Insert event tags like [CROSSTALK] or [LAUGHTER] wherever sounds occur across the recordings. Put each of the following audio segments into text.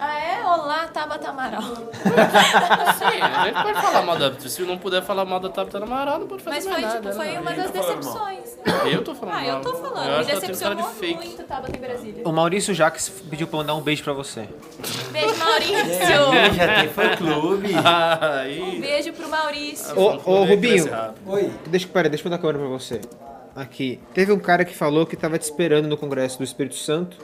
Ah, é? Olá, Tabata Amaral. [LAUGHS] Sim, a gente pode falar mal da. Se não puder falar mal da Tabata Amaral, não pode fazer Mas mais foi, nada. tipo, né? foi uma das decepções. Eu tô falando Ah, eu tô falando. Eu Me decepcionou de fake. muito Tabata em Brasília. O Maurício Jacques pediu pra mandar um beijo pra você. Beijo, [LAUGHS] Maurício. já tem fã clube. [LAUGHS] Ah, Um beijo pro Maurício. Ô, ô Rubinho. Oi. deixa, pera, deixa eu mandar a câmera pra você. Aqui. Teve um cara que falou que tava te esperando no Congresso do Espírito Santo.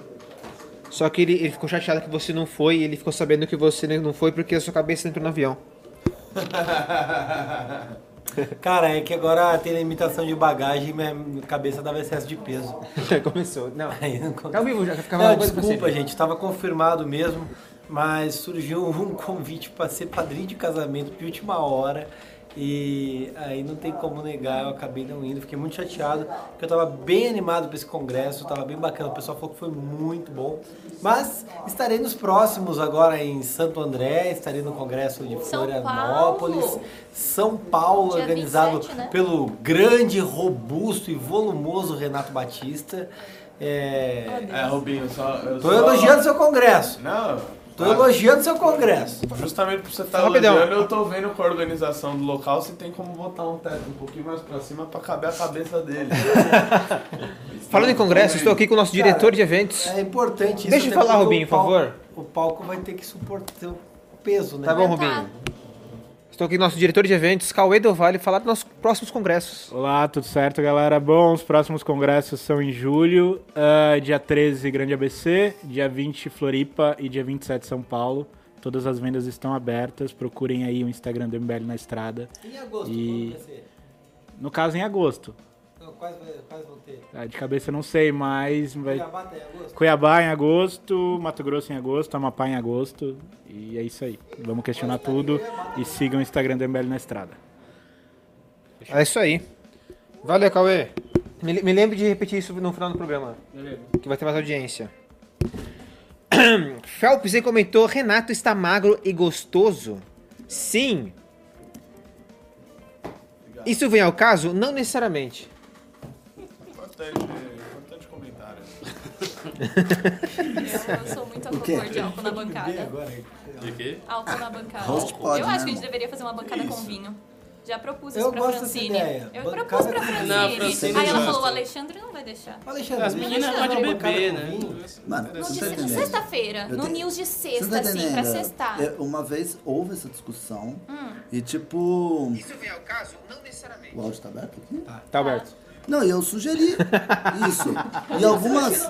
Só que ele, ele ficou chateado que você não foi e ele ficou sabendo que você não foi porque a sua cabeça entrou no avião. [LAUGHS] Cara, é que agora tem limitação de bagagem e minha cabeça dava excesso de peso. [LAUGHS] Começou. Não. Aí não Tá ao vivo já, ficava Não, desculpa, gente, estava confirmado mesmo, mas surgiu um [LAUGHS] convite para ser padrinho de casamento de última hora e aí não tem como negar, eu acabei não indo, fiquei muito chateado, porque eu estava bem animado para esse congresso, estava bem bacana, o pessoal falou que foi muito bom, mas estarei nos próximos agora em Santo André, estarei no congresso de São Florianópolis, Paulo. São Paulo, Dia organizado 27, né? pelo grande, robusto e volumoso Renato Batista. É, É, Rubinho, só. Eu Tô só- elogiando seu congresso. Não. Tô elogiando seu congresso. Justamente por você estar Rapidão. elogiando, eu tô vendo com a organização do local se tem como botar um teto um pouquinho mais pra cima pra caber a cabeça dele. [LAUGHS] Falando em Congresso, estou aqui com o nosso diretor de eventos. É importante isso. Deixa eu até falar, Rubinho, o palco- por favor. O palco vai ter que suportar o peso, né? Tá bom. Rubinho? Estou aqui com o nosso diretor de eventos, Cauê Del Valle, falar dos nossos próximos congressos. Olá, tudo certo, galera? Bom, os próximos congressos são em julho, ah, dia 13 Grande ABC, dia 20 Floripa e dia 27 São Paulo. Todas as vendas estão abertas, procurem aí o Instagram do MBL na estrada. Em agosto, E- quando vai ser? No caso, em agosto. Quais, vai- quais vão ter? Ah, De cabeça eu não sei, mas vai... Cuiabá tá em agosto? Cuiabá em agosto, Mato Grosso em agosto, Amapá em agosto. E é isso aí. Vamos questionar tudo e sigam o Instagram do MBL na estrada. É isso aí. Valeu, Cauê. Me, me lembre de repetir isso no final do programa, que vai ter mais audiência. [CLEARS THROAT] Phelps aí comentou, Renato está magro e gostoso? Sim. Isso vem ao caso? Não necessariamente. Importante, importante comentário. [LAUGHS] Eu, sou muito a favor de álcool na bancada. Agora, De quê? Álcool na bancada. Host pode, eu né, acho que a gente deveria fazer uma bancada com vinho. Já propus isso Eu pra gosto dessa Francine. ideia. Eu Bancada propus pra. Francine. Não, Francine Aí ela falou, o Alexandre não vai deixar. Alexandre, As meninas bancada beber, né? Mano, No tá? Sexta-feira, no tenho- news de Você sexta, tá assim, pra sextar. É, Uma vez houve essa discussão Hum. e tipo. Isso vem ao caso? Não necessariamente. O áudio tá aberto aqui? Tá aberto. Não, e eu sugeri [LAUGHS] isso. E algumas,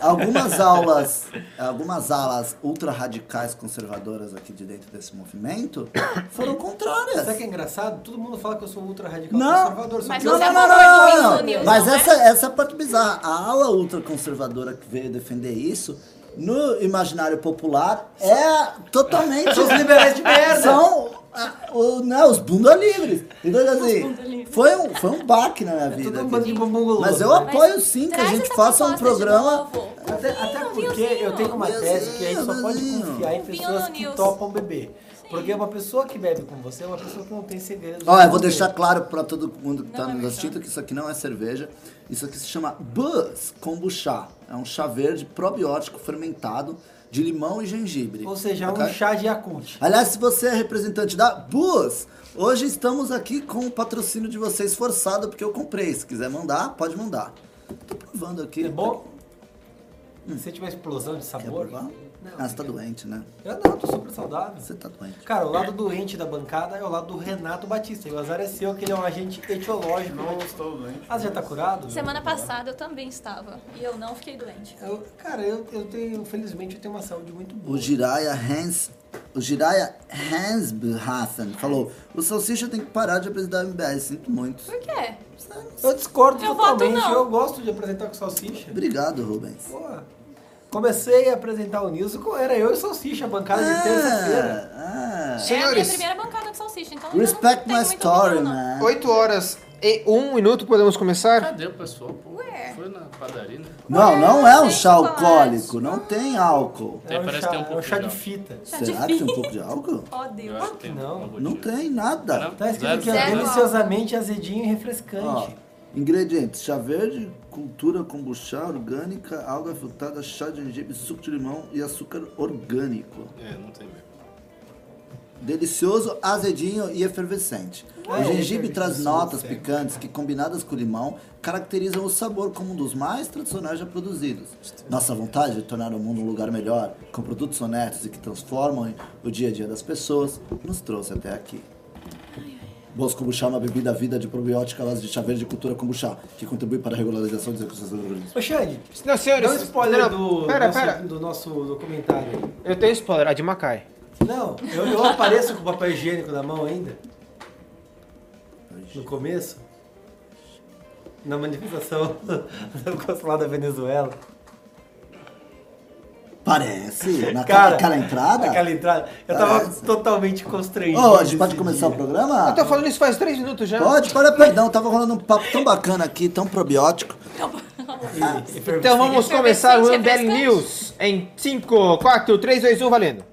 algumas aulas, algumas alas ultra radicais conservadoras aqui de dentro desse movimento foram contrárias. Sabe que é engraçado? Todo mundo fala que eu sou ultra radical Não. conservador. Só Mas Não, não, é não, não, não, não. News, Mas não é? essa, essa é a parte bizarra. A ala ultraconservadora que veio defender isso, no imaginário popular, é totalmente. Os liberais de merda. São ah, o, né, os bunda livres. Então, assim, foi um, foi um baque na minha vida. Tudo um. Mas eu né? apoio sim que a gente faça um programa. Até, até porque vinhozinho. eu tenho uma tese que a gente só pode confiar em pessoas que news. topam beber. Porque uma pessoa que bebe com você é uma pessoa que não tem segredos. Ó, eu vou deixar claro pra todo mundo que tá Não é nos assistindo que isso aqui não é cerveja. Isso aqui se chama Buzz Kombucha. É um chá verde probiótico fermentado de limão e gengibre. Ou seja, é um chá de Yakult. Aliás, se você é representante da Buzz, hoje estamos aqui com o patrocínio de vocês forçado, porque eu comprei. Se quiser mandar, pode mandar. Tô provando aqui. É bom? Se você tiver explosão de Quer sabor. provar? Não, ah, você tá doente, né? Eu não, tô super saudável. Você tá doente. Cara, o lado doente da bancada é o lado do Renato Batista. E o azar é seu, que ele é um agente etiológico. Não estou doente. Ah, você já tá curado? Semana passada eu também estava. E eu não fiquei doente. Eu- cara, eu, eu tenho, felizmente, eu tenho uma saúde muito boa. O Jiraya Hans. O Jiraya Hanshafen falou: o Salsicha tem que parar de apresentar o MBL. Sinto muito. Por quê? Eu discordo Eu voto totalmente. não. Eu gosto de apresentar com salsicha. Obrigado, Rubens. Pô, comecei a apresentar o News, era eu e Salsicha, a bancada de terça-feira. Ah, ah. É a Senhores. minha primeira bancada com salsicha, então eu Respect não tenho my story, opinião, não. man. 8 horas e 1 minuto, podemos começar? Cadê o pessoal? Pô, Ué. foi na padaria, né? Não, não é um chá alcoólico. Não tem álcool. Tem, É um parece chá, que tem um é um pouco chá de de fita. Será que tem um pouco de álcool? Oh, Eu Deus. acho que tem Não. Não tem nada. Tá escrito aqui, ó, zero. deliciosamente azedinho e refrescante. Ingredientes: chá verde, cultura kombucha orgânica, alga filtrada, chá de gengibre, suco de limão e açúcar orgânico. É, não tem mesmo. Delicioso, azedinho e efervescente. Ah, o é gengibre traz efervescente, notas certo. picantes que, combinadas com o limão, caracterizam o sabor como um dos mais tradicionais já produzidos. Nossa vontade de tornar o mundo um lugar melhor, com produtos honestos e que transformam o dia a dia das pessoas, nos trouxe até aqui. Boas Kombucha é uma bebida vida de probiótica base de chá verde de cultura kombucha, que contribui para a regularização dos recursos do organismo. Ô, Xande, Não, senhores. dá um spoiler não, do, Pera, nosso, pera. do nosso documentário aí. Eu tenho spoiler, a de Macai. Não, eu, eu apareço com o papel higiênico na mão ainda. No começo. Na manifestação [LAUGHS] do consulado da Venezuela. Parece, naquela Cara, aquela entrada. Aquela entrada. Eu tava Parece. totalmente constrangido. Ô, a gente pode começar o dia. programa? Eu tô falando isso faz três minutos já. Pode, pode, perdão, tava rolando um papo tão bacana aqui, tão probiótico. Então vamos começar o refrescante. News em 5, 4, 3, 2, 1, valendo.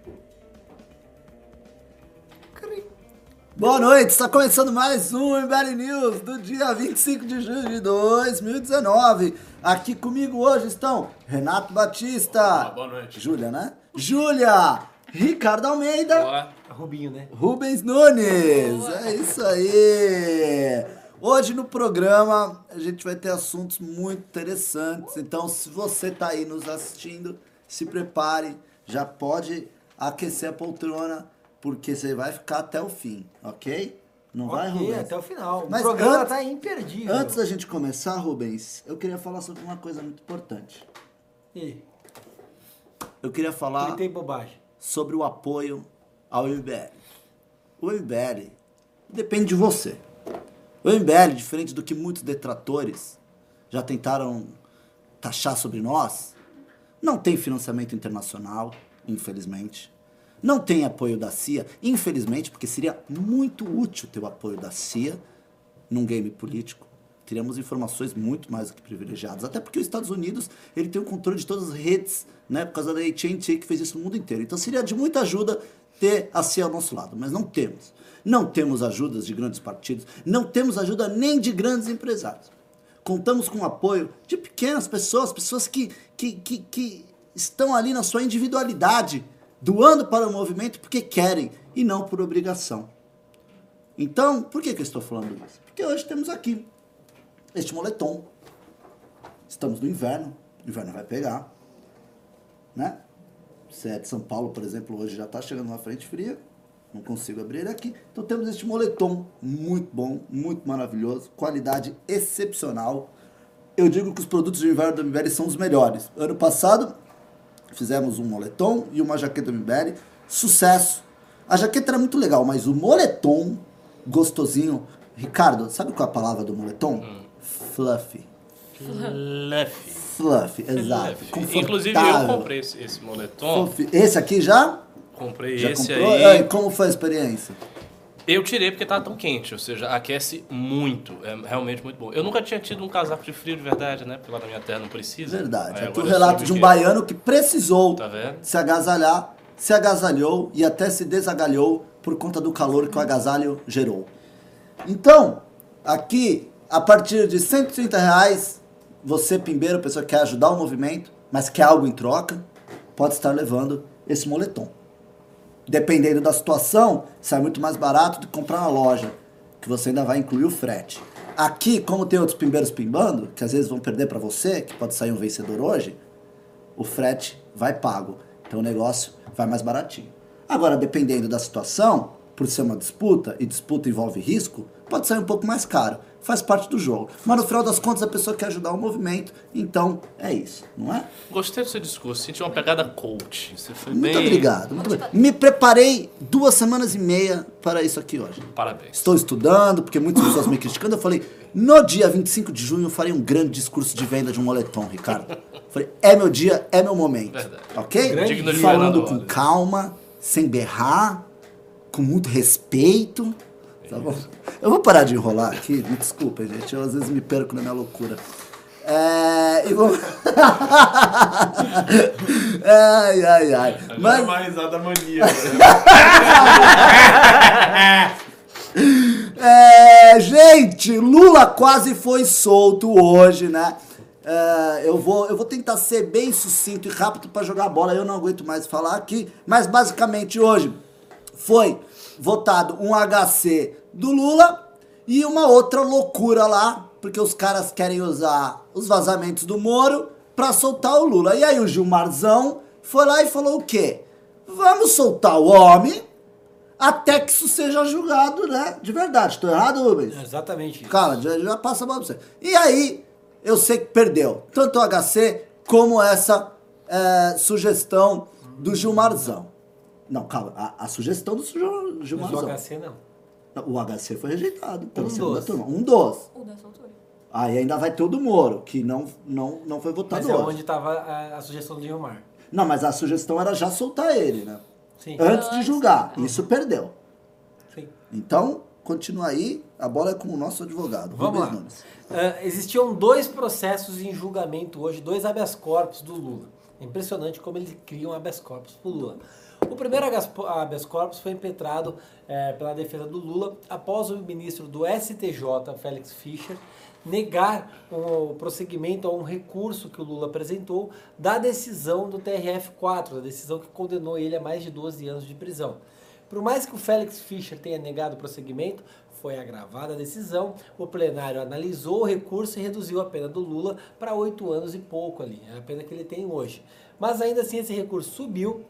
Boa noite, está começando mais um MBL News do dia 25 de junho de 2019. Aqui comigo hoje estão Renato Batista. boa noite. Júlia, né? Júlia, Ricardo Almeida, Olá. Rubinho, né? Rubens Nunes. É isso aí. Hoje no programa a gente vai ter assuntos muito interessantes. Então, se você tá aí nos assistindo, se prepare, já pode aquecer a poltrona, porque você vai ficar até o fim, ok? Não vai, Ok, Rubens? até o final. Mas o programa antes- tá imperdível. Antes da gente começar, Rubens, eu queria falar sobre uma coisa muito importante. Ih, Eu queria falar bobagem. sobre o apoio ao MBL. O MBL depende de você. O MBL, diferente do que muitos detratores já tentaram taxar sobre nós, não tem financiamento internacional, infelizmente. Não tem apoio da CIA, infelizmente, porque seria muito útil ter o apoio da CIA num game político. Teríamos informações muito mais do que privilegiadas. Até porque os Estados Unidos ele tem o controle de todas as redes, né, por causa da AT&T que fez isso no mundo inteiro. Então seria de muita ajuda ter a CIA ao nosso lado, mas não temos. Não temos ajudas de grandes partidos, não temos ajuda nem de grandes empresários. Contamos com o apoio de pequenas pessoas, pessoas que, que, que, que estão ali na sua individualidade, doando para o movimento porque querem e não por obrigação. Então, por que, que eu estou falando isso? Porque hoje temos aqui este moletom. Estamos no inverno, o inverno vai pegar, né? Se é de São Paulo, por exemplo, hoje já está chegando uma frente fria, não consigo abrir ele aqui. Então temos este moletom muito bom, muito maravilhoso, qualidade excepcional. Eu digo que os produtos de inverno da MBL são os melhores. Ano passado fizemos um moletom e uma jaqueta MBL, sucesso. A jaqueta era muito legal, mas o moletom, gostosinho. Ricardo, sabe qual é a palavra do moletom? Fluffy. Fluffy. Fluffy, exato. Fluffy. Inclusive eu comprei esse, esse moletom. Fluffy. Esse aqui já? Comprei Já esse comprou? aí. E como foi a experiência? Eu tirei porque tava tão quente, ou seja, aquece muito. É realmente muito bom. Eu nunca tinha tido um casaco de frio de verdade, né? Porque lá na minha terra não precisa. Verdade. Aqui o agora eu relato de um que- baiano que precisou Tá se agasalhar, se agasalhou e até se desagalhou por conta do calor que o agasalho gerou. Então, aqui, a partir de 130 reais, você, pimbeiro, pessoa que quer ajudar o movimento, mas quer algo em troca, pode estar levando esse moletom. Dependendo da situação, sai muito mais barato do que comprar na loja, que você ainda vai incluir o frete. Aqui, como tem outros pimbeiros pimbando, que às vezes vão perder para você, que pode sair um vencedor hoje, o frete vai pago. Então o negócio vai mais baratinho. Agora, dependendo da situação, por ser uma disputa, e disputa envolve risco, pode sair um pouco mais caro. Faz parte do jogo. Mas no final das contas, a pessoa quer ajudar o movimento, então é isso, não é? Gostei do seu discurso, senti uma pegada coach. Você foi Muito bem. obrigado. Muito obrigado. Me preparei duas semanas e meia para isso aqui hoje. Parabéns. Estou estudando, porque muitas pessoas me criticando. Eu falei, no dia 25 de junho eu farei um grande discurso de venda de um moletom, Ricardo. Falei, é meu dia, é meu momento. Verdade. Ok? Grande Digno de Falando com calma, sem berrar, com muito respeito. Tá bom? Eu vou parar de enrolar aqui, me desculpa, gente. Eu às vezes me perco na minha loucura. É. E vou... [LAUGHS] ai, ai, ai. Mas... Mas, uma risada maníaca. [LAUGHS] É, gente, Lula quase foi solto hoje, né? É, eu, vou, eu vou tentar ser bem sucinto e rápido para jogar bola, eu não aguento mais falar aqui, mas basicamente hoje foi votado um HC do Lula e uma outra loucura lá, porque os caras querem usar os vazamentos do Moro para soltar o Lula. E aí o Gilmarzão foi lá e falou o quê? Vamos soltar o homem até que isso seja julgado, né? De verdade. Estou errado, Rubens? É exatamente. Cara, já, já passa a bola pra você. E aí, eu sei que perdeu tanto o HC como essa é, sugestão do Gilmarzão. Não, calma, a, a sugestão do Gil- Mas o Gilmarzão. HC não. O HC foi rejeitado pela Um segunda dos. turma. Um dos. O da soltura. Aí ainda vai ter o do Moro, que não, não, não foi votado Mas é hoje. onde estava a, a sugestão do Gilmar. Não, mas a sugestão era já soltar ele, né? Sim. Antes de julgar. Isso perdeu. Sim. Então, continua aí. A bola é com o nosso advogado. Vamos Rubens lá. Nunes. Ah, existiam dois processos em julgamento hoje, dois habeas corpus do Lula. É impressionante como eles criam habeas corpus pro Lula. O primeiro habeas corpus foi impetrado eh, pela defesa do Lula após o ministro do STJ, Félix Fischer, negar o prosseguimento a um recurso que o Lula apresentou da decisão do TRF4, da decisão que condenou ele a mais de 12 anos de prisão. Por mais que o Félix Fischer tenha negado o prosseguimento, foi agravada a decisão, o plenário analisou o recurso e reduziu a pena do Lula para oito anos e pouco ali, é a pena que ele tem hoje. Mas ainda assim esse recurso subiu,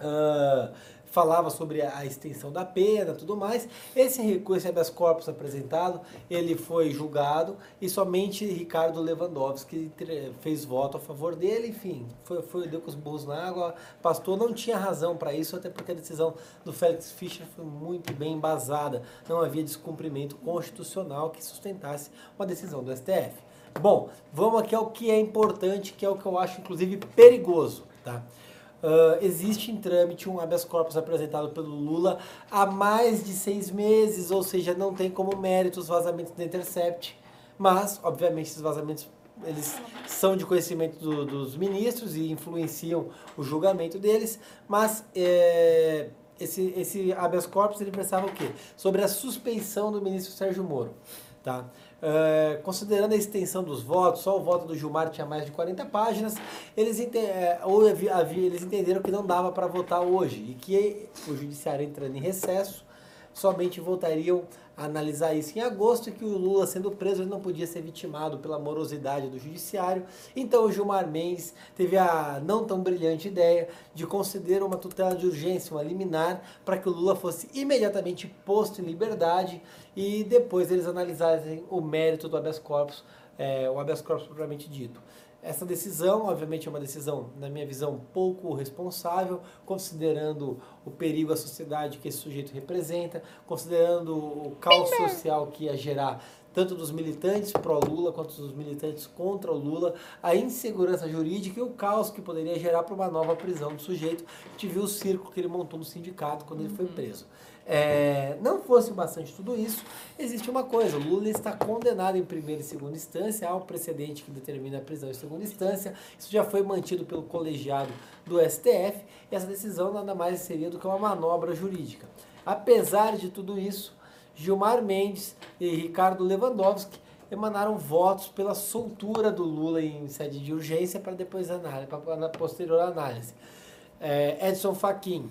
ah, falava sobre a extensão da pena tudo mais. Esse recurso, habeas corpus apresentado, ele foi julgado e somente Ricardo Lewandowski fez voto a favor dele, enfim, foi, foi deu com os burros na água, pastor não tinha razão para isso, até porque a decisão do Félix Fischer foi muito bem embasada, não havia descumprimento constitucional que sustentasse uma decisão do STF. Bom, vamos aqui ao que é importante, que é o que eu acho inclusive perigoso, tá? Ah, existe em trâmite um habeas corpus apresentado pelo Lula há mais de seis meses, ou seja, não tem como mérito os vazamentos da Intercept, mas, obviamente, esses vazamentos eles são de conhecimento do- dos ministros e influenciam o julgamento deles, mas é, esse, esse habeas corpus ele pensava o quê? Sobre a suspeição do ministro Sérgio Moro. Tá? É, considerando a extensão dos votos, só o voto do Gilmar tinha mais de 40 páginas, eles, ente- é, ou havia- eles entenderam que não dava para votar hoje e que o judiciário entrando em recesso somente voltariam a analisar isso em agosto que o Lula sendo preso não podia ser vitimado pela morosidade do judiciário. Então o Gilmar Mendes teve a não tão brilhante ideia de conceder uma tutela de urgência, uma liminar, para que o Lula fosse imediatamente posto em liberdade e depois eles analisassem o mérito do habeas corpus, é, o habeas corpus propriamente dito. Essa decisão, obviamente, é uma decisão, na minha visão, pouco responsável, considerando o perigo à sociedade que esse sujeito representa, considerando o caos social que ia gerar tanto dos militantes pró-Lula quanto dos militantes contra o Lula, a insegurança jurídica e o caos que poderia gerar para uma nova prisão do sujeito. A gente viu o circo que ele montou no sindicato quando ele foi preso. É, não fosse bastante tudo isso, existe uma coisa: o Lula está condenado em primeira e segunda instância, há um precedente que determina a prisão em segunda instância. Isso já foi mantido pelo colegiado do STF, e essa decisão nada mais seria do que uma manobra jurídica. Apesar de tudo isso, Gilmar Mendes e Ricardo Lewandowski emanaram votos pela soltura do Lula em sede de urgência para depois análise, para posterior análise. É, Edson Fachin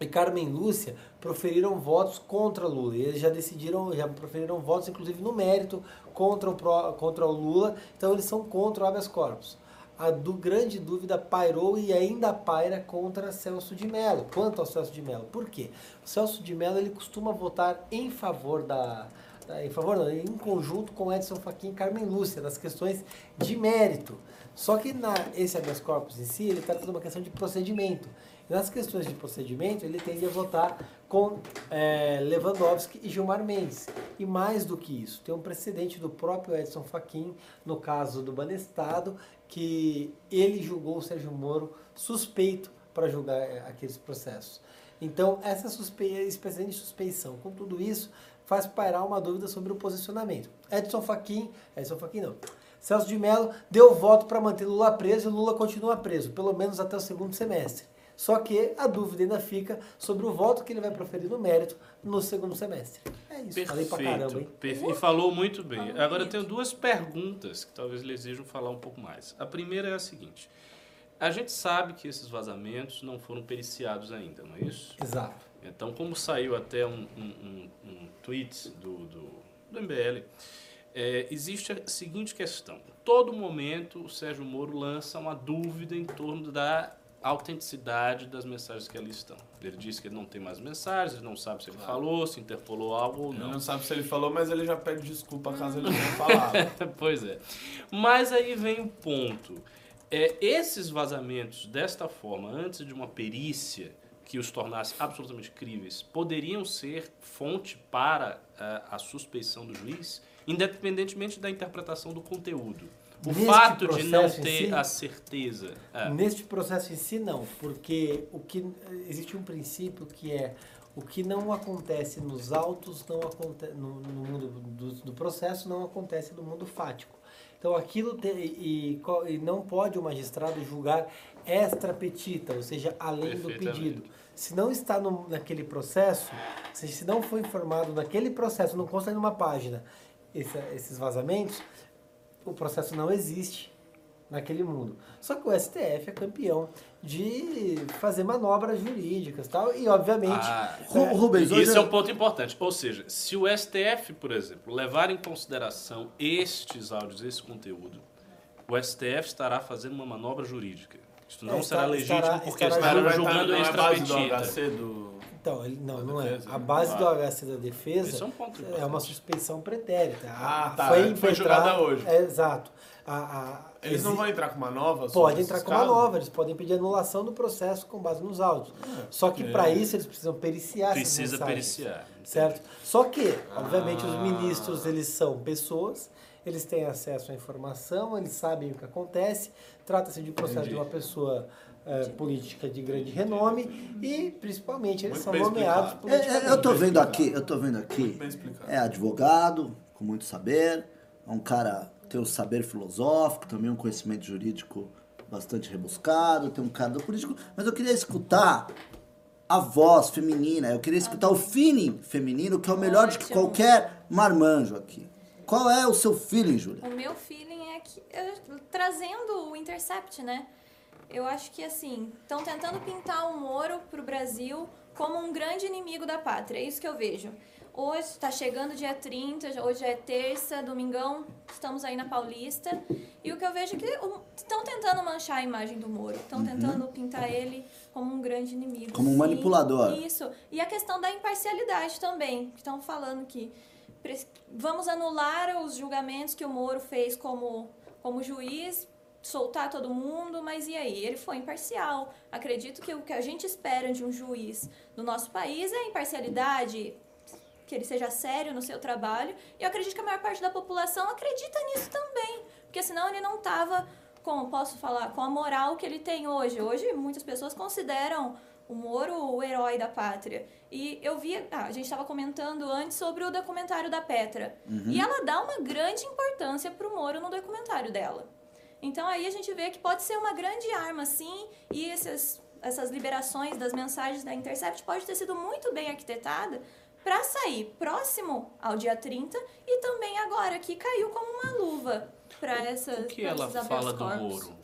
e Carmen Lúcia proferiram votos contra Lula. Eles já decidiram, já proferiram votos, inclusive no mérito, contra o, contra o Lula. Então eles são contra o habeas corpus. A do grande dúvida pairou e ainda paira contra Celso de Mello. Quanto ao Celso de Mello? Por quê? O Celso de Mello ele costuma votar em favor da, em favor não, em conjunto com Edson Fachin e Carmen Lúcia nas questões de mérito. Só que na, esse habeas corpus em si, ele trata de uma questão de procedimento. Nas questões de procedimento, ele tende a votar com eh, Lewandowski e Gilmar Mendes. E mais do que isso, tem um precedente do próprio Edson Fachin, no caso do Banestado, que ele julgou o Sérgio Moro suspeito para julgar eh, aqueles processos. Então, essa suspe... esse precedente de suspeição, com tudo isso, faz pairar uma dúvida sobre o posicionamento. Edson Fachin, Edson Fachin não, Celso de Mello deu voto para manter Lula preso e Lula continua preso, pelo menos até o segundo semestre. Só que a dúvida ainda fica sobre o voto que ele vai proferir no mérito no segundo semestre. É isso, falei pra caramba, hein? Perfeito. E falou muito bem. Agora eu tenho duas perguntas que talvez lhe exijam falar um pouco mais. A primeira é a seguinte. A gente sabe que esses vazamentos não foram periciados ainda, não é isso? Exato. Então, como saiu até um, um, um, um tweet do, do, do MBL, é, existe a seguinte questão. Todo momento o Sérgio Moro lança uma dúvida em torno da autenticidade das mensagens que ali estão. Ele disse que ele não tem mais mensagens, ele não sabe se ele falou, se interpolou algo ou Ele não. não sabe se ele falou, mas ele já pede desculpa caso ele tenha falado. [LAUGHS] pois é. Mas aí vem o ponto. É, esses vazamentos, desta forma, antes de uma perícia que os tornasse absolutamente críveis, poderiam ser fonte para ah, a suspeição do juiz, independentemente da interpretação do conteúdo. O Neste fato de não em ter si- a certeza. é, Neste processo em si, não, porque o que existe um princípio que é o que não acontece nos autos não acontece no, no mundo do, do processo não acontece no mundo fático. Então aquilo te, e, e não pode o magistrado julgar extra petita, ou seja, além do pedido. Se não está no, naquele processo, se, se não foi informado naquele processo, não consta numa página esse- esses vazamentos, o processo não existe naquele mundo. Só que o STF é campeão de fazer manobras jurídicas e tal, e obviamente... Ah, Ru- Rubens, hoje Isso é um ponto importante. Ou seja, se o STF, por exemplo, levar em consideração estes áudios, esse conteúdo, o STF estará fazendo uma manobra jurídica. Isso não É, será está- legítimo estará- porque estará estarão julgando extrapetita. Do... Então, ele, não, Da não é. defesa, A né? base do Ah. HC da defesa é um ponto é uma suspeição pretérita. A- Ah, tá, Foi, é foi julgada hoje. É, exato. A, a- Eles não vão entrar com uma nova? Pode entrar com uma nova, eles podem pedir anulação do processo com base nos autos. Só que para isso eles precisam periciar essas Precisa mensagens, periciar. Certo? Só que, obviamente, os Ah. ministros, eles são pessoas, eles têm acesso à informação, eles sabem o que acontece, trata-se de um processo Entendi. de uma pessoa eh, política de grande renome e, principalmente, eles Muito são nomeados explicado. É, politicamente. é, eu tô vendo aqui, eu tô vendo aqui. É advogado, com muito saber, é um cara tem um saber filosófico, também um conhecimento jurídico bastante rebuscado, tem um cara do político, mas eu queria escutar a voz feminina, eu queria escutar o feeling feminino, que é o melhor de qualquer marmanjo aqui. Qual é o seu feeling, Júlia? O meu feeling é que, eu- trazendo o Intercept, né? Eu acho que, assim, estão tentando pintar o Moro pro Brasil como um grande inimigo da pátria. É isso que eu vejo. Hoje está chegando dia 30, já- hoje é terça, domingão, estamos aí na Paulista. E o que eu vejo é que estão tentando manchar a imagem do Moro. Estão tentando pintar ele como um grande inimigo. Como um manipulador. Isso. E a questão da imparcialidade também, que estão falando que vamos anular os julgamentos que o Moro fez como, como juiz, soltar todo mundo, mas e aí? Ele foi imparcial. Acredito que o que a gente espera de um juiz no nosso país é imparcialidade, que ele seja sério no seu trabalho, e eu acredito que a maior parte da população acredita nisso também, porque senão ele não tava com, posso falar, com a moral que ele tem hoje. Hoje muitas pessoas consideram o Moro o herói da pátria. E eu vi, ah, a gente estava comentando antes sobre o documentário da Petra. E ela dá uma grande importância pro Moro no documentário dela. Então aí a gente vê que pode ser uma grande arma, sim, e esses, essas liberações das mensagens da Intercept pode ter sido muito bem arquitetada para sair próximo ao dia 30 e também agora que caiu como uma luva para essas O que ela fala do. Moro?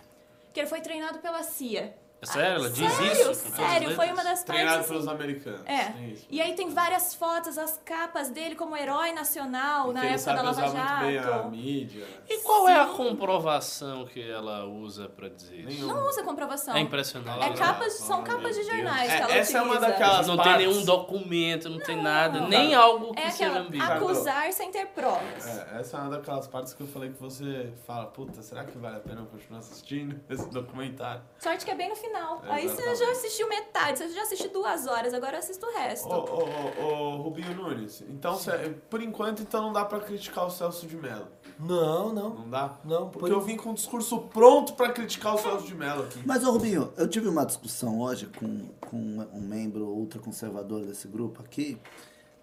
Que ele foi treinado pela CIA. É sério? Ela diz sério, isso? Sério, foi uma das Treinado partes pelos assim, americanos. é. E aí tem várias fotos, as capas dele como herói nacional na época da Lava usar muito bem a Jato. mídia. E qual é a comprovação que ela usa pra dizer isso? Nenhum. Não usa comprovação. É impressionante. É capas, são Ah, capas de jornais É, que ela essa é uma utiliza. daquelas- Não partes. tem nenhum documento, não, tem nada, nem algo que É seja ambíguo. acusar sem ter provas. É, essa é uma daquelas partes que eu falei que você fala, puta, será que vale a pena eu continuar assistindo [LAUGHS] esse documentário? Sorte que é bem no final. Aí você já assistiu metade, você já assistiu duas horas, agora eu assisto o resto. Ô, ô, ô, ô, Rubinho Nunes, então, cê- por enquanto, então não dá pra criticar o Celso de Mello. Não, não. Não dá? Não, Porque por- eu vim com um discurso pronto pra criticar o Celso de Mello aqui. Mas, ô Rubinho, eu tive uma discussão hoje com, com um membro ultraconservador desse grupo aqui.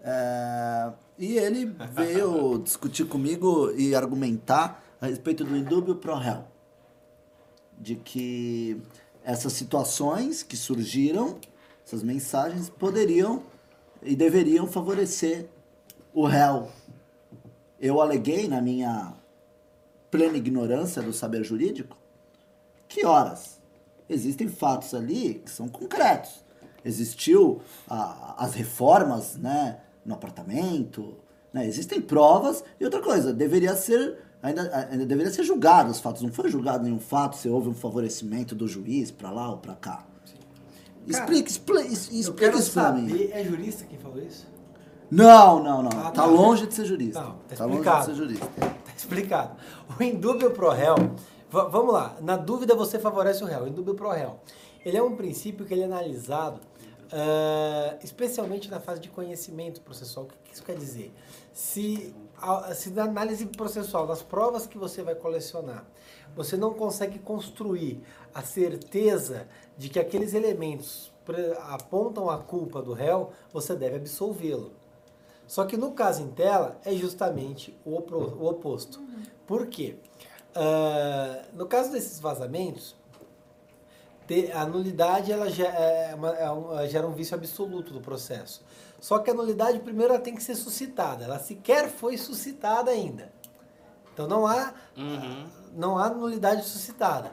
é, e ele veio [LAUGHS] discutir comigo e argumentar a respeito do indúbio pro réu. De que essas situações que surgiram, essas mensagens, poderiam e deveriam favorecer o réu. Eu aleguei, na minha plena ignorância do saber jurídico, que horas existem fatos ali que são concretos. Existiu as reformas né, no apartamento, né, existem provas e outra coisa, deveria ser ainda, ainda deveria ser julgado os fatos. Não foi julgado nenhum fato se houve um favorecimento do juiz para lá ou para cá. Explica, explica, Eu explica quero isso pra mim. é jurista quem falou isso? Não, não, não. Ah, tá tá. longe de ser jurista. Não, tá tá longe de ser jurista. [LAUGHS] Tá explicado. O indúbio pro réu, va- vamos lá, na dúvida você favorece o réu, indúbio pro réu. Ele é um princípio que ele é analisado ah, especialmente na fase de conhecimento processual. O que isso quer dizer? Se, se na análise processual, das provas que você vai colecionar, você não consegue construir a certeza de que aqueles elementos apontam a culpa do réu, você deve absolvê-lo. Só que no caso em tela é justamente o, oposto. Por quê? Ah, no caso desses vazamentos, a nulidade ela ge- é uma- é um- gera um vício absoluto do processo. Só que a nulidade primeiro ela tem que ser suscitada. Ela sequer foi suscitada ainda. Então não há Uhum. não há nulidade suscitada.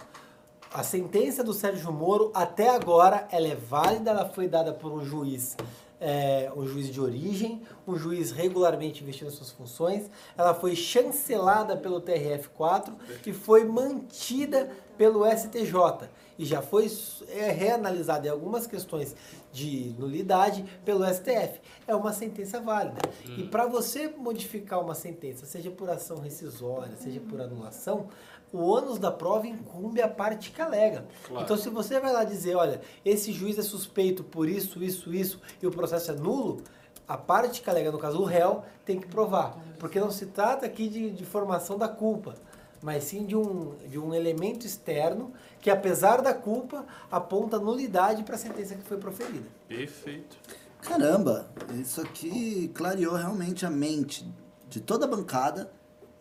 A sentença do Sérgio Moro, até agora, ela é válida, ela foi dada por um juiz, é, um juiz de origem, um juiz regularmente investido em suas funções, ela foi chancelada pelo TRF4 e foi mantida pelo STJ. E já foi é, reanalisada em algumas questões de nulidade pelo STF. É uma sentença válida. E para você modificar uma sentença, seja por ação rescisória, seja por anulação, o ônus da prova incumbe a parte que alega. Claro. Então, se você vai lá dizer, olha, esse juiz é suspeito por isso, isso, isso, e o processo é nulo, a parte que alega, no caso o réu, tem que provar. Porque não se trata aqui de, de formação da culpa, mas sim de um, de um elemento externo que, apesar da culpa, aponta nulidade para a sentença que foi proferida. Perfeito. Caramba, isso aqui clareou realmente a mente de toda a bancada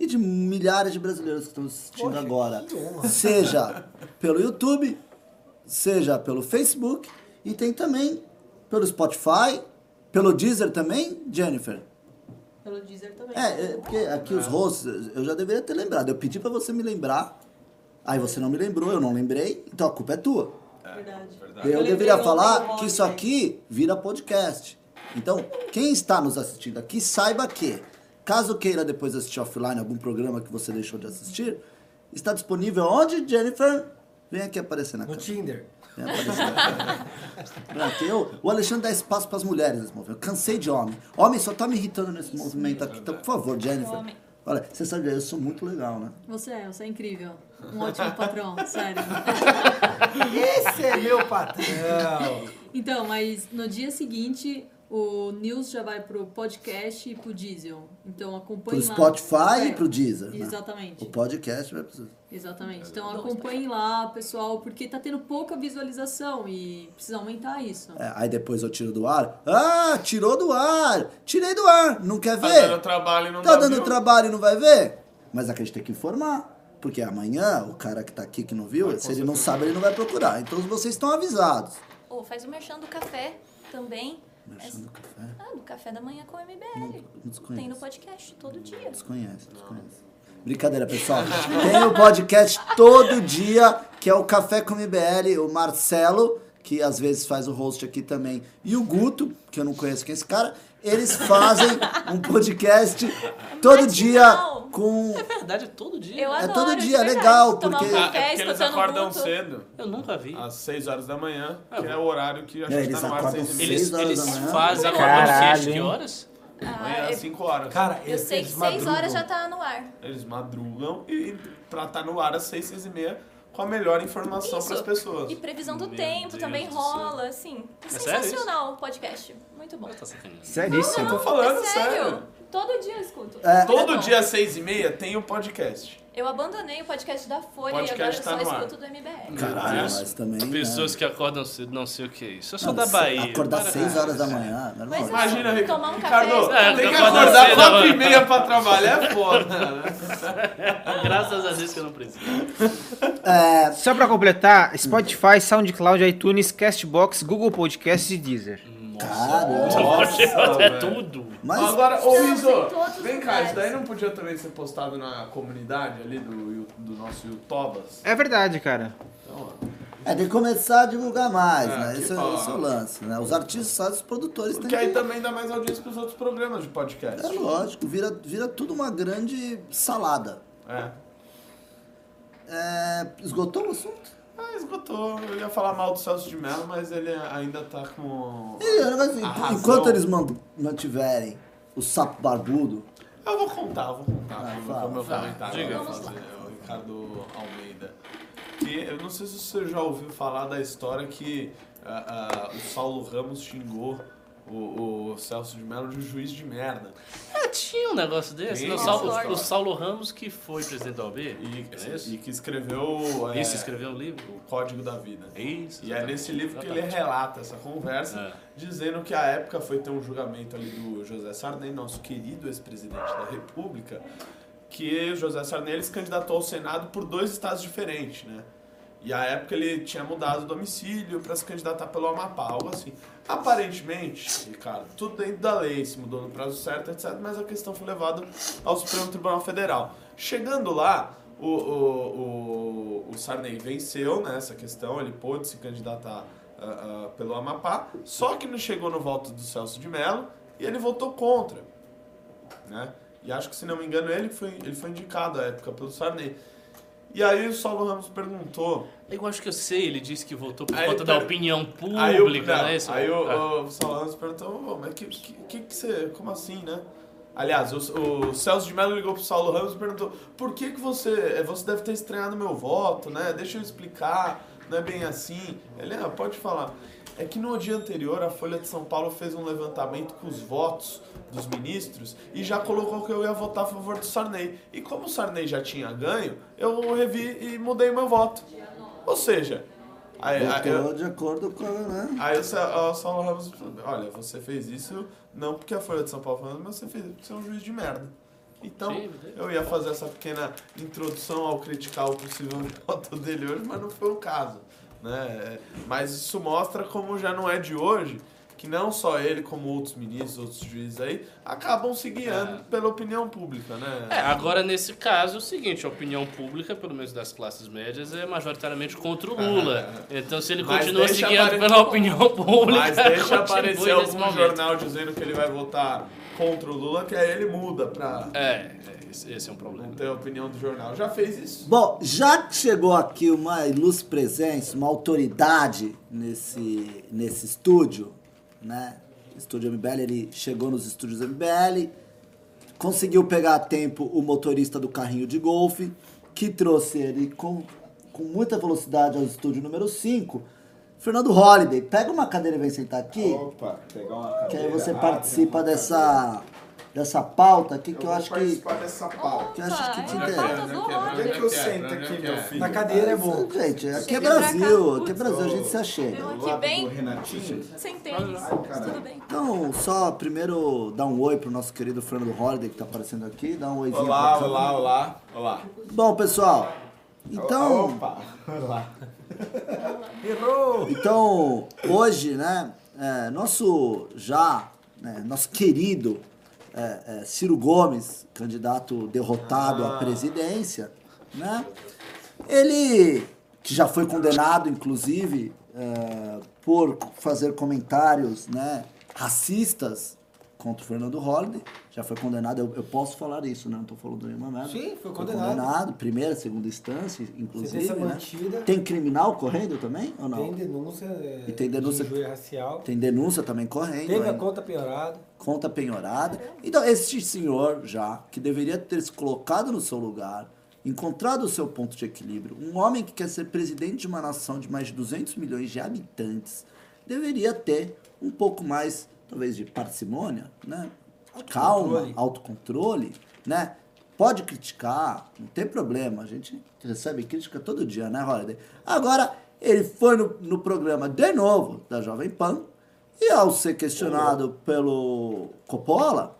e de milhares de brasileiros que estão assistindo Poxa, agora. Seja pelo YouTube, seja pelo Facebook e tem também pelo Spotify, pelo Deezer também, Jennifer. Pelo Deezer também. É, é, porque aqui os hosts, eu já deveria ter lembrado. Eu pedi pra você me lembrar, aí você não me lembrou, eu não lembrei, então a culpa é tua. Verdade. Eu, lembrei deveria falar que isso aqui vira podcast. Então, quem está nos assistindo aqui, saiba que, caso queira depois assistir offline algum programa que você deixou de assistir, está disponível onde, Jennifer? Vem aqui aparecer na No câmera. Tinder. Vem aparecer na câmera. [LAUGHS] Eu, o Alexandre dá espaço para as mulheres nesse movimento. Eu cansei de homem. Homem só tá me irritando nesse movimento aqui. Então, por favor, Jennifer. Homem. Olha, você sabe, eu sou muito legal, né? Você é, você é incrível. Um ótimo patrão, [LAUGHS] sério. Esse é meu patrão. Então, mas no dia seguinte, o News já vai pro podcast e pro Diesel. Então acompanhe Pro lá. Spotify É, e pro Deezer. né? Exatamente. O podcast vai precisar. Exatamente. Então acompanhe lá, pessoal, porque tá tendo pouca visualização e precisa aumentar isso. É, aí depois eu tiro do ar. Ah, tirou do ar! Tirei do ar! Não quer Tá ver? dando trabalho e não Tá dá dando view. trabalho e não vai ver? Mas aqui a gente tem que informar. Porque amanhã, o cara que tá aqui que não viu, se ele não sabe, ele não vai procurar. Então vocês estão avisados. Ou faz o merchan do café também. Merchan do café? Ah, do café da manhã com o MBL. Não Tem no podcast todo dia. Desconhece, desconhece. Brincadeira, pessoal. Tem o podcast todo dia, que é o Café com MBL, o Marcelo, que às vezes faz o host aqui também, e o Guto, que eu não conheço quem é esse cara. Eles fazem um podcast [LAUGHS] todo dia. Com É verdade, é todo dia. Eu né? É adoro, todo de dia, verdade. legal, porque- um Ah, café, é porque eles acordam Guto. cedo, Eu nunca vi. às 6 horas da manhã, que Ah, é o horário que a É, gente eles tá no ar às acordam 6 e meia. Eles, horas eles da manhã. fazem a de hein? horas? Ah, Amanhã às é- 5 horas. Cara, eu eles, sei que eles 6 horas madrugam. já tá no ar. Eles madrugam e pra estar no ar às 6, 6 e meia com a melhor informação para as pessoas. E previsão do Meu tempo Deus também do rola, assim. É É sensacional o podcast. Muito bom. Tá. Seríssimo. Tô falando é sério. sério. Todo dia eu escuto. É. Todo dia às 6 e meia tem o podcast. Eu abandonei o podcast da Folha Podcast e tá agora eu no só ar. escuto do MBL. Caralho, mas também. né? Pessoas que acordam cedo, não sei o que é isso. Eu sou Não, da Bahia. Acordar 6 horas da manhã, normal. Mas Imagina, Ricardo. Tomar um Ricardo, café. É, tem que acordar acordar cedo, 4 e meia pra trabalhar, é foda, né? [LAUGHS] Graças a Deus que eu não preciso. É, Só pra completar, Spotify, SoundCloud, iTunes, Castbox, Google Podcasts e Deezer. Caramba. Nossa, é tudo. Mas Agora, ô Estamos em Rizzo, todos os vem cá, lugares. isso daí não podia também ser postado na comunidade ali do, do nosso YouTubas? É verdade, cara. Então, ó. é, tem que começar a divulgar mais, É, né? que Esse é, esse é o lance, né? Os artistas fazem, os produtores têm Porque aí que... também dá mais audiência pros outros programas de podcast. É lógico, vira, vira tudo uma grande salada. É. É, esgotou o assunto? Ah, esgotou. Eu ia falar mal do Celso de Mello, mas ele ainda tá com. E, mas, A razão. enquanto eles man- mantiverem o sapo barbudo, Eu vou contar, eu vou contar Ah, como fala, o meu fala. comentário Diga. Vamos fazer, o Ricardo Almeida. Que eu não sei se você já ouviu falar da história que ah, ah, o Saulo Ramos xingou o, o Celso de Mello de juiz de merda. É, tinha um negócio desse. No essa Saulo- o Saulo Ramos, que foi presidente da OAB. E, é e que escreveu é, Isso, escreveu um livro. o Código da Vida. É isso. E é nesse livro que ele relata essa conversa, É. dizendo que a época foi ter um julgamento ali do José Sarney, nosso querido ex-presidente da República, que o José Sarney ele se candidatou ao Senado por dois estados diferentes, né? E a época ele tinha mudado o domicílio para se candidatar pelo Amapá, algo assim. Aparentemente, Ricardo, tudo dentro da lei, se mudou no prazo certo, etc. Mas a questão foi levada ao Supremo Tribunal Federal. Chegando lá, o, o, o, o Sarney venceu nessa questão, ele pôde se candidatar ah, ah, pelo Amapá, só que não chegou no voto do Celso de Mello e ele votou contra. Né? E acho que, se não me engano, ele foi, ele foi indicado à época pelo Sarney. E aí o Saulo Ramos perguntou. Eu acho que eu sei, ele disse que votou por Aí conta da per- opinião Aí, o, pública, não, né? Isso? aí o, Ah. o Saulo Ramos perguntou, "Ô, mas que, que, que, que você. Como assim, né? Aliás, o, o Celso de Mello ligou pro Saulo Ramos e perguntou: por que, que você. eh, Você deve ter estranhado meu voto, né? Deixa eu explicar, não é bem assim. Ele, ah, pode falar. É que no dia anterior a Folha de São Paulo fez um levantamento com os votos dos ministros e já colocou que eu ia votar a favor do Sarney. E como o Sarney já tinha ganho, eu revi e mudei meu voto. Ou seja, aí, aí, eu- de acordo com a... Né? Aí o Sa- o Saulo Ramos falou, olha, você fez isso não porque a Folha de São Paulo falando, mas você fez isso porque você é um juiz de merda. Então, Sim, eu ia fazer essa pequena introdução ao criticar o possível [LAUGHS] voto dele hoje, mas não foi o caso. Né? Mas isso mostra como já não é de hoje, que não só ele, como outros ministros, outros juízes aí, acabam se guiando É. pela opinião pública, né? É, agora nesse caso é o seguinte, a opinião pública, pelo menos das classes médias, é majoritariamente contra o Lula. Então se ele Mas continua se guiando apare- pela opinião pública, Mas deixa aparecer algum momento. jornal dizendo que ele vai votar contra o Lula, que aí ele muda pra É, é, esse, é um problema. não ter a opinião do jornal. Já fez isso? Bom, já que chegou aqui uma ilustre presença, uma autoridade nesse, nesse estúdio, né? Estúdio MBL, ele chegou nos estúdios MBL, conseguiu pegar a tempo o motorista do carrinho de golfe, que trouxe ele com, com muita velocidade ao estúdio número 5. Fernando Holliday, pega uma cadeira e vem sentar aqui, Opa, pegar uma que aí cadeira. você Ah, participa tem uma dessa, pauta aqui que eu, vou acho que, dessa pauta. que eu acho que te interessa. é do Por que, eu sento aqui, meu filho? Na cadeira é bom. Gente, aqui é Brasil, aqui é Brasil, a gente se achega. Eu aqui bem, Renatinho. sem tênis, tudo bem. Então, só primeiro dar um oi pro nosso querido Fernando Holliday que tá aparecendo aqui, dá um oizinho Olá, pra olá, olá, olá. Bom, pessoal, então, Opa, olá. então hoje, né, é, nosso já, né, nosso querido é, é, Ciro Gomes, candidato derrotado à presidência, né, ele, que já foi condenado, inclusive, é, por fazer comentários, né, racistas contra o Fernando Holliday, já foi condenado, eu, eu posso falar isso, né, não tô falando nenhuma merda. Sim, foi Foi condenado. condenado, primeira, segunda instância, inclusive, Sentença né? mantida. Tem criminal correndo também ou não? Tem denúncia, é, E tem denúncia- de racial. Tem denúncia também correndo. Teve a conta penhorada. conta penhorada. Então, este senhor já, que deveria ter se colocado no seu lugar, encontrado o seu ponto de equilíbrio, um homem que quer ser presidente de uma nação de mais de 200 milhões de habitantes, deveria ter um pouco mais, talvez, de parcimônia, né? Calma, Autocontrole. autocontrole, né? pode criticar, não tem problema. A gente recebe crítica todo dia, né, Holiday? Agora, ele foi no, no programa de novo da Jovem Pan e ao ser questionado pelo Coppola,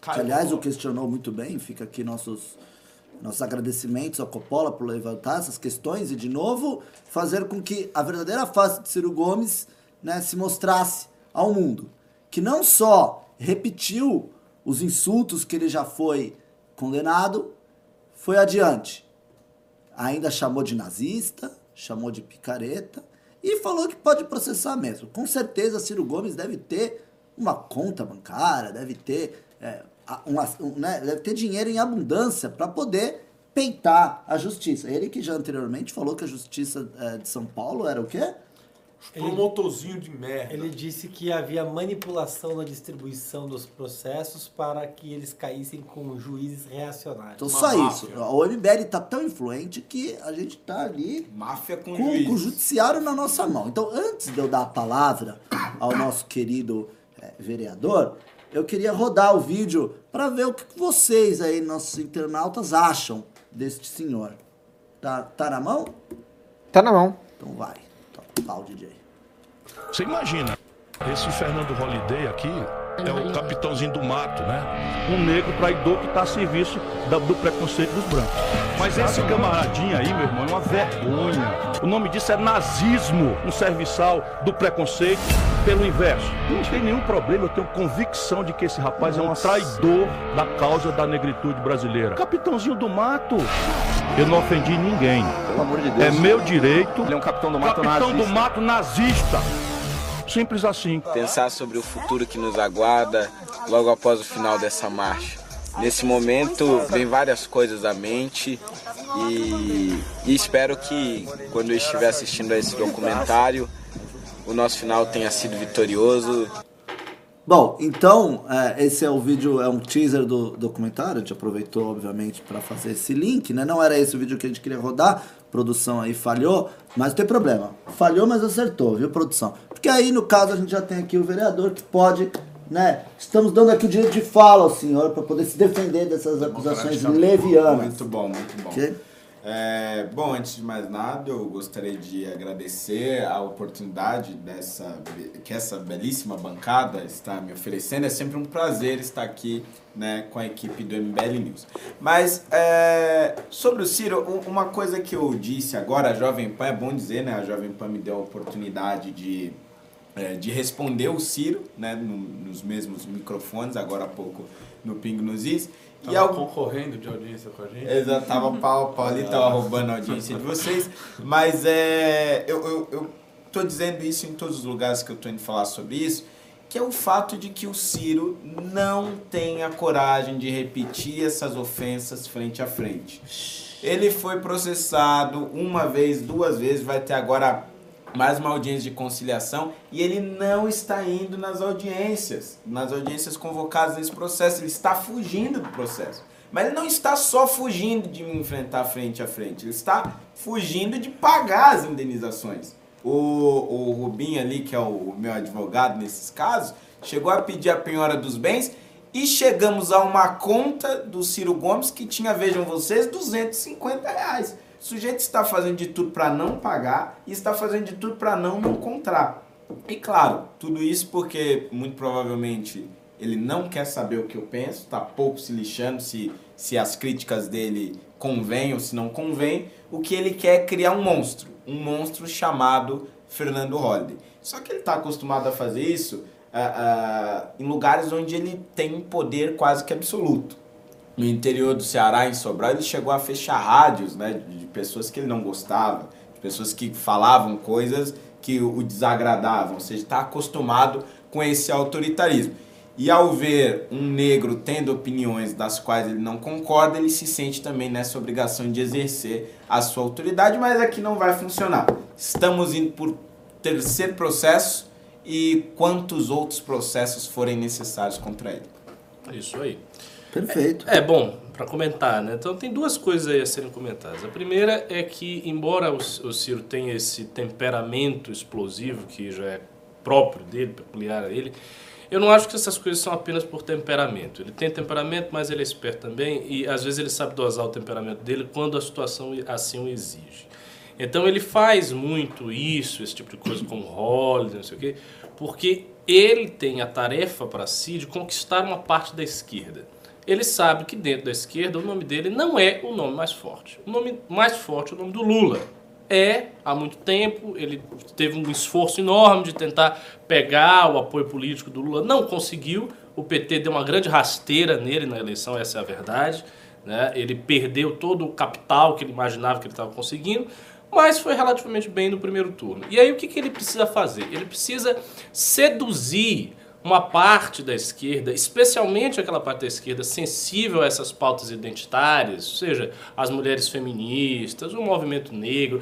que aliás o questionou muito bem, fica aqui nossos, nossos agradecimentos ao Coppola por levantar essas questões e, de novo, fazer com que a verdadeira face de Ciro Gomes né, se mostrasse ao mundo. Que não só repetiu os insultos que ele já foi condenado, foi adiante. Ainda chamou de nazista, chamou de picareta e falou que pode processar mesmo. Com certeza, Ciro Gomes deve ter uma conta bancária, deve ter, é, uma- um, né, deve ter dinheiro em abundância para poder peitar a justiça. Ele que já anteriormente falou que a justiça é, de São Paulo era o quê? Promotorzinho de merda. Ele disse que havia manipulação na distribuição dos processos para que eles caíssem com juízes reacionários. Então Uma só máfia. isso. O MBL tá tão influente que a gente tá ali Máfia com, com, com o judiciário na nossa mão. Então, antes de eu dar a palavra ao nosso querido eh, vereador, eu queria rodar o vídeo para ver o que vocês aí, nossos internautas, acham deste senhor. Tá, tá na mão? Tá na mão. Então vai. Pau, DJ. Você imagina, esse Fernando Holliday aqui é o capitãozinho do mato, né? Um negro traidor que está a serviço do preconceito dos brancos. Mas esse camaradinho aí, meu irmão, é uma vergonha. O nome disso é nazismo, um serviçal do preconceito pelo inverso. Não tem nenhum problema, eu tenho convicção de que esse rapaz é um traidor da causa da negritude brasileira. Capitãozinho do mato. Eu não ofendi ninguém. Pelo amor de Deus. É meu direito. Ele é um capitão do mato Capitão nazista. do mato nazista. Simples assim. pensar sobre o futuro que nos aguarda logo após o final dessa marcha. Nesse momento vem várias coisas à mente e, e espero que quando eu estiver assistindo a esse documentário o nosso final tenha sido vitorioso. Bom, então, é, esse é o vídeo, é um teaser do documentário. A gente aproveitou, obviamente, para fazer esse link, né? Não era esse o vídeo que a gente queria rodar, produção aí falhou, mas não tem problema. Falhou, mas acertou, viu, produção? Porque aí, no caso, a gente já tem aqui o vereador que pode, né? Estamos dando aqui o direito de fala ao senhor para poder se defender dessas acusações levianas. Muito bom, muito bom. Ok? É, bom, antes de mais nada, eu gostaria de agradecer a oportunidade dessa, que essa belíssima bancada está me oferecendo. É sempre um prazer estar aqui né, com a equipe do MBL News. Mas é, sobre o Ciro, uma coisa que eu disse agora, a Jovem Pan, é bom dizer, né? A Jovem Pan me deu a oportunidade de é, de responder o Ciro, né, no- nos mesmos microfones, agora há pouco no Ping nos Is. E Tava algo concorrendo de audiência com a gente. Exato, tava [LAUGHS] pau a pau ali, tava roubando a audiência de vocês. Mas é. Eu, eu, eu tô dizendo isso em todos os lugares que eu tô indo falar sobre isso, que é o fato de que o Ciro não tem a coragem de repetir essas ofensas frente a frente. Ele foi processado uma vez, duas vezes, vai ter agora mais uma audiência de conciliação e ele não está indo nas audiências, nas audiências convocadas nesse processo, ele está fugindo do processo. Mas ele não está só fugindo de me enfrentar frente a frente, ele está fugindo de pagar as indenizações. O, o Rubinho ali, que é o meu advogado nesses casos, chegou a pedir a penhora dos bens e chegamos a uma conta do Ciro Gomes que tinha, vejam vocês, 250 reais. O sujeito está fazendo de tudo para não pagar e está fazendo de tudo para não me encontrar. E claro, tudo isso porque muito provavelmente ele não quer saber o que eu penso, está pouco se lixando se, se as críticas dele convêm ou se não convêm. O que ele quer é criar um monstro, um monstro chamado Fernando Holliday. Só que ele está acostumado a fazer isso ah, ah, em lugares onde ele tem poder quase que absoluto no interior do Ceará, em Sobral, ele chegou a fechar rádios, né, de pessoas que ele não gostava, de pessoas que falavam coisas que o desagradavam, ou seja, está acostumado com esse autoritarismo. E ao ver um negro tendo opiniões das quais ele não concorda, ele se sente também nessa obrigação de exercer a sua autoridade, mas aqui não vai funcionar. Estamos indo por terceiro processo e quantos outros processos forem necessários contra ele. É Isso aí. Perfeito. É, bom, para comentar, né? Então tem duas coisas aí a serem comentadas. A primeira é que, embora o, o Ciro tenha esse temperamento explosivo que já é próprio dele, peculiar a ele, Eu não acho que essas coisas são apenas por temperamento. Ele tem temperamento, mas ele é esperto também e às vezes ele sabe dosar o temperamento dele quando a situação assim o exige. Então ele faz muito isso, esse tipo de coisa como Holiday, não sei o quê, porque ele tem a tarefa para si de conquistar uma parte da esquerda. Ele sabe que dentro da esquerda o nome dele não é o nome mais forte. O nome mais forte é o nome do Lula. É, há muito tempo, ele teve um esforço enorme de tentar pegar o apoio político do Lula, não conseguiu. O PT deu uma grande rasteira nele na eleição, essa é a verdade. Né? Ele perdeu todo o capital que ele imaginava que ele estava conseguindo, mas foi relativamente bem no primeiro turno. E aí o que, que ele precisa fazer? Ele precisa seduzir uma parte da esquerda, especialmente aquela parte da esquerda sensível a essas pautas identitárias, ou seja, as mulheres feministas, o movimento negro,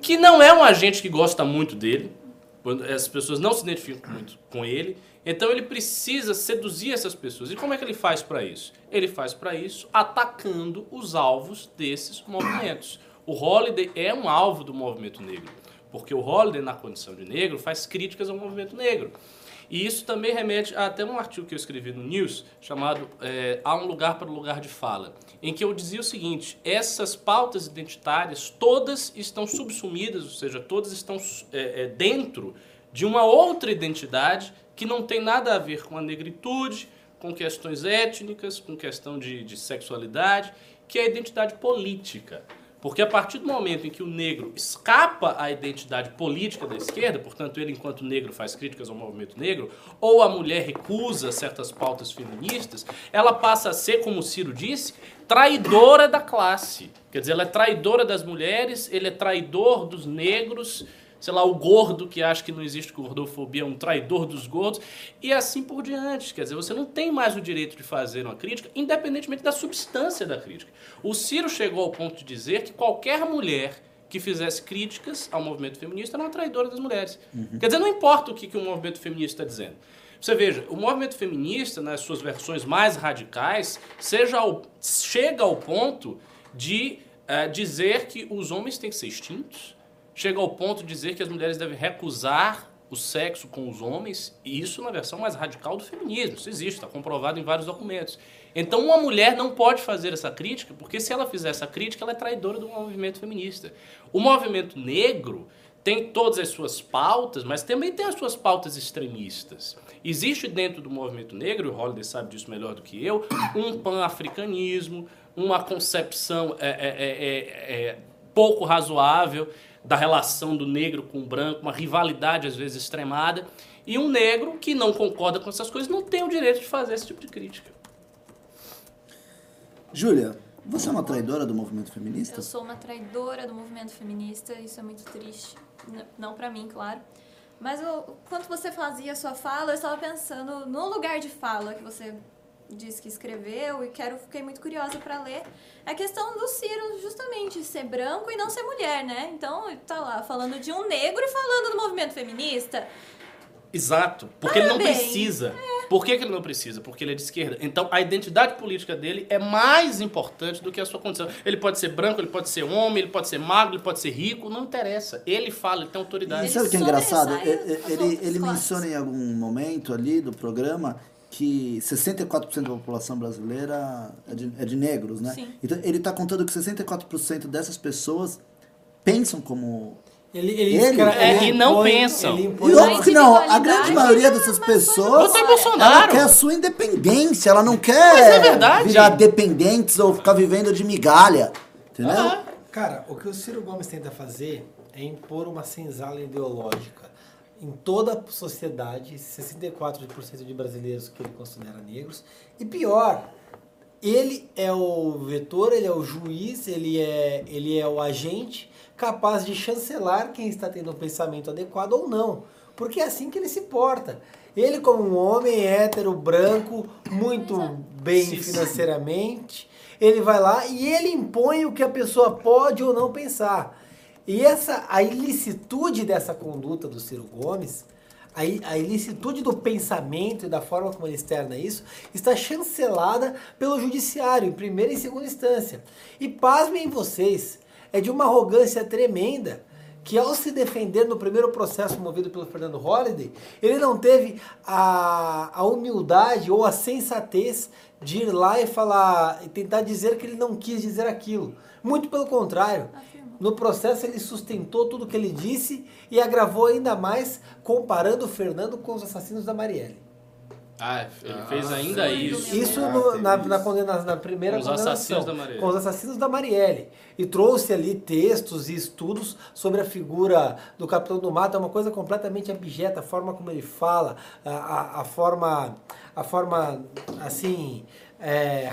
que não é um agente que gosta muito dele, as pessoas não se identificam muito com ele, então ele precisa seduzir essas pessoas. E como é que ele faz para isso? Ele faz para isso atacando os alvos desses movimentos. O Holiday é um alvo do movimento negro, porque o Holiday, na condição de negro, faz críticas ao movimento negro. E isso também remete a até um artigo que eu escrevi no News, chamado é, Há um Lugar para o Lugar de Fala, em que eu dizia o seguinte, essas pautas identitárias todas estão subsumidas, ou seja, todas estão é, é, dentro de uma outra identidade que não tem nada a ver com a negritude, com questões étnicas, com questão de, de sexualidade, que é a identidade política. Porque a partir do momento em que o negro escapa à identidade política da esquerda, portanto, ele, enquanto negro, faz críticas ao movimento negro, ou a mulher recusa certas pautas feministas, ela passa a ser, como o Ciro disse, traidora da classe. Quer dizer, ela é traidora das mulheres, ele é traidor dos negros sei lá, o gordo que acha que não existe gordofobia um traidor dos gordos, e assim por diante. Quer dizer, você não tem mais o direito de fazer uma crítica, independentemente da substância da crítica. O Ciro chegou ao ponto de dizer que qualquer mulher que fizesse críticas ao movimento feminista era uma traidora das mulheres. Uhum. Quer dizer, não importa o que, que o movimento feminista está dizendo. Você veja, o movimento feminista, nas suas versões mais radicais, seja ao, chega ao ponto de uh, dizer que os homens têm que ser extintos, chega ao ponto de dizer que as mulheres devem recusar o sexo com os homens, e isso na versão mais radical do feminismo. Isso existe, está comprovado em vários documentos. Então, uma mulher não pode fazer essa crítica, porque se ela fizer essa crítica, ela é traidora do movimento feminista. O movimento negro tem todas as suas pautas, mas também tem as suas pautas extremistas. Existe dentro do movimento negro, o Holiday sabe disso melhor do que eu, um pan-africanismo, uma concepção é, é, é, é pouco razoável da relação do negro com o branco, uma rivalidade às vezes extremada, e um negro que não concorda com essas coisas não tem o direito de fazer esse tipo de crítica. Júlia, você é uma traidora do movimento feminista? Eu sou uma traidora do movimento feminista, isso é muito triste. Não para mim, claro. Mas eu, quando você fazia a sua fala, eu estava pensando no lugar de fala que você disse que escreveu e quero fiquei muito curiosa para ler a questão do Ciro justamente ser branco e não ser mulher, né? Então tá lá falando de um negro e falando do movimento feminista. Exato, porque ele não precisa. É. Por que, que, ele não precisa? Porque ele é de esquerda. Então a identidade política dele é mais importante do que a sua condição. Ele pode ser branco, ele pode ser homem, ele pode ser magro, ele pode ser rico, não interessa. Ele fala, ele tem autoridade. E sabe o que é engraçado? Ele, ele, ele menciona em algum momento ali do programa que 64% da população brasileira é de, é de negros, né? Sim. Então ele está contando que 64% dessas pessoas pensam como ele, ele, ele, é, ele e não impõe, pensam. e óbvio que não, a grande maioria dessas pessoas ela quer a sua independência, ela não quer é virar dependentes ou ficar vivendo de migalha. Entendeu? Ah. Cara, o que o Ciro Gomes tenta fazer é impor uma senzala ideológica em toda a sociedade, 64% de brasileiros que ele considera negros. E pior, ele é o vetor, ele é o juiz, ele é, ele é o agente capaz de chancelar quem está tendo um pensamento adequado ou não. Porque é assim que ele se porta. Ele, como um homem hétero, branco, muito bem financeiramente, ele vai lá e ele impõe o que a pessoa pode ou não pensar. E essa a ilicitude dessa conduta do Ciro Gomes, a, a ilicitude do pensamento e da forma como ele externa isso, está chancelada pelo judiciário, em primeira e segunda instância. E pasmem vocês, é de uma arrogância tremenda que ao se defender no primeiro processo movido pelo Fernando Holliday, ele não teve a, a humildade ou a sensatez de ir lá e falar e tentar dizer que ele não quis dizer aquilo. Muito pelo contrário. No processo ele sustentou tudo que ele disse e agravou ainda mais comparando o Fernando com os assassinos da Marielle. Ah, ele fez ainda isso. Isso no- na, na, condena- na primeira Com os condenação. assassinos da Marielle. Com os assassinos da Marielle. E trouxe ali textos e estudos sobre a figura do Capitão do Mato. É uma coisa completamente abjeta, a forma como ele fala, a, a, a forma, a forma, assim, é,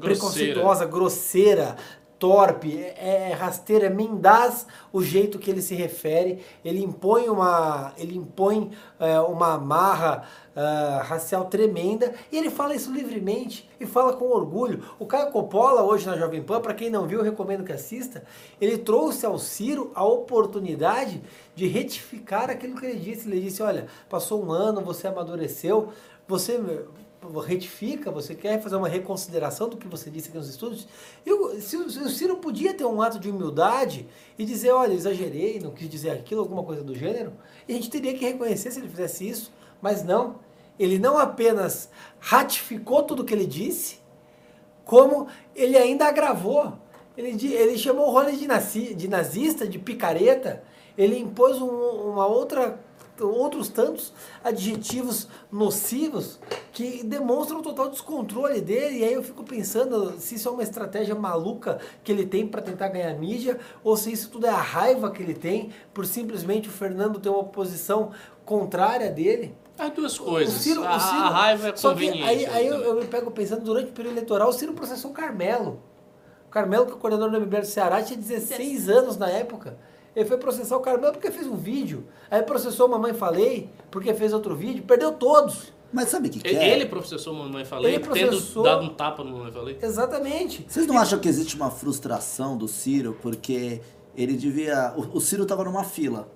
preconceituosa, grosseira, torpe, é, é rasteira, é mendaz o jeito que ele se refere. Ele impõe uma, ele impõe é, uma amarra ah, racial tremenda e ele fala isso livremente e fala com orgulho. O Caio Coppola hoje na Jovem Pan, para quem não viu, recomendo que assista. Ele trouxe ao Ciro a oportunidade de retificar aquilo que ele disse. Ele disse: "Olha, passou um ano, você amadureceu, você retifica, você quer fazer uma reconsideração do que você disse aqui nos estudos. E o, se o, o Ciro podia ter um ato de humildade e dizer, olha, exagerei, não quis dizer aquilo, alguma coisa do gênero, e a gente teria que reconhecer se ele fizesse isso, mas não. Ele não apenas ratificou tudo que ele disse, como ele ainda agravou. Ele, ele chamou o Rony de, nazi, de nazista, de picareta, ele impôs um- uma outra outros tantos adjetivos nocivos que demonstram o total descontrole dele. E aí eu fico pensando se isso é uma estratégia maluca que ele tem para tentar ganhar mídia ou se isso tudo é a raiva que ele tem por simplesmente o Fernando ter uma posição contrária dele. As duas coisas. O Ciro- o a, a Ciro- raiva é só que conveniente. aí, aí eu, eu me pego pensando, durante o período eleitoral, o Ciro processou o Carmelo. O Carmelo, que é o coordenador do MBL do Ceará, tinha 16 anos na época. Ele foi processar o Carmelo porque fez um vídeo. Aí processou Mamãe Falei porque fez outro vídeo. Perdeu todos. Mas sabe o que, que Ele, é? ele processou Mamãe Falei, Ele tendo processou- dado um tapa no Mamãe Falei. Exatamente. Vocês não acham que existe uma frustração do Ciro? Porque ele devia. O, o Ciro tava numa fila.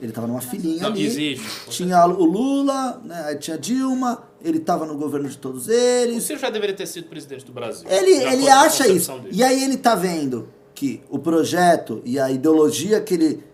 Ele tava numa filinha Não, ali. existe. Tinha o Lula, né, aí tinha Dilma, ele tava no governo de todos O eles. Ciro já deveria ter sido presidente do Brasil. Ele, ele acha isso. dele. E aí ele tá vendo que o projeto e a ideologia que ele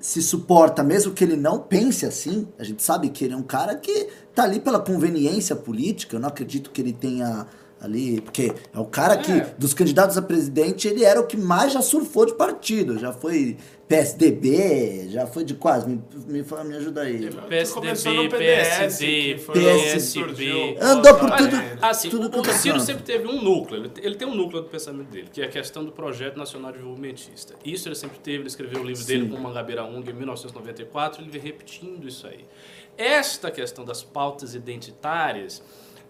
se suporta, mesmo que ele não pense assim, a gente sabe que ele é um cara que tá ali pela conveniência política, eu não acredito que ele tenha ali, porque é o cara que, É. dos candidatos a presidente, ele era o que mais já surfou de partido, já foi PSDB, já foi de quase, me, me, fala- me ajuda aí. PSDB, PSD, que foi PS, onde surgiu. Andou por Olha, tudo, Assim, tudo o, o é Ciro sempre teve um núcleo, ele, tem um núcleo do pensamento dele, que é a questão do Projeto Nacional Desenvolvimentista. Isso ele sempre teve, ele escreveu o livro dele Sim. com Mangabeira Ung em 1994, ele vem repetindo isso aí. Esta questão das pautas identitárias,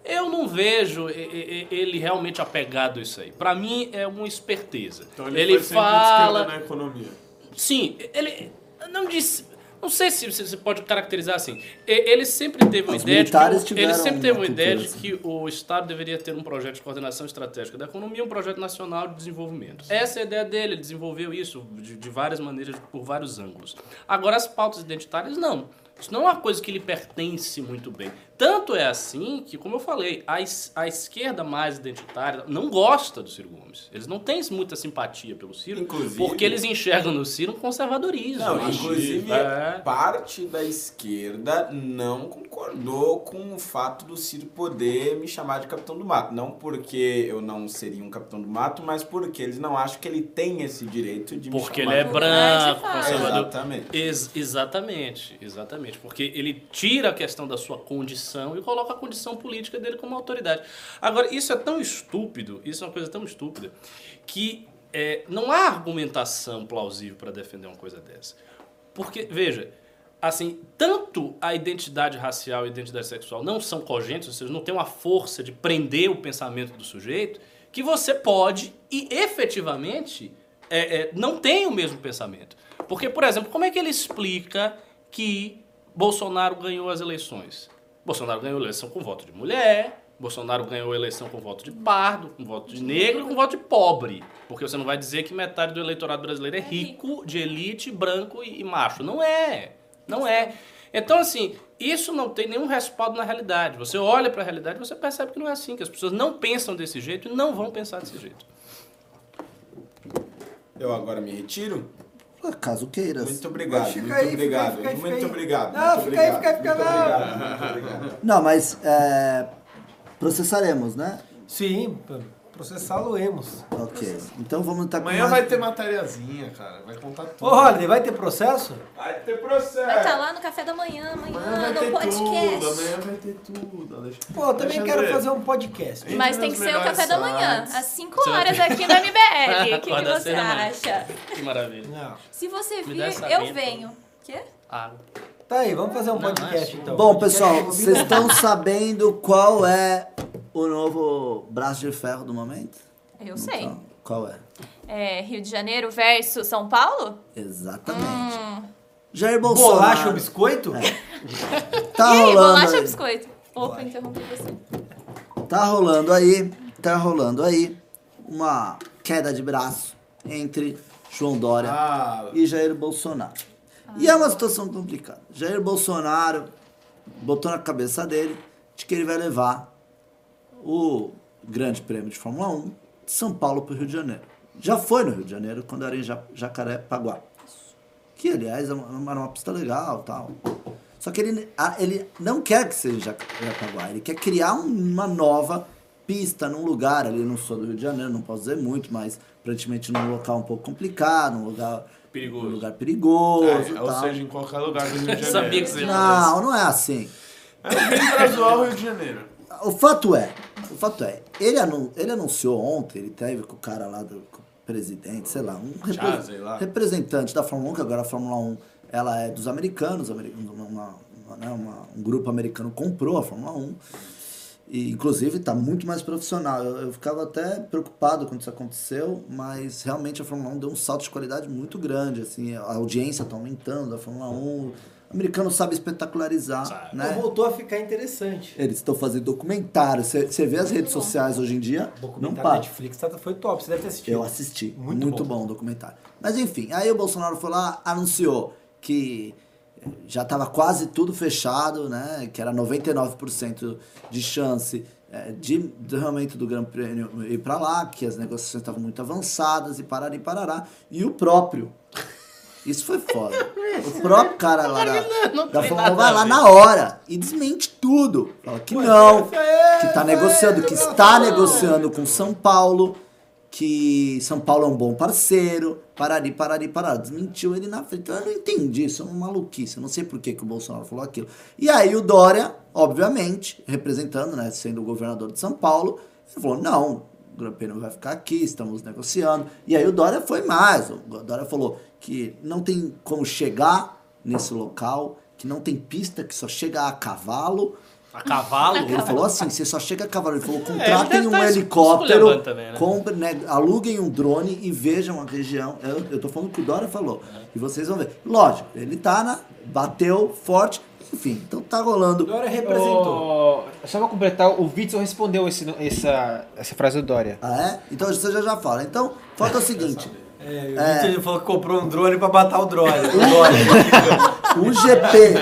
eu não vejo ele realmente apegado a isso aí. Para mim é uma esperteza. Então ele, ele foi sempre de fala, na economia. Sim, ele não disse. Não sei se você pode caracterizar assim. Ele sempre teve uma Os ideia de que, ele sempre teve uma ideia de que o Estado deveria ter um projeto de coordenação estratégica da economia, um projeto nacional de desenvolvimento. Essa é a ideia dele, ele desenvolveu isso de, de várias maneiras, por vários ângulos. Agora as pautas identitárias não. Isso não é uma coisa que lhe pertence muito bem. Tanto é assim que, como eu falei, a, a esquerda mais identitária não gosta do Ciro Gomes. Eles não têm muita simpatia pelo Ciro, Inclusive- porque eles enxergam no Ciro um conservadorismo. Não, inclusive, É. parte da esquerda não concordou com o fato do Ciro poder me chamar de capitão do mato. Não porque eu não seria um capitão do mato, mas porque eles não acham que ele tem esse direito de Porque me ele chamar é de- branco, fato. conservador. Exatamente. Ex- exatamente, exatamente. Porque ele tira a questão da sua condição e coloca a condição política dele como autoridade. Agora, isso é tão estúpido, isso é uma coisa tão estúpida, que é, não há argumentação plausível para defender uma coisa dessa. Porque, veja, assim, tanto a identidade racial e a identidade sexual não são cogentes, ou seja, não tem uma força de prender o pensamento do sujeito, que você pode e efetivamente é, é, não tem o mesmo pensamento. Porque, por exemplo, como é que ele explica que Bolsonaro ganhou as eleições? Bolsonaro ganhou a eleição com voto de mulher, Bolsonaro ganhou a eleição com voto de pardo, com voto de negro e com voto de pobre. Porque você não vai dizer que metade do eleitorado brasileiro é rico, de elite, branco e, e macho. Não é. Não é. Então, assim, isso não tem nenhum respaldo na realidade. Você olha para a realidade e você percebe que não é assim, que as pessoas não pensam desse jeito e não vão pensar desse jeito. Eu agora me retiro. Caso queiras. Muito obrigado, Fica muito aí, fica obrigado. aí, fica aí, fica muito aí. obrigado. Não, muito fica aí, obrigado, fica aí, fica muito aí. obrigado, muito obrigado. Não, mas é, processaremos, né? Sim, processá-lo-emos. Ok. Então vamos estar com Amanhã mais- vai ter matériazinha, cara. Vai contar tudo. Ô, Holiday, vai ter processo? Vai ter processo. Vai estar lá no café da manhã, amanhã, no podcast. tudo. Amanhã vai ter tudo. Alex- Pô, eu também Alexandre, quero fazer um podcast. Entre Mas tem que ser o café da manhã, sites. às 5 horas aqui no MBL. [LAUGHS] O que, que você acha? Que maravilha. Não. Se você Me vir, eu venho. Quê? Ah, Tá aí, vamos fazer um Não, podcast mas- então. Bom, pessoal, vocês estão sabendo qual é o novo braço de ferro do momento? Eu Não sei. Qual é? É, Rio de Janeiro versus São Paulo? Exatamente. Hum. Jair Bolsonaro. Bolacha ou biscoito? [LAUGHS] Tá e aí, rolando. bolacha ou aí. biscoito? Opa, interrompi você. Tá rolando aí, tá rolando aí uma queda de braço entre João Dória Ah, e Jair Bolsonaro. E é uma situação complicada. Jair Bolsonaro botou na cabeça dele de que ele vai levar o Grande Prêmio de Fórmula 1 de São Paulo para o Rio de Janeiro. Já foi no Rio de Janeiro quando era em Ja- Jacarepaguá. Que, aliás, é uma, era uma pista legal tal. Só que ele, ele não quer que seja Jacarepaguá. Ele quer criar um- uma nova pista num lugar ali. Não sou do Rio de Janeiro, não posso dizer muito, mas aparentemente num local um pouco complicado, um lugar Perigoso. Um lugar perigoso. é, ou tal. seja, em qualquer lugar do Rio de [LAUGHS] Janeiro. Eu sabia que você ia Não, não é assim. Eu vim pra zoar o Rio de Janeiro. O fato é, o fato é, ele, anu- ele anunciou ontem, ele teve com o cara lá do presidente, sei lá, um repre- Chá, sei lá. representante da Fórmula 1, que agora a Fórmula 1 ela é dos americanos, ameri- uma, uma- né, uma- um grupo americano comprou a Fórmula 1. E, inclusive, está muito mais profissional. Eu, eu ficava até preocupado quando isso aconteceu, mas realmente a Fórmula 1 deu um salto de qualidade muito grande. Assim, a audiência está aumentando da Fórmula 1. O americano sabe espetacularizar. Sabe. Né? Voltou a ficar interessante. Eles estão fazendo documentário. Você vê as redes sociais hoje em dia, O não documentário para. Netflix tá- foi top, você deve ter assistido. Eu assisti. Muito Muito, bom. bom. o documentário. Mas enfim, aí o Bolsonaro foi lá, anunciou que já estava quase tudo fechado, né? Que era 99% de chance eh, de, de realmente do Grande Prêmio ir para lá, que as negociações estavam muito avançadas e parará e parará. E o próprio. Isso foi foda. [LAUGHS] O próprio cara lá da, da Fórmula 1 nada vai lá na hora e desmente tudo. Fala que não, que tá negociando, que está negociando com São Paulo, que São Paulo é um bom parceiro, parari, parari, parari. Desmentiu ele na frente. Eu não entendi, isso é uma maluquice. Eu não sei por que, que o Bolsonaro falou aquilo. E aí o Dória, obviamente, representando, né, sendo o governador de São Paulo, ele falou, não, o Gran Prêmio vai ficar aqui, estamos negociando. E aí o Dória foi mais. O Dória falou que não tem como chegar nesse local, que não tem pista, que só chega a cavalo. A cavalo? [LAUGHS] Ele falou assim, você só chega a cavalo. Ele falou, ele contratem deve um helicóptero, também, né? compre, né, aluguem um drone e vejam a região. Eu, eu tô falando o que o Dória falou. E vocês vão ver. Lógico, ele tá na... Bateu forte. Enfim, então tá rolando. Dória representou. Ô, só pra completar, o Witzel respondeu esse, essa, essa frase do Dória. Ah, é? Então você já já fala. Então, falta o [LAUGHS] seguinte. É, o É. Ele falou que comprou um drone pra matar o drone. [LAUGHS] O Dória. O GP,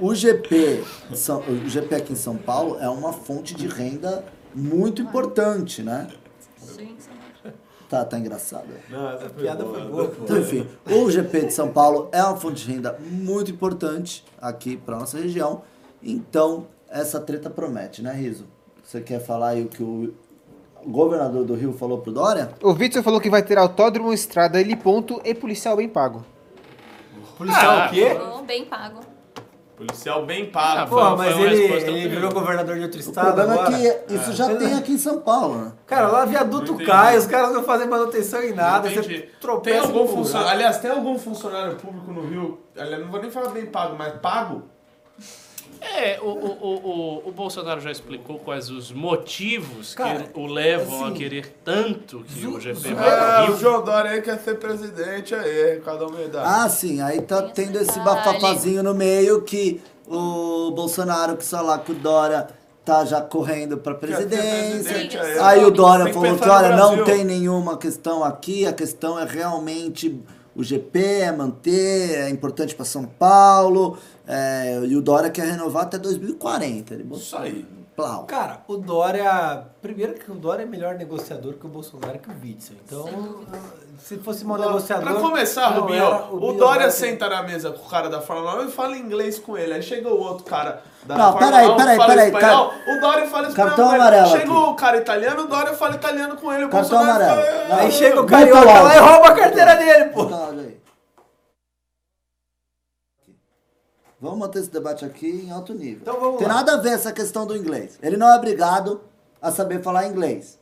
o GP, de São- o GP aqui em São Paulo é uma fonte de renda muito importante, né? Sim, sim. Tá, tá engraçado. Não, essa piada foi boa, pô. Então, enfim, o GP de São Paulo é uma fonte de renda muito importante aqui para nossa região. Então, essa treta promete, né, Riso? Você quer falar aí o que o governador do Rio falou pro Dória? O Witzel falou que vai ter autódromo, estrada, heliponto e policial bem pago. Policial Ah, o quê? Bem pago. Policial bem pago. Ah, Pô, foi- mas foi ele, ele virou governador de outro O estado problema agora. é que isso já tem aqui em São Paulo, né? Cara, lá viaduto cai, os caras não fazem manutenção em nada, você Tem tropeça algum no funcionário. Aliás, tem algum funcionário público no Rio? Aliás, não vou nem falar bem pago, mas pago? É, o, o, o, o, o Bolsonaro já explicou quais os motivos Cara, que o levam assim, a querer tanto que o GP vai Ah, ao o. João Dória aí quer ser presidente aí, cada humildade. Ah, sim, aí tá Tem tendo esse bafafazinho no meio que o Bolsonaro, que sei lá, que o Dória tá já correndo ser presidência. aí. O Dória falou que, olha, não tem nenhuma questão aqui, a questão é realmente o GP, é manter, é importante para São Paulo, é, e o Dória quer renovar até 2040. Ele botou. Isso aí. Plau. Cara, o Dória. Primeiro que o Dória é melhor negociador que o Bolsonaro que o Witzel. Então, se fosse mau negociador. Pra começar, não Rubinho, o, Bill Dória senta na mesa com o cara da Fórmula 1 e fala inglês com ele. Aí chega o outro cara da Não, Fórmula peraí, 1 peraí, fala peraí, espanhol. cara. O Dória fala espanhol Cartão amarelo Chega aqui. o cara italiano, o Dória fala italiano com ele. O Cartão Bolsonaro amarelo. fica- Aí chega o carioca o lá e rouba a carteira dele, pô. Bota o áudio aí. Vamos manter esse debate aqui em alto nível. Então vamos Tem lá. nada a ver essa questão do inglês. Ele não é obrigado a saber falar inglês.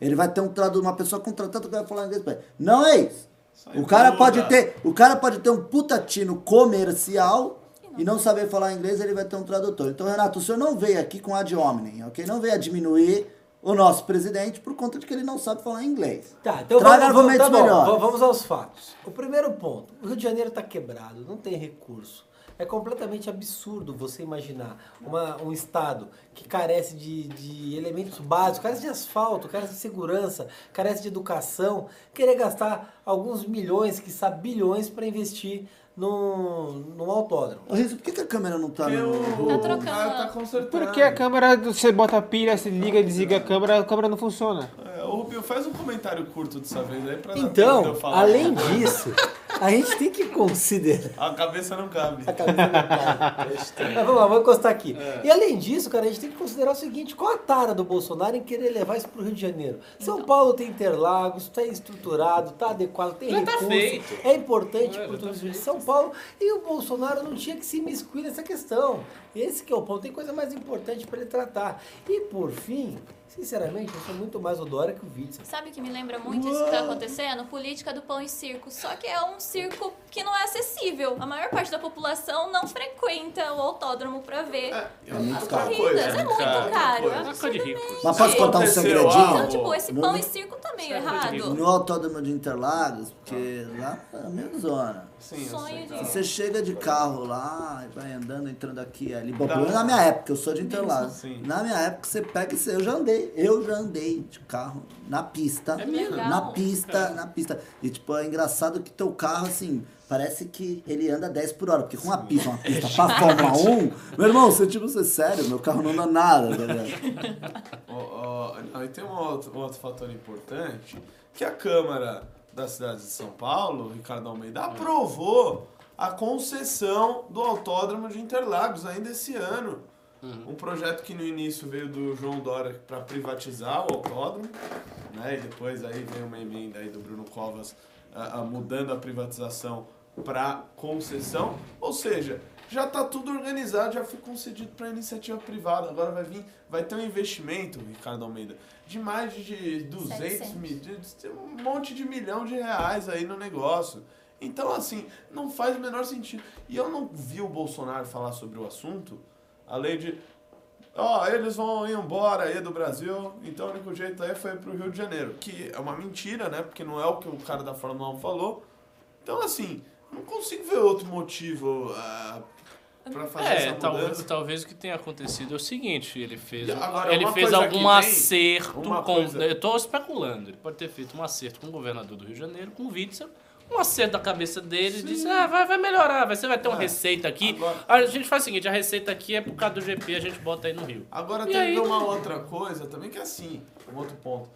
Ele vai ter um tradutor, uma pessoa contratada que vai falar inglês pra ele. Não é isso. O cara pode ter, o cara pode ter um putatino comercial e não saber falar inglês, ele vai ter um tradutor. Então, Renato, o senhor não veio aqui com ad hominem, ok? Não veio a diminuir o nosso presidente por conta de que ele não sabe falar inglês. Tá, então Traga vamos, argumentos tá bom, melhores. va- vamos aos fatos. O primeiro ponto, o Rio de Janeiro está quebrado, não tem recurso. É completamente absurdo você imaginar uma- um estado que carece de, de elementos básicos, carece de asfalto, carece de segurança, carece de educação, querer gastar alguns milhões, que bilhões, para investir num, num autódromo. Por que, que a câmera não tá Porque no... Tá trocando. cara tá consertando. Porque a câmera, você bota a pilha, se liga e desliga a câmera, a câmera não funciona. É, ô, Rubinho, faz um comentário curto dessa vez aí pra Então, eu falar. além disso, a gente tem que considerar. A cabeça não cabe. A cabeça não cabe. Mas vamos lá, vamos encostar aqui. E além disso, cara, a gente tem que considerar o seguinte: qual a tara do Bolsonaro em querer levar isso pro Rio de Janeiro? São Paulo tem Interlagos, está estruturado, está adequado, tem Já tá recurso, feito. é importante É, para o já tá turismo de. São Paulo e o Bolsonaro não tinha que se imiscuir nessa questão. Esse que é o ponto, tem coisa mais importante para ele tratar. E por fim, sinceramente, eu sou muito mais o Dória que o Witzel. Sabe o que me lembra muito isso que tá acontecendo? Política do pão e circo. Só que é um circo que não é acessível. A maior parte da população não frequenta o autódromo pra ver É muito as caro. corridas. É, É muito caro, caro. é É Coisa de rico. Mas posso contar um segredinho? Então, tipo, esse No- pão e circo tá meio errado. No autódromo de Interlagos, porque lá é a minha zona. Sim, Sonho de... Você chega de carro lá, e vai andando, entrando aqui ali. Bom, menos na minha época, eu sou de Interlagos. Sim. Na minha época, você pega e você, eu já andei. Eu já andei de carro na pista. É mesmo? Na pista, na pista. E tipo, é engraçado que teu carro, assim, parece que ele anda 10 por hora. Porque com uma pista, uma pista [LAUGHS] pra Fórmula 1, meu irmão, você tipo, você sério, meu carro não anda nada, tá ligado? Ó, ó, não, e tem um outro, um outro fator importante, que a Câmara da cidade de São Paulo, Ricardo Almeida, aprovou a concessão do autódromo de Interlagos ainda esse ano. Um projeto que no início veio do João Dória para privatizar o autódromo, né? E depois aí veio uma emenda aí do Bruno Covas ah, ah, mudando a privatização para concessão. Ou seja, já está tudo organizado, já foi concedido para iniciativa privada. Agora vai vir, vai ter um investimento, Ricardo Almeida, de mais de 200 700. mil, um monte de milhão de reais aí no negócio. Então, assim, não faz o menor sentido. E eu não vi o Bolsonaro falar sobre o assunto, além de, ó, eles vão ir embora aí do Brasil, então o único jeito aí foi pro Rio de Janeiro. Que é uma mentira, né? Porque não é o que o cara da Fórmula 1 falou. Então, assim, não consigo ver outro motivo ah, pra fazer É, essa talvez, talvez o que tenha acontecido é o seguinte, ele fez, Agora, ele fez algum acerto com... coisa- Eu tô especulando, ele pode ter feito um acerto com o governador do Rio de Janeiro, com o Witzel, um acerto da cabeça dele, disse, ah, vai, vai melhorar, você vai ter uma É. receita aqui. Agora- A gente faz o seguinte, a receita aqui é por causa do GP, a gente bota aí no Rio. Agora tem aí, uma outra coisa também que é assim, um outro ponto.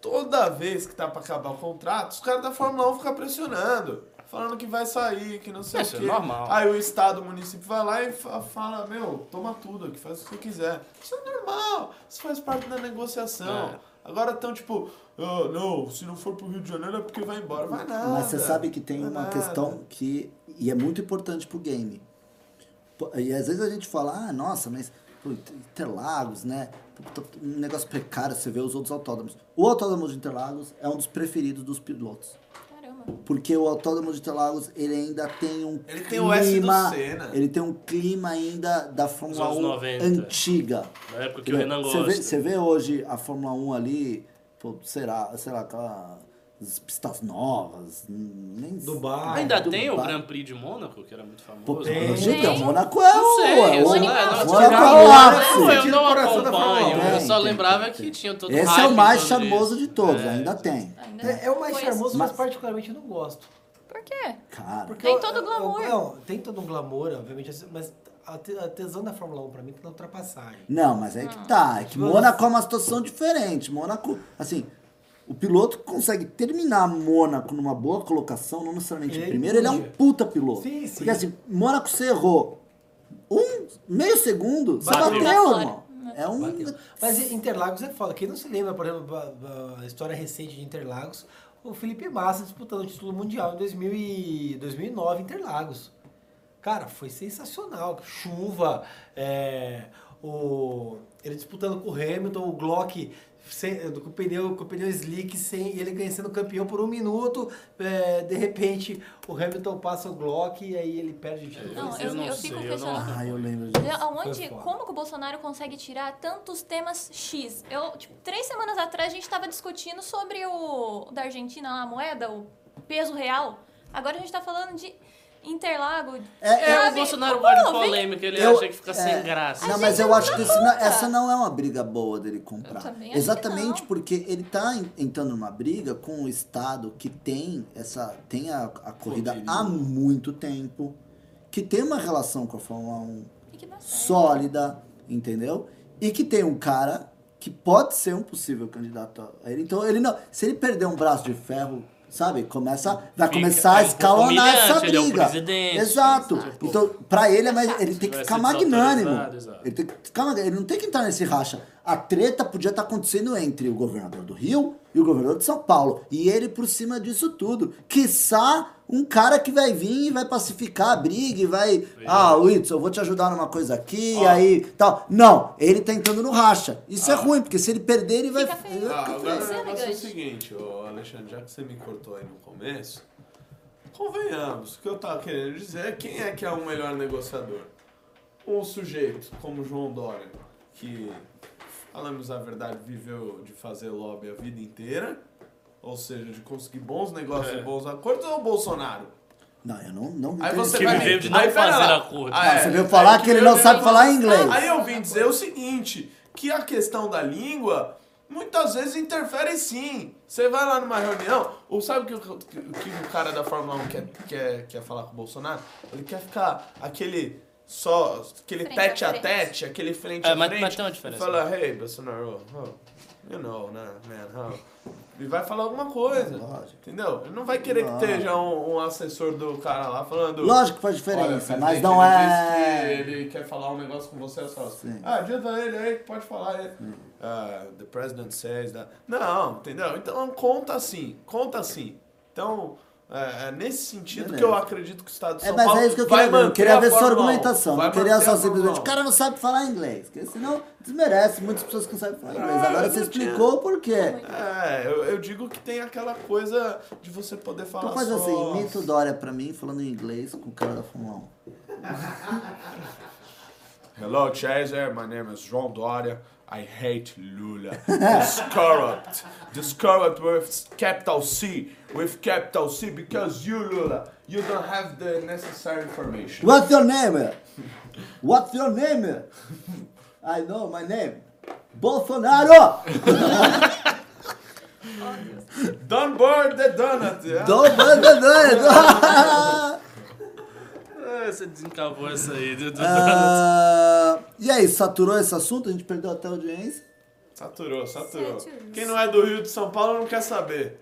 Toda vez que tá pra acabar o contrato, os caras da Fórmula 1 ficam pressionando. Falando que vai sair, que não sei Isso o é quê. normal. Aí o Estado, o município vai lá e fa- fala, meu, toma tudo aqui, faz o que você quiser. Isso é normal, isso faz parte da negociação. É. Agora estão tipo, "Ah, não, se não for pro Rio de Janeiro é porque vai embora. Vai nada. Mas você sabe que tem uma nada. questão que. E é muito importante pro game. E às vezes a gente fala, ah, nossa, mas pô, Interlagos, né? Pô, tô- Um negócio precário, você vê os outros autódromos. O autódromo de Interlagos é um dos preferidos dos pilotos. Porque o autódromo de Interlagos, ele ainda tem um Ele tem o S do clima... Senna. Ele tem um clima ainda da Fórmula anos 1 90. antiga. Na época que o Renan Você vê, gosta. você vê hoje a Fórmula 1 ali, pô, será, sei lá, aquelas pistas novas, nem Dubai. Ainda Dubai. tem o Grand Prix de Mônaco, que era muito famoso. Pô, Tem. gente, o Mônaco é Não o. sei, é eu o- sei Mônaco é não, o Mônaco é o é o ápice. Não, eu Tira não o coração da acompanho, eu só lembrava que tinha todo Esse é o mais charmoso de todos, É. ainda tem. É, é o mais charmoso, mas particularmente eu não gosto. Por quê? Cara, Porque Tem eu- todo o eu- glamour. Não, tem todo um glamour, obviamente, assim, mas a, te- a tesão da Fórmula 1 pra mim tá na ultrapassagem. Não, mas aí que tá. É que Mônaco é uma situação diferente. Mônaco, assim, o piloto que consegue terminar Mônaco numa boa colocação, não necessariamente em Ele primeiro, ele é um puta piloto. Sim, sim. Porque assim, Mônaco você errou um meio segundo, você Bateu. bateu, irmão. É um. Bateu. Mas Interlagos é foda. Quem não se lembra, por exemplo, da, história recente de Interlagos, o Felipe Massa disputando o título mundial em 2000 e 2009 em Interlagos. Cara, foi sensacional. Chuva, é, o, ele disputando com o Hamilton, o Glock sem, com, o pneu, com o pneu slick, sem, ele sendo campeão por um minuto. é, de repente, o Hamilton passa o Glock e aí ele perde o título. Não, Eu eu, não eu sei, fico eu questionando. Ah, eu lembro disso. Aonde, como que o Bolsonaro consegue tirar tantos temas X? Eu, tipo, três semanas atrás a gente estava discutindo sobre o da Argentina, a moeda, o peso real. Agora a gente tá falando de Interlago. É, É, o? Bolsonaro Pô, vem- polêmica, ele Eu- acha que fica sem é, graça. Não, mas eu acho que isso essa não é uma briga boa dele comprar. Eu também acho que Exatamente não. porque ele tá en- entrando numa briga com o Estado que tem essa tem a, a corrida há muito tempo, que tem uma relação com a Fórmula 1 E que dá certo. sólida, entendeu? E que tem um cara que pode ser um possível candidato a ele. Então ele não, se ele perder um braço de ferro, sabe, começa, vai Fica- começar é a um escalonar essa é briga. presidente, Exato. sabe, pô. Então, pra ele é mais, ele tem que ficar magnânimo. exato. Ele tem que ficar. Ele não tem que entrar nesse racha. A treta podia estar acontecendo entre o governador do Rio e o governador de São Paulo. E ele por cima disso tudo. Quiçá um cara que vai vir e vai pacificar a briga e vai. Ah, Whitson, eu vou te ajudar numa coisa aqui, e aí tal. Não, ele tá entrando no racha. Isso é ruim, porque se ele perder, ele vai. Fica feio. ele vai Ah, agora o é negócio é o elegante. seguinte, ô Alexandre, já que você me cortou aí no começo, convenhamos, o que eu tava querendo dizer é quem é que é o melhor negociador? Um sujeito como João Dória, que, falamos a verdade, viveu de fazer lobby a vida inteira, ou seja, de conseguir bons negócios É. e bons acordos, ou o Bolsonaro? Não, eu não. não Aí você Que vai viveu de não Aí, fazer acordo. Ah, é. Você veio falar Aí que ele não sabe falar inglês. Aí eu vim dizer o seguinte, que a questão da língua muitas vezes interfere sim. Você vai lá numa reunião, ou sabe o que, o- que, que o cara da Fórmula 1 quer, quer, quer falar com o Bolsonaro? Ele quer ficar aquele só, aquele Frente a tete a frente. tete, aquele frente É, a mas- frente. mas tem uma diferença. Fala, hey, Bolsonaro, oh, you know, né, man, how... E vai falar alguma coisa, Lógico. entendeu? Ele não vai querer que esteja um, um assessor do cara lá falando... Lógico que faz Olha, diferença, presidente, mas não ele é. disse que ele quer falar um negócio com você, falo assim, Sim. ah, adianta ele aí, pode falar aí. Ah, the president says that. Não, entendeu? Então conta assim, conta assim. Então, é, é nesse sentido Beleza. que eu acredito que o Estado de É, São mas Paulo é isso que eu queria. Eu queria a ver sua Fórmula 1. argumentação. Não queria só simplesmente. O cara não sabe falar inglês. Porque senão desmerece muitas pessoas que não sabem falar inglês. Agora eu você tinha- explicou por quê. É, eu, eu digo que tem aquela coisa de você poder falar Então faz só... assim, imita o Dória pra mim falando em inglês com o cara da Fórmula 1. Hello, Chaser. My name is João Dória. I hate Lula. This [LAUGHS] corrupt. This corrupt with capital C. With capital C because you, Lula, you don't have the necessary information. What's your name? What's your name? I know my name. Bolsonaro! [LAUGHS] Don't burn the donut. yeah? Don't burn the donut! [LAUGHS] É, você desencavou essa aí. do- do- Ah, e aí, saturou esse assunto? A gente perdeu até a audiência. Saturou, saturou. Saturou. Quem não é do Rio de São Paulo não quer saber.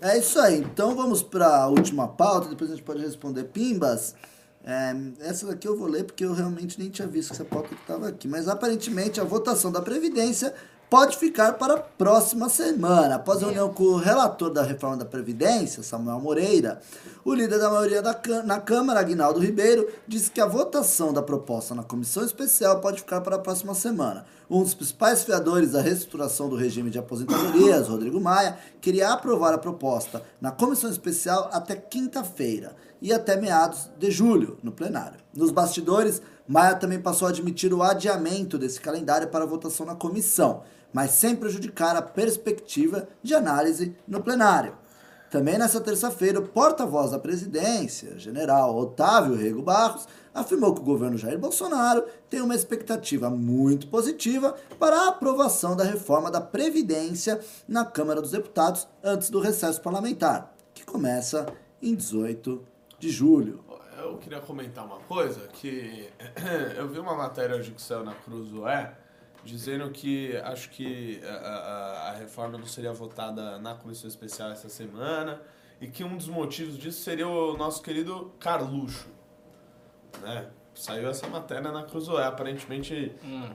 É isso aí. Então vamos para a última pauta, depois a gente pode responder pimbas. É, essa daqui eu vou ler porque eu realmente nem tinha visto essa pauta que estava aqui. Mas aparentemente a votação da Previdência pode ficar para a próxima semana. Após a reunião com o relator da reforma da Previdência, Samuel Moreira, o líder da maioria da, na Câmara, Aguinaldo Ribeiro, disse que a votação da proposta na comissão especial pode ficar para a próxima semana. Um dos principais fiadores da reestruturação do regime de aposentadorias, [COUGHS] Rodrigo Maia, queria aprovar a proposta na comissão especial até quinta-feira e até meados de julho, no plenário. Nos bastidores, Maia também passou a admitir o adiamento desse calendário para votação na comissão, mas sem prejudicar a perspectiva de análise no plenário. Também nessa terça-feira, o porta-voz da presidência, general Otávio Rego Barros, afirmou que o governo Jair Bolsonaro tem uma expectativa muito positiva para a aprovação da reforma da Previdência na Câmara dos Deputados antes do recesso parlamentar, que começa em 18 de julho. eu queria comentar uma coisa, que [CLEARS THROAT] eu vi uma matéria hoje que saiu na Cruzoé, dizendo que acho que a, a- a reforma não seria votada na comissão especial essa semana e que um dos motivos disso seria o nosso querido Carluxo, né? Saiu essa matéria na Cruzoé. Aparentemente,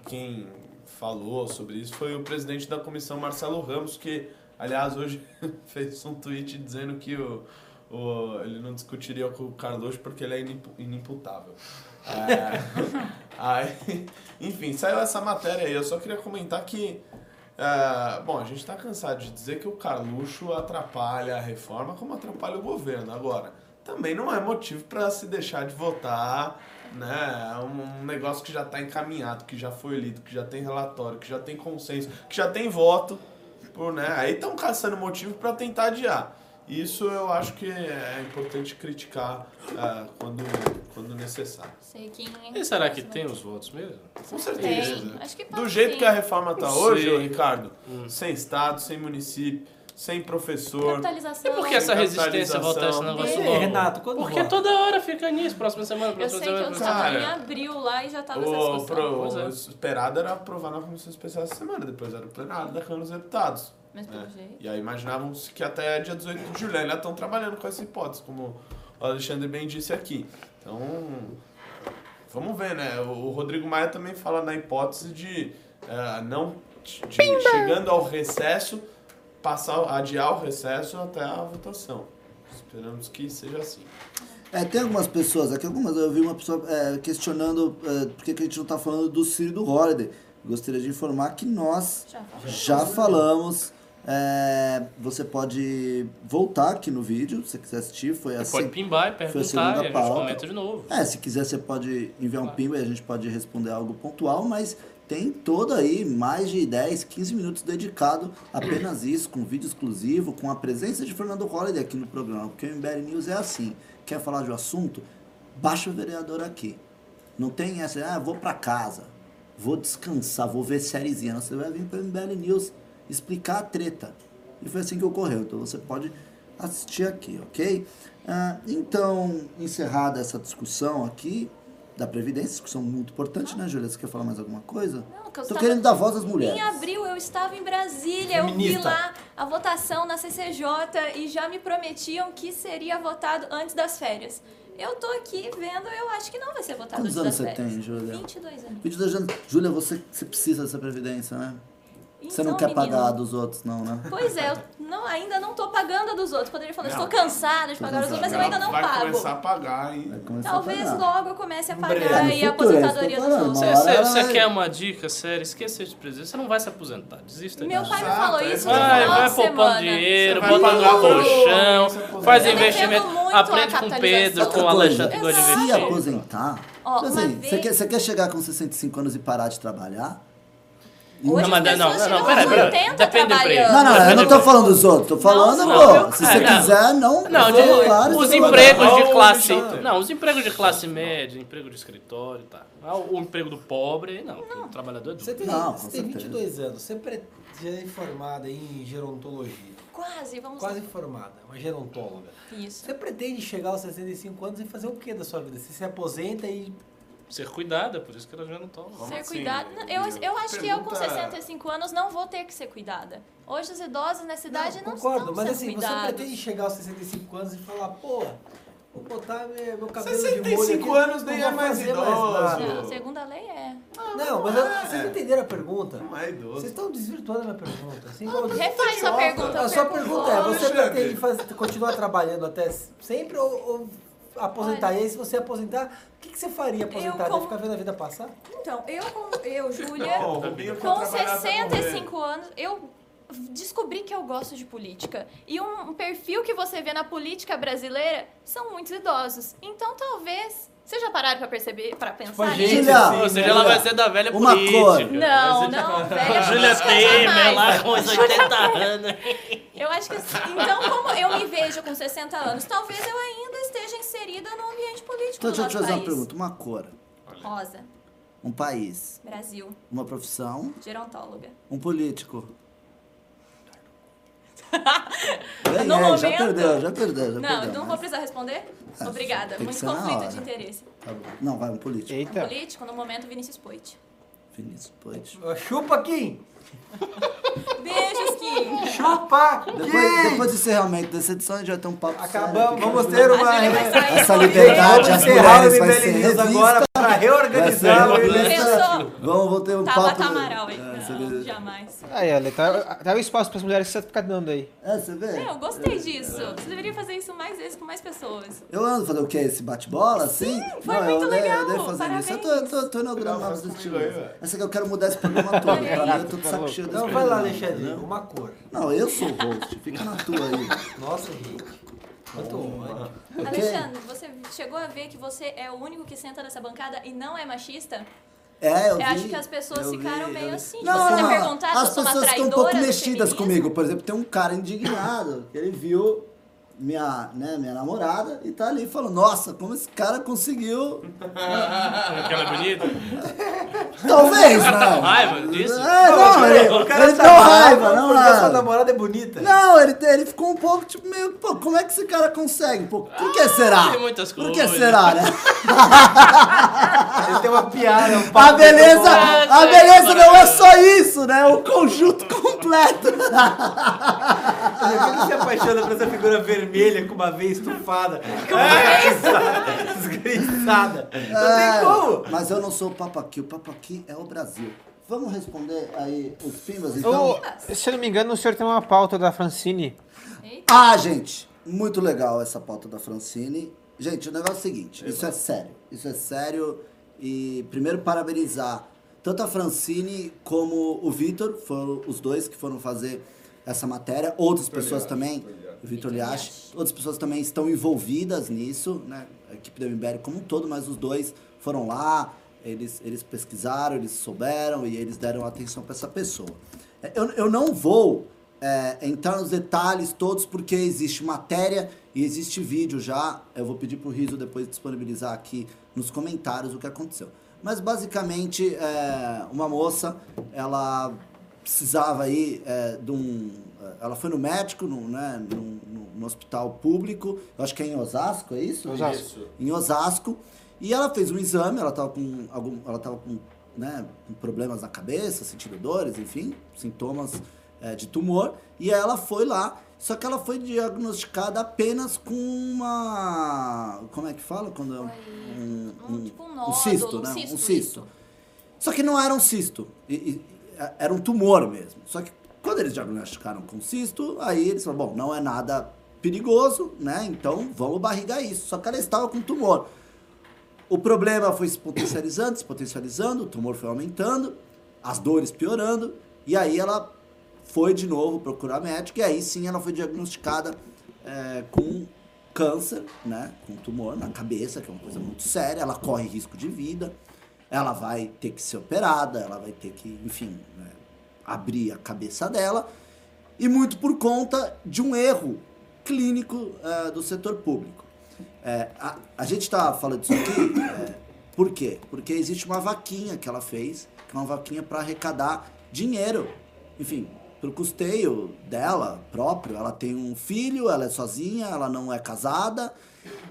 quem falou sobre isso foi o presidente da comissão, Marcelo Ramos, que, aliás, hoje [LAUGHS] fez um tweet dizendo que o, o- ele não discutiria com o Carluxo porque ele é inimpu- inimputável. É, aí, enfim, saiu essa matéria aí. Eu só queria comentar que. é, bom, a gente está cansado de dizer que o Carluxo atrapalha a reforma como atrapalha o governo. Agora, também não é motivo para se deixar de votar né, um, um negócio que já está encaminhado, que já foi lido, que já tem relatório, que já tem consenso, que já tem voto. Por, né, aí estão caçando motivo para tentar adiar. Isso eu acho que é importante criticar é, quando, quando necessário. Sei quem E será que tem os votos mesmo? Com certeza. Tem. Acho que Do jeito sim. que a reforma tá Não hoje, sei. ô, Ricardo, Hum. sem Estado, sem município, sem professor. E por que essa resistência a votar esse negócio Ei, logo? Renato, quando Porque vota? toda hora fica nisso, próxima semana, Eu próxima sei que semana. eu estava semana. em abril lá e já estava essa O, discussão. pro, é. o esperado era aprovar na Comissão Especial essa semana, depois era o plenário da Câmara dos Deputados. Mas pelo né? jeito. E aí imaginavam-se que até dia 18 de julho ainda estão trabalhando com essa hipótese, como o Alexandre bem disse aqui. Então, vamos ver, né? O Rodrigo Maia também fala na hipótese de eh, não de, chegando ao recesso, passar, adiar o recesso até a votação. Esperamos que seja assim. É, tem algumas pessoas aqui, algumas, eu vi uma pessoa é, questionando é, por que a gente não está falando do Ciro e do Holiday. Gostaria de informar que nós Já já falamos. É, você pode voltar aqui no vídeo, se você quiser assistir. Foi Você assim. pode pimbar e perguntar segunda e a gente pauta. comenta de novo. É, se quiser você pode enviar um pimba e a gente pode responder algo pontual, mas tem todo aí mais de 10, 15 minutos dedicado apenas [CLEARS THROAT] isso, com vídeo exclusivo, com a presença de Fernando Holliday aqui no programa, porque o MBL News é assim, quer falar de um assunto? Baixa o vereador aqui. Não tem essa, ah, vou pra casa, vou descansar, vou ver sériezinha. Você vai vir para o MBL News explicar a treta. E foi assim que ocorreu. Então você pode assistir aqui, ok? Ah, então, encerrada essa discussão aqui da Previdência, discussão muito importante, né, Júlia? Você quer falar mais alguma coisa? Não, que eu Tô estava- querendo dar voz às mulheres. Em abril eu estava em Brasília, eu vi Feminista. lá a votação na CCJ e já me prometiam que seria votado antes das férias. Eu tô aqui vendo, eu acho que não vai ser votado Quantos antes anos das você férias. tem, Júlia? 22 anos. 22 anos. Júlia, você, você precisa dessa Previdência, né? Você não Então, quer menino, pagar a dos outros, não, né? Pois é, eu não, ainda não tô pagando a dos outros. Poderia falar, estou cansada de pagar os outros, mas eu ainda não Vai pago. começar a pagar, hein? Vai Talvez pagar. logo eu comece a pagar É, aí a é aposentadoria dos outros. Você, você vai- quer uma dica séria? Esqueça de presidente. Você não vai se aposentar. Desista Meu pai me falou é isso no Vai, final vai de poupando dinheiro, Você vai bota no colchão, você faz Eu investimento, aprende com o Pedro, com o Alexandre Exato. Se aposentar. Ó, Tipo assim, vez- você, quer, você quer chegar com 65 anos e parar de trabalhar? Hoje Não, mas as não, pessoas não, não, chegam peraí, aos peraí. 80 Depende do emprego. trabalhando. Não, não, eu não tô falando dos outros, tô falando, Não, pô. Se você não. quiser, não. Não, de- vou lá, os empregos de classe. Não, os empregos de classe média, emprego de escritório, tá. Ah, O, o emprego do pobre, não. O trabalhador é duro. Você tem, Não, você tem certeza. 22 anos, você é formada em gerontologia. Quase, vamos Quase lá. formada, uma gerontóloga. Isso. Você pretende chegar aos 65 anos e fazer o que da sua vida? Você se aposenta e. Ser cuidada, por isso que ela já não toma. Ser assim? cuidada. Não, Eu, eu acho que eu com Pergunta- 65 anos não vou ter que ser cuidada. Hoje os idosos nessa idade não, concordo, estão mas sendo assim, cuidados. você pretende chegar aos 65 anos e falar, pô, vou botar meu, meu cabelo de 65 molho aqui, anos nem não é mais idoso. nada." Não, segundo a lei é. Não, mas eu- vocês não entenderam a pergunta. Não é idoso. Vocês estão desvirtuando a minha pergunta. Assim, igual- Refaz sua idiota. pergunta. a sua pergunta é, você pretende fazer- continuar trabalhando até sempre ou, ou aposentar? Olha. E aí, se você aposentar, o que, que você faria aposentado? como- ficar vendo a vida passar? Então, eu, como- eu Júlia, Não, com trabalhar até 65 anos, eu descobri que eu gosto de política. E um, um perfil que você vê na política brasileira são muitos idosos. Então, talvez... Vocês já pararam pra perceber, pra pensar a gente, nisso? Julia, assim, Ou seja, né? ela vai ser da velha Uma política. cor. Não, tipo- não, velha Júlia Temer lá com os [LAUGHS] 80 anos. Eu acho que assim, então como eu me vejo com 60 anos, talvez eu ainda esteja inserida no ambiente político Então, do deixa eu te fazer uma pergunta. Uma cor, Rosa, um país, Brasil, uma profissão, gerontóloga. um político. [LAUGHS] Ganhei, no momento... já perdeu, já perdeu, já não, perdeu. não mas- vou precisar responder? É, Obrigada. Muito conflito de interesse. Tá bom. Não, vai um político. Eita. Político, no momento, Vinícius Poit. Vinícius Poit. Chupa, Kim! Beijos, Kim! Chupa! Depois, depois do encerramento dessa edição, a gente vai ter um papo Acabamos, sério. vamos ter uma... Essa liberdade, Vamos as mulheres vai ser revista. agora para reorganizar o Pensou? Vamos, vamos ter um Tava papo... Amaral aí. É, Não, vê- jamais. Aí, olha, tá, tá o espaço pras mulheres que você ficar dando aí. É, você vê? É, eu gostei disso. Você deveria fazer isso mais vezes com mais pessoas. Eu ando fazer o quê? Esse bate-bola, assim? foi não, muito eu, legal, Eu devo fazer isso. Eu tô, eu tô, eu tô inaugurando Não, novos estilos. Essa que eu quero mudar esse programa todo. Pra mim, eu tô de cheio desse Não, vai lá, Alexandre, uma cor. Não, eu sou o host. Fica na tua aí. Nossa, Henrique. Quanto. Ok? Alexandre, você chegou a ver que você é o único que senta nessa bancada e não é machista? É, eu vi. acho que as pessoas eu vi, ficaram eu meio vi. assim. Não, você ter não, perguntado as se eu sou uma pessoas ficam um pouco mexidas comigo. Por exemplo, tem um cara indignado que ele viu minha, né, minha namorada e tá ali falando, nossa, como esse cara conseguiu... [LAUGHS] Porque ela é bonita? [LAUGHS] Talvez, Tá não. com raiva disso? É, não, ele, O cara ele tá deu bravo raiva, não porque a sua nada. namorada é bonita. Não, ele, ele ficou um pouco tipo meio, pô, como é que esse cara consegue? Pô, por que será? tem muitas Por que coisas. será, né? Ele tem uma piada, um A beleza, a beleza não é só isso, né? O conjunto completo. [LAUGHS] Por que ele se apaixona por essa figura vermelha com uma veia estufada? É, Desgraçada. Não É, tem como. Mas eu não sou o Papaqui, o Papaqui é o Brasil. Vamos responder aí os pimbas, então? Ô, se eu não me engano, o senhor tem uma pauta da Francine. Ah, gente, muito legal essa pauta da Francine. Gente, o negócio é o seguinte, isso é sério. Isso é sério e primeiro parabenizar tanto a Francine como o Vitor, foram os dois que foram fazer essa matéria. Outras pessoas também, o Vitor Liache, outras pessoas também estão envolvidas nisso, né? A equipe do MBL como um todo, mas os dois foram lá, eles, eles pesquisaram, eles souberam e eles deram atenção para essa pessoa. É, Eu, eu não vou é, entrar nos detalhes todos, porque existe matéria e existe vídeo já. Eu vou pedir pro Riso depois disponibilizar aqui nos comentários o que aconteceu. Mas basicamente, é, uma moça, ela precisava aí é, de um. Ela foi no médico, no, né, no, no- no hospital público, eu acho que é em Osasco, é isso? Osasco. Isso. Em Osasco. E ela fez um exame, ela estava com algum. Ela tava com, né, com problemas na cabeça, sentindo dores, enfim, sintomas é, de tumor. E ela foi lá, só que ela foi diagnosticada apenas com uma. Como é que fala? Quando é um, um, Um, tipo um um nódulo, cisto, um né? cisto, um cisto. Só que não era um cisto. E- era um tumor mesmo. Só que quando eles diagnosticaram com cisto, aí eles falaram, bom, não é nada perigoso, né? Então vamos barrigar isso. Só que ela estava com tumor. O problema foi se potencializando, se potencializando, o tumor foi aumentando, as dores piorando, e aí ela foi de novo procurar médico, e aí sim ela foi diagnosticada é, com câncer, né? Com tumor na cabeça, que é uma coisa muito séria, ela corre risco de vida, ela vai ter que ser operada, ela vai ter que, enfim, né, abrir a cabeça dela, e muito por conta de um erro clínico eh, do setor público. É, a, a gente está falando disso aqui, é, por quê? Porque existe uma vaquinha que ela fez, que é uma vaquinha para arrecadar dinheiro, enfim, para o custeio dela próprio. Ela tem um filho, ela é sozinha, ela não é casada,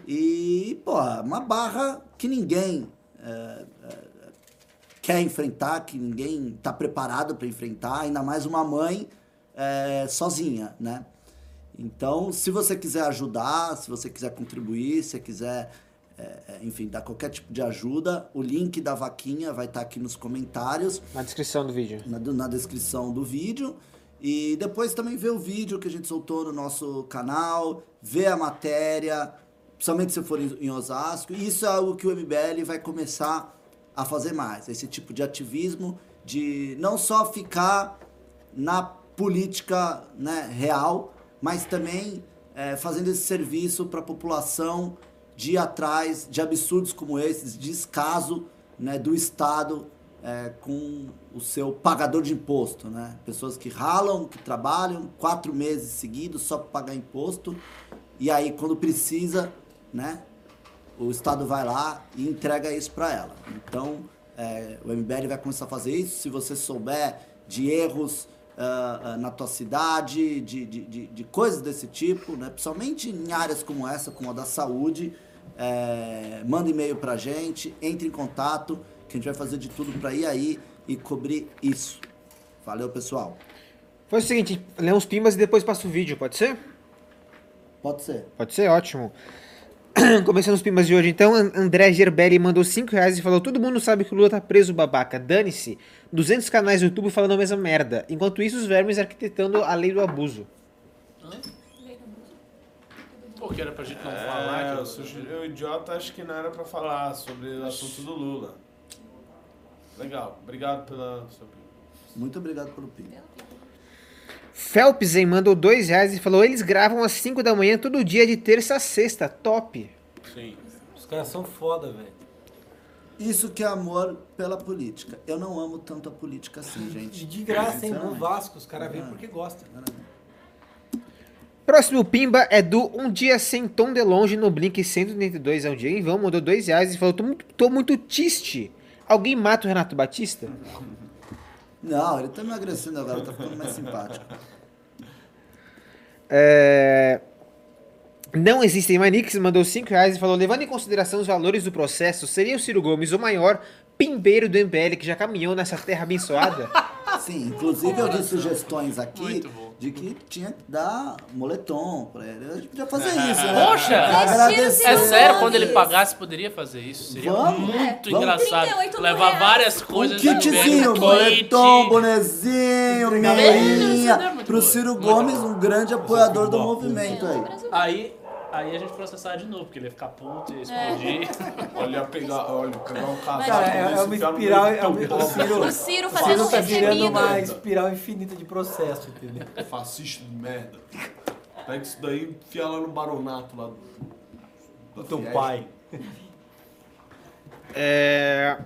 e, pô, uma barra que ninguém é, quer enfrentar, que ninguém está preparado para enfrentar, ainda mais uma mãe é, sozinha, né? Então, se você quiser ajudar, se você quiser contribuir, se você quiser, é, é, enfim, dar qualquer tipo de ajuda, o link da vaquinha vai estar aqui nos comentários, Na descrição do vídeo. na, na descrição do vídeo. E depois também ver o vídeo que a gente soltou no nosso canal, ver a matéria, principalmente se for em, Osasco. Isso é algo que o MBL vai começar a fazer mais. Esse tipo de ativismo, de não só ficar na política né, real, mas também é, fazendo esse serviço para a população de ir atrás de absurdos como esses, de descaso né, do Estado é, com o seu pagador de imposto. Né? Pessoas que ralam, que trabalham quatro meses seguidos só para pagar imposto, e aí quando precisa, né, o Estado vai lá e entrega isso para ela. Então, é, o MBL vai começar a fazer isso. Se você souber de erros ah, ah, na tua cidade, de, de, de, de coisas desse tipo, né? principalmente em áreas como essa, como a da saúde, é, manda e-mail pra gente, entre em contato, que a gente vai fazer de tudo pra ir aí e cobrir isso. Valeu, pessoal. Faz o seguinte, lê uns pimbas e depois passa o vídeo, pode ser? Pode ser. Pode ser, ótimo. [CLEARS THROAT] Começando os pimbas de hoje, então, An- André Gerbelli mandou 5 reais e falou: Todo mundo sabe que o Lula tá preso, babaca. Dane-se. 200 canais no YouTube falando a mesma merda. Enquanto isso, os vermes arquitetando a lei do abuso. Porque era pra gente não É, falar que sugeri, o idiota acho que não era pra falar sobre o assunto do Lula. Legal, obrigado pela sua opinião. Muito obrigado pelo ping. Phelpsen mandou 2 reais e falou: Eles gravam às 5 da manhã todo dia de terça a sexta. Top. Sim. Os caras são foda, velho. Isso que é amor pela política. Eu não amo tanto a política assim, [LAUGHS] gente. E de graça, hein? No. Vasco, os caras vêm porque gostam. Próximo pimba é do Um Dia Sem Tom de Longe no Blink 182 é um dia em vão, mandou 2 reais e falou: tô muito, tô muito triste. Alguém mata o Renato Batista? [LAUGHS] Não, ele tá emagrecendo agora, tá ficando mais simpático. É... Não existem Manix mandou 5 reais e falou: levando em consideração os valores do processo, seria o Ciro Gomes o maior pimbeiro do MBL que já caminhou nessa terra abençoada? Sim, inclusive eu vi sugestões aqui Muito bom. De que tinha que dar moletom pra ele. A gente podia fazer isso, né? Poxa! Agradecer. É sério, quando ele pagasse, poderia fazer isso. Seria Vamos. muito Vamos. engraçado. 38 mil Levar reais. várias Um coisas kitzinho, do moletom, bonezinho, Isso é Pro. Ciro Gomes, um grande apoiador do movimento aí. Aí, aí a gente processar de novo, porque ele ia ficar puto, ia explodir. [LAUGHS] Olha, pegar, olha, pegar um casaco Cara, é, é uma espiral. É do uma, o Ciro, O Ciro o fazendo um tá virando uma espiral infinita de processo, entendeu? Fascista de merda. Pega isso daí e enfia lá no baronato lá do. O teu pai. É...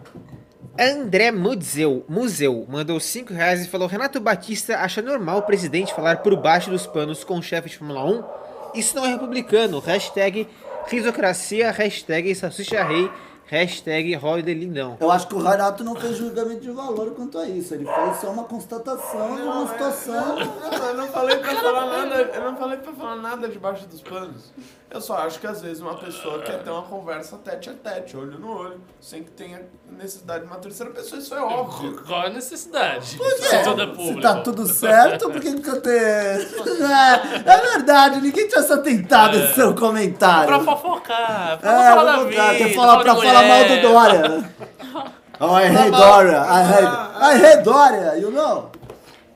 André Museu, Museu mandou 5 reais e falou: Renato Batista acha normal o presidente falar por baixo dos panos com o chefe de Fórmula 1? Isso não é republicano. Hashtag risocracia, hashtag salsicha rei, hashtag Holiday Lindão. Eu acho que o Renato não fez julgamento de valor quanto a isso. Ele fez só uma constatação de uma situação. Não, [LAUGHS] eu não falei pra falar nada, eu não falei pra falar nada debaixo dos panos. Eu só acho que às vezes uma pessoa quer ter uma conversa tete a tete, olho no olho, sem que tenha necessidade de uma terceira pessoa, isso é óbvio. Qual é a necessidade? Pois Se é, é se tá tudo certo, por que que eu ter... É, é verdade, ninguém tinha se atentado É. em seu comentário. Pra fofocar, pra É, falar da vida, falar pra falar mal do. Dória. [LAUGHS] Oh, I hate Dória. I hate, I hate Dória, you know?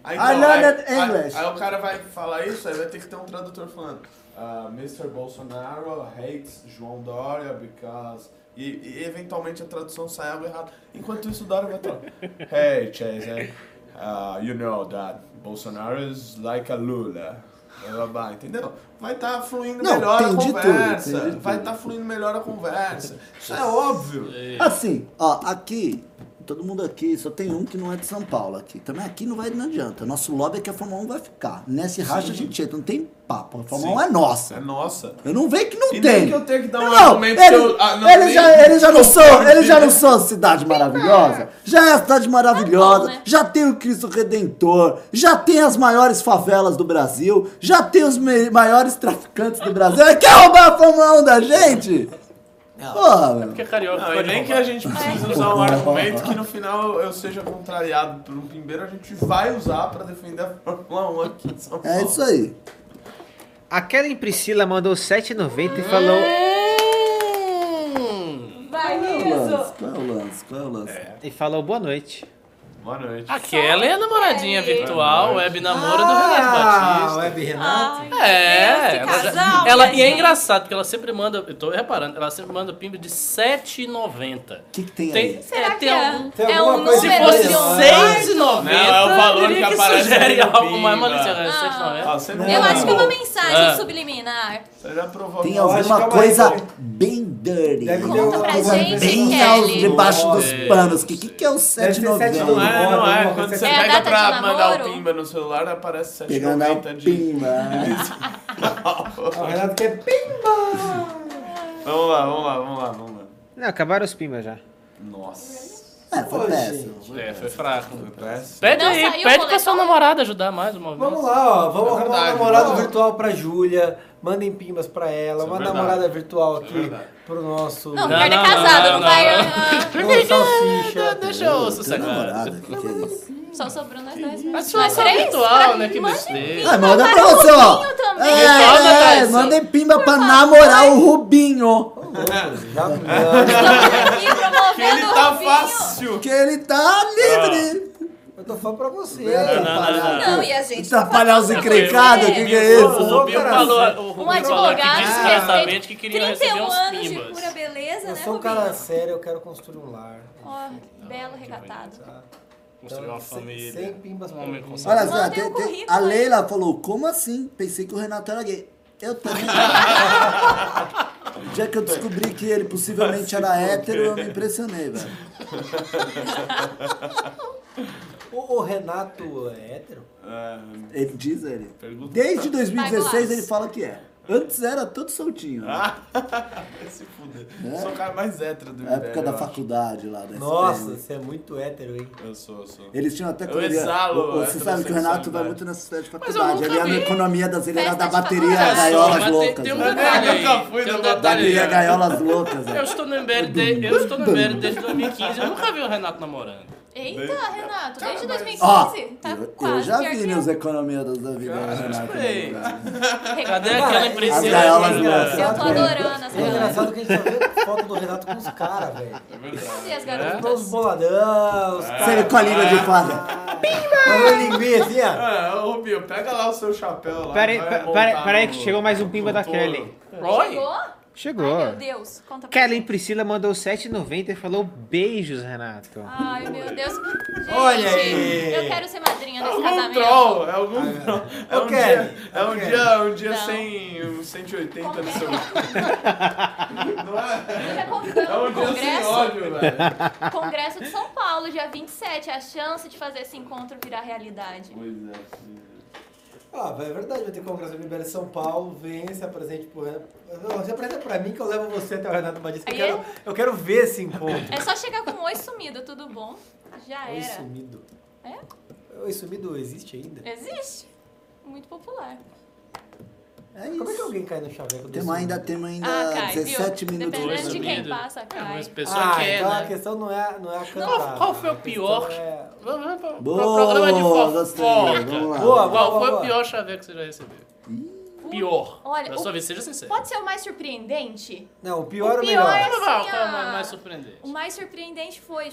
Aí, I learned aí- English. Aí, aí o cara vai falar isso, aí vai ter que ter um tradutor falando. Ah, Mr. Bolsonaro hates João Dória because. E, e eventualmente a tradução sai algo errado. Enquanto isso, o Dória vai estar. [LAUGHS] Hey, Chase, uh, you know that Bolsonaro is like a Lula. Blá, entendeu? Vai estar fluindo Não, melhor a tudo, conversa. entendi vai tudo. estar fluindo melhor a conversa. Isso é óbvio. Assim, ó, aqui, todo mundo aqui, só tem um que não é de São Paulo aqui. Também aqui não vai, não adianta. Nosso lobby é que a Fórmula 1 vai ficar. Nesse racha a gente entra, não tem papo. A Fórmula 1 é nossa. É nossa. Eu não vejo que não E tem. nem que eu tenho que dar um não, argumento ele, que eu- ah, não, ele já, ele já não sou, ele já não sou cidade maravilhosa. Já é a cidade maravilhosa. né? Já tem o Cristo Redentor. Já tem as maiores favelas do Brasil. Já tem os maiores traficantes do Brasil. Ele quer roubar a Fórmula 1 da gente? Porra, meu. Porque é carioca Não, e nem que a gente precise usar um [LAUGHS] argumento que no final eu seja contrariado por um pimbeiro, a gente vai usar pra defender a Fórmula 1 aqui em São Paulo. É isso aí. A Kellen Priscila mandou 7,90 e falou: Vai, Qual é o lance? Qual é o lance? Qual é o lance? E falou boa noite. Boa noite. Aquela é a namoradinha virtual, web namoro do Ah, Renato Batista. Web Renato. Ai, É, ela, já- casal, ela- minha e é engraçado, porque ela sempre manda, eu tô reparando, ela sempre manda pimba de 7,90. O que, que tem, Tem, aí? Será é, que tem é, algum... Tem é alguma um coisa Se número fosse de um 6,90, Não, é o valor diria que aparece sugere algo, pimba. mas manda assim, é Ah. 7,90. Ah, Eu acho que é uma mensagem Ah. subliminar. Você já provou. Tem alguma que é uma coisa coisa- bem dirty. Deve ter Conta alguma pra coisa gente, bem Kelly. aos debaixo dos É. panos. O que, que, que é o Deve ser 790? Não é, não é. Quando você assim. É a pega data pra de mandar o namoro? pimba no celular, aparece Pegando a 7,90 de... pimba. [LAUGHS] O Renato quer pimba! Vamos lá, vamos lá, vamos lá, vamos lá. Não, acabaram os pimbas já. Nossa. É, foi péssimo. É, foi fraco. péssimo. Pede aí, pede pra sua namorada ajudar mais o movimento. Vamos lá, ó. Vamos É arrumar um namorado virtual pra Júlia. Mandem pimbas pra ela. Isso é uma verdade. namorada virtual aqui verdade. pro nosso. Não, o Não, é não, casado, não, não, não, vai. não. ah, Ô, salsicha. Deixa eu namorada, que é isso? Só sobrou nós dois. Mas só três? virtual, né? Que besteira. Ah, manda pra para o você, ó. Rubinho também. Virtual, É, é, Thais? mandem pimba pra namorar o Rubinho. Já, promovendo Que ele o tá fácil. Que ele tá livre. Eu tô falando pra você. Não, não, não, não. Não, e a gente. Atrapalhar os tá encrencados, o que, que é O isso? O Um Rubinho falou aqui advogado discretamente que que queria receber 31 uns anos de pimbas. pura beleza, Eu né, sou um Rubinho? cara sério, eu quero construir um lar. Ó, belo recatado. Tá? Construir uma sem- família. Sem pimbas Um homem com Olha só, a. Leila falou, como assim? Pensei que o Renato era gay. Eu também. [LAUGHS] O dia que eu descobri que ele possivelmente era hétero, eu me impressionei, velho. [LAUGHS] O, o Renato é hétero? É, Ele diz ele. pergunta. Desde 2016 Vai, ele fala que é. Antes era todo soltinho. Né? Ah, vai [LAUGHS] se fuder. É? Sou o cara mais hétero do Na época Império, da eu acho. faculdade lá da Nossa, você é muito hétero, hein? Eu sou, eu sou. Eles tinham até Eu exalo o- Você sabe que o Renato vai muito nessas festas de eu faculdade. Ele ia na vi. economia das ele era da bateria faculdade. gaiolas tem- loucas. Tem um velho. detalhe aí. nunca fui Tem um no detalhe Bateria gaiolas loucas. Eu velho. estou no MBL, eu estou no MBL desde [LAUGHS] 2015. Eu nunca vi o Renato namorando. Eita, Renato, desde 2015. Ó, tá eu, quase eu já vi que nos eu. economia das da vida do Renato. Né? Cadê aquela impressão? Gaiolas. Eu tô adorando essa É galera. engraçado que a gente só vê foto do Renato com os caras, velho. É verdade. Cadê as Os garotas? boladão, os Você caras. com a língua de fada. Com linguinha assim, ó. Ah, ô Rubinho, pega lá o seu chapéu lá. Peraí, peraí no- que chegou mais um pimba da. Kelly. Oi? Chegou? Chegou. Ai, meu Deus. Conta pra Kelly gente. Priscila mandou 7,90 e falou beijos, Renato. Ai, meu Deus. Gente, Olha aí. eu quero ser madrinha É desse algum casamento. troll, é algum troll. É um Kelly, dia, é um dia, um dia Não. sem um 180 Como no é seu. Não [LAUGHS] é? Já É um no dia sem congresso. ódio, velho. Congresso de São Paulo, dia 27. A chance de fazer esse encontro virar realidade. Pois é. é. Ah, é verdade, vai ter congresso MBL São Paulo, vem, se apresente pro Renato. Não, se apresenta pra mim que eu levo você até o Renato Batista, eu Aí é? quero, eu quero ver esse encontro. É só chegar com um oi sumido, tudo bom? Já Oi era. sumido. É? Oi sumido existe ainda? Existe. Muito popular. É Como é que isso. alguém cai no chaveco do Temos ainda, temos ainda Ah, cai, 17 viu? minutos. Dependendo de quem passa, É, cai. mas a pessoa Ah, quer, então a né? questão não é, não é a cantar. Qual, qual foi o A pior? é- Boa, programa de fofoca. vamos lá. Boa, Qual boa, foi boa. o pior chaveco que você já recebeu? Pior. Olha, Da o- sua vez, seja sincero. Pode ser o mais surpreendente? Não, o pior O ou pior melhor? é- assim, qual é ah, o mais surpreendente? O mais surpreendente foi: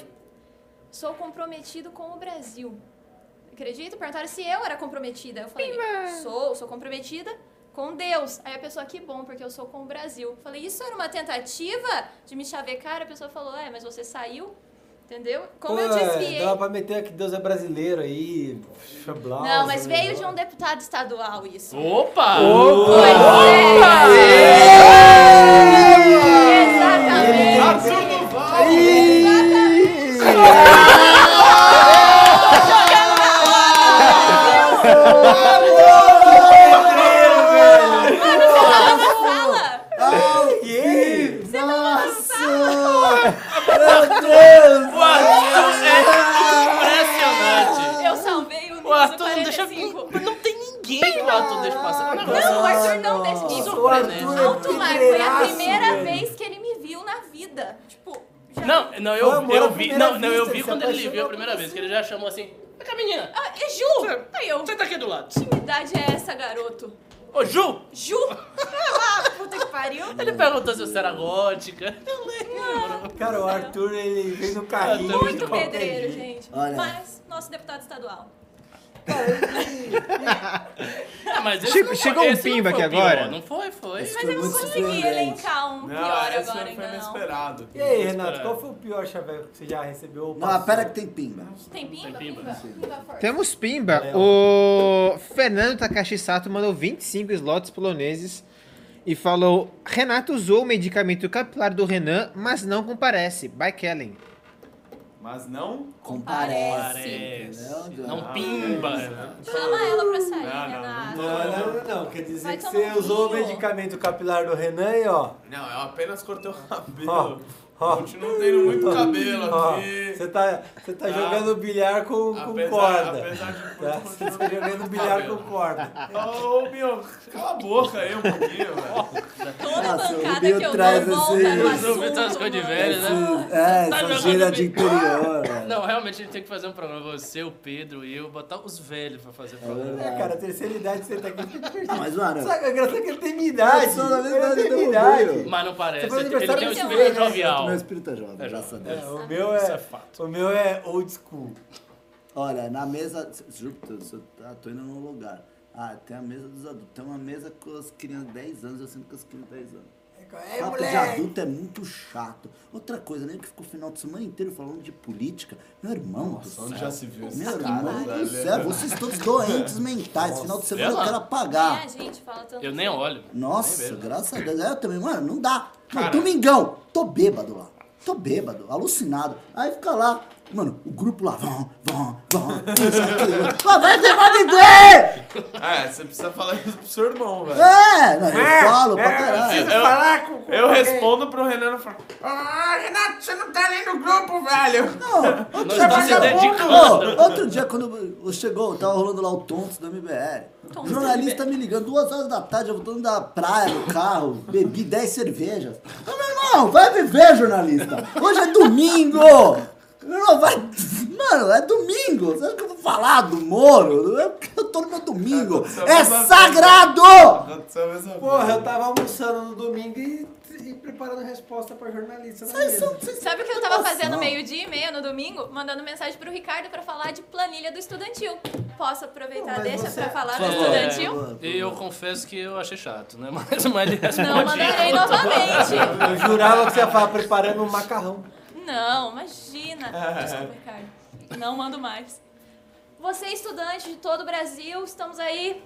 sou comprometido com o Brasil. Acredita? Perguntaram se eu era comprometida. Eu falei: sou, sou comprometida com Deus. Aí a pessoa, que bom, porque eu sou com o Brasil. Eu falei: isso era uma tentativa de me chavecar? A pessoa falou: é, mas você saiu. Entendeu? Como eu Pô, é, desviei. Dava pra meter que Deus é brasileiro aí. Blausa, Não, mas né? veio de um deputado estadual isso. Opa! Pois é. Exatamente. Arthur Duval! Fala! Que? Meu Deus! O Arthur é impressionante. Eu salvei o O Arthur não Niso deixa... 45. Não tem Arthur passar. É um negócio Não, o Arthur não o Arthur é Alto mar, foi a primeira velho. vez que ele me viu na vida. Tipo, já... Não, não, eu, amor eu vi, não, não, eu vi ele quando ele viu a primeira vez, que ele já chamou assim, vem cá menina, Ah, é Ju! Aí eu, você tá aqui do lado. que idade é essa, garoto? Ô Ju, Ju? ah, [LAUGHS] puta que pariu. ele perguntou se você era gótica. Eu lembro. Cara, o Arthur, ele vem no carrinho. de Muito pedreiro, gente. Olha. Mas, nosso deputado estadual. Ah, mas esse Chegou- não foi- chegou um esse não pimba foi aqui o pior, agora. Não foi, foi. Esse Mas foi eu não muito consegui surpreendente. elencar um Não, pior esse agora foi ainda não. inesperado. E aí, Renato, qual foi o pior chaveco que você já recebeu? ou Não, passou? pera que tem pimba. Tem pimba? Tem pimba? Pimba, pimba forte. Temos pimba. Léo. O Fernando Takashi Sato mandou 25 slots poloneses e falou: Renato usou o medicamento capilar do Renan, mas não comparece. By Kellen. Mas não. Comparece. Não pimba. Chama ela pra sair, Não, não, Renato. Não, não, não, não. Quer dizer Vai que você um usou o medicamento capilar do Renan e ó. Não, eu apenas cortei o [LAUGHS] cabelo. Ó, Continua tendo muito cabelo aqui. Você tá, você tá Tá. jogando bilhar com, com Apesar- corda. apesar de Tá? Você tá jogando bilhar com corda. Ô, meu, cala a boca aí um pouquinho, velho. Toda Nossa, o bancada que eu traz dou volta no assunto. as coisas de velho, né? É, Tá essa gíria de interior, velho. Não, realmente a gente tem que fazer um programa, você, o Pedro e eu, botar os velhos pra fazer programa. É, cara, a terceira idade você tá aqui. Ah, mas, mano, Sabe, a graça é que ele tem minha idade. Eu sou da mesma Ele idade tem do minha idade. Rubinho. Mas não parece, ele, tem um espírito ano, né? jovial. Meu espírito é jovem, graças a Deus. É, o meu Isso é, é fato. o meu é old school. Olha, na mesa. Juro eu tá, tô indo num lugar. Ah, tem a mesa dos adultos. Tem uma mesa com as crianças de 10 anos, eu sinto com as crianças de 10 anos. É, Papo de moleque. adulto é muito chato. Outra coisa, nem que ficou o final de semana inteiro falando de política. Meu irmão Nossa, onde já se viu Meu irmão do céu, vocês todos doentes mentais. Final de semana eu quero apagar. a gente fala tanto. Eu nem olho. Nossa, Nem graças a Deus. É, Eu também, mano, não dá. Mano, domingão, tô bêbado lá. Tô bêbado, alucinado. Aí fica lá, mano, o grupo lá, vão, vão, vão, vai se foder! É, você precisa falar isso pro seu irmão, velho. É, não, eu falo pra caralho. Precisa falar com, com Eu respondo pro Renan e falo: Ah, Renato, você não tá nem no grupo, velho. Não, outro Nós dia, se. Ô, outro dia, quando eu- chegou, tava rolando lá o Tontos do MBL. Tontos jornalista me ligando, duas horas da tarde, eu voltando da praia no carro, bebi 10 cervejas. Meu irmão, vai viver, jornalista. Hoje é domingo. Irmão, vai. Mano, é domingo. Você acha que eu vou falar do Moro? Eu, eu tô no meu domingo. É sagrado! Porra, eu tava almoçando no domingo e, e preparando resposta pra jornalista Vocês são- vocês Sabe o que eu tava noção. fazendo meio-dia e meia no domingo? Mandando mensagem pro Ricardo pra falar de planilha do estudantil. Posso aproveitar, Não, deixa você- pra falar do favor, estudantil? E eu confesso que eu achei chato, né? [LAUGHS] Mas, mas Não mandarei novamente. Eu jurava que você ia falar preparando um macarrão. Não, imagina. [LAUGHS] Desculpa, Ricardo. Não mando mais. Você, estudante de todo o Brasil, estamos aí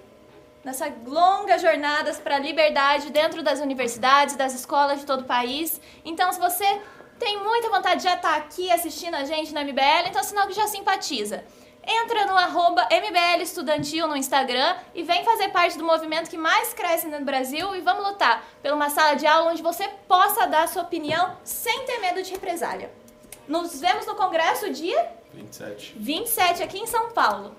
nessa longa jornada para a liberdade dentro das universidades, das escolas de todo o país. Então, se você tem muita vontade de já estar aqui assistindo a gente na MBL, então é sinal que já simpatiza. Entra no arroba MBL Estudantil no Instagram e vem fazer parte do movimento que mais cresce no Brasil e vamos lutar por uma sala de aula onde você possa dar sua opinião sem ter medo de represália. Nos vemos no congresso dia 27. 27 aqui em São Paulo.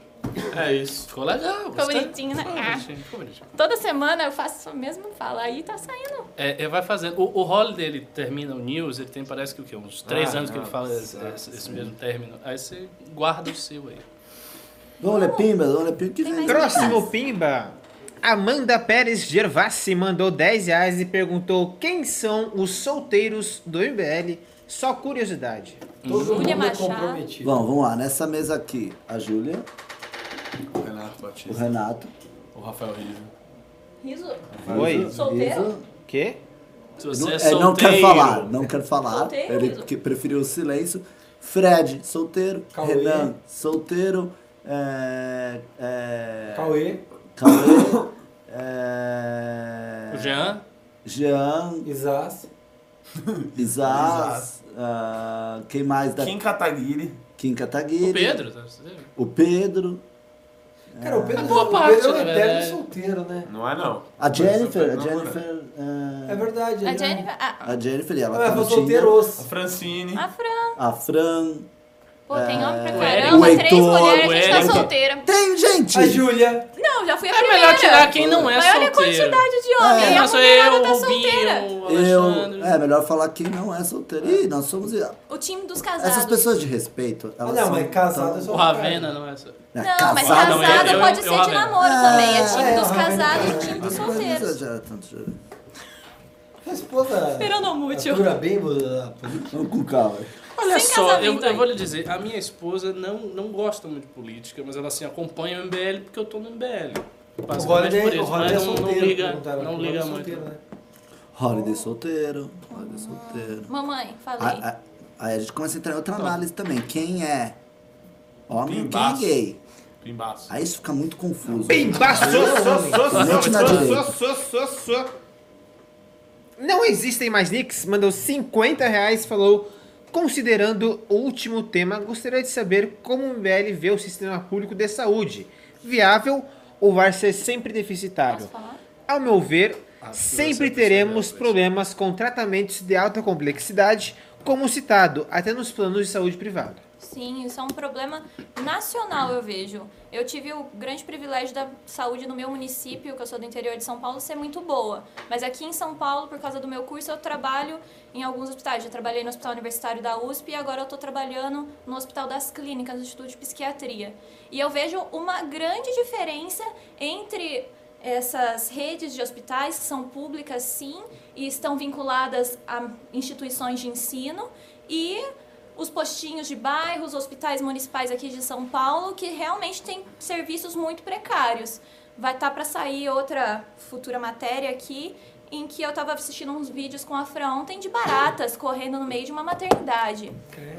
É isso. Ficou legal. Ficou bonitinho, né? Ficou bonitinho, ficou bonitinho. Toda semana eu faço isso mesmo fala, aí tá saindo. É, ele vai fazendo. O, o Holiday, ele termina o news, ele tem parece que o quê? Uns três Ah, anos que ele não, fala esse, certo, esse- mesmo término. Aí você guarda o seu aí. Vamos ler Pimba, vamos ler Pimba que Próximo Pimba. Amanda Pérez Gervassi mandou 10 reais e perguntou quem são os solteiros do MBL. Só curiosidade. Todo Júlia mundo é Machado. comprometido. Bom, vamos lá. Nessa mesa aqui, a Júlia, O Renato o Batista. Renato. O Rafael Riso. Riso? Oi? Solteiro? Riso. Quê? Se você Não, é é, solteiro. não quer falar, não quer falar. Solteiro, Ele preferiu o silêncio. Fred, solteiro. Cauê. Renan, solteiro. É, é, Cauê, Cauê. [COUGHS] é, O Jean. Jean, Isás. Isás. ah, quem mais da Kim Kataguiri. Kim Kataguiri. O Pedro. tá? O Pedro. Cara, o Pedro, boa o parte, Pedro é um eterno solteiro, né? Não é não. A Jennifer. A Jennifer. ah, É verdade. A é- Jennifer. Ah, A Jennifer, ela Ah, tá foi no Tinder. A. Francine. a Fran. A Fran. Pô, tem homem pra Eric. caramba. O Três Heitor, mulheres, a gente tá Eric. solteira. Tem, gente! A Júlia. Não, já fui a É primeira. melhor tirar quem não é Mas olha a solteiro. quantidade de homem. É. E a Mas eu, mulherada tá solteira. Rubinho, o Eu, é melhor falar quem não é solteiro. Ih, nós somos. O time dos casados. Essas pessoas de respeito. Elas não, são mas casado é tão- só O Ravena não é. É, Não, mas casado, casada eu- eu- pode eu- ser eu- de namoro também. É time é, dos eu- casados e time dos solteiros. exagera tanto, Júlio. A esposa Peronomútil. bem a política. Vamos com calma. Olha Sem só, eu, eu vou lhe dizer, a minha esposa não, não gosta muito de política, mas ela assim acompanha o MBL porque eu tô no MBL. O Holiday, por o isso, mas Holiday é não, não solteiro. liga, não O Holiday liga é muito. solteiro, né? Holiday solteiro. Holiday solteiro. Mamãe, falei. Aí, a gente começa a entrar em outra análise também. Quem é homem e quem é Pimbaço. gay. Pimbaço. Aí isso fica muito confuso. Pimba, so, so, so, Mente na so, so, direita. so, so, so. Não existem mais nicks, mandou 50 reais, falou... Considerando o último tema, gostaria de saber como o MBL vê o sistema público de saúde. Viável ou vai ser sempre deficitário? Ao meu ver, que sempre teremos problemas com tratamentos de alta complexidade, como citado, até nos planos de saúde privado. Sim, isso é um problema nacional, eu vejo. Eu tive o grande privilégio da saúde no meu município, que eu sou do interior de São Paulo, ser muito boa. Mas aqui em São Paulo, por causa do meu curso, eu trabalho em alguns hospitais. Já trabalhei no Hospital Universitário da USP e agora eu estou trabalhando no Hospital das Clínicas, no Instituto de Psiquiatria. E eu vejo uma grande diferença entre essas redes de hospitais que são públicas, sim, e estão vinculadas a instituições de ensino e os postinhos de bairros, hospitais municipais aqui de São Paulo, que realmente têm serviços muito precários. Vai estar para sair outra futura matéria aqui, em que eu estava assistindo uns vídeos com a Fran ontem de baratas correndo no meio de uma maternidade.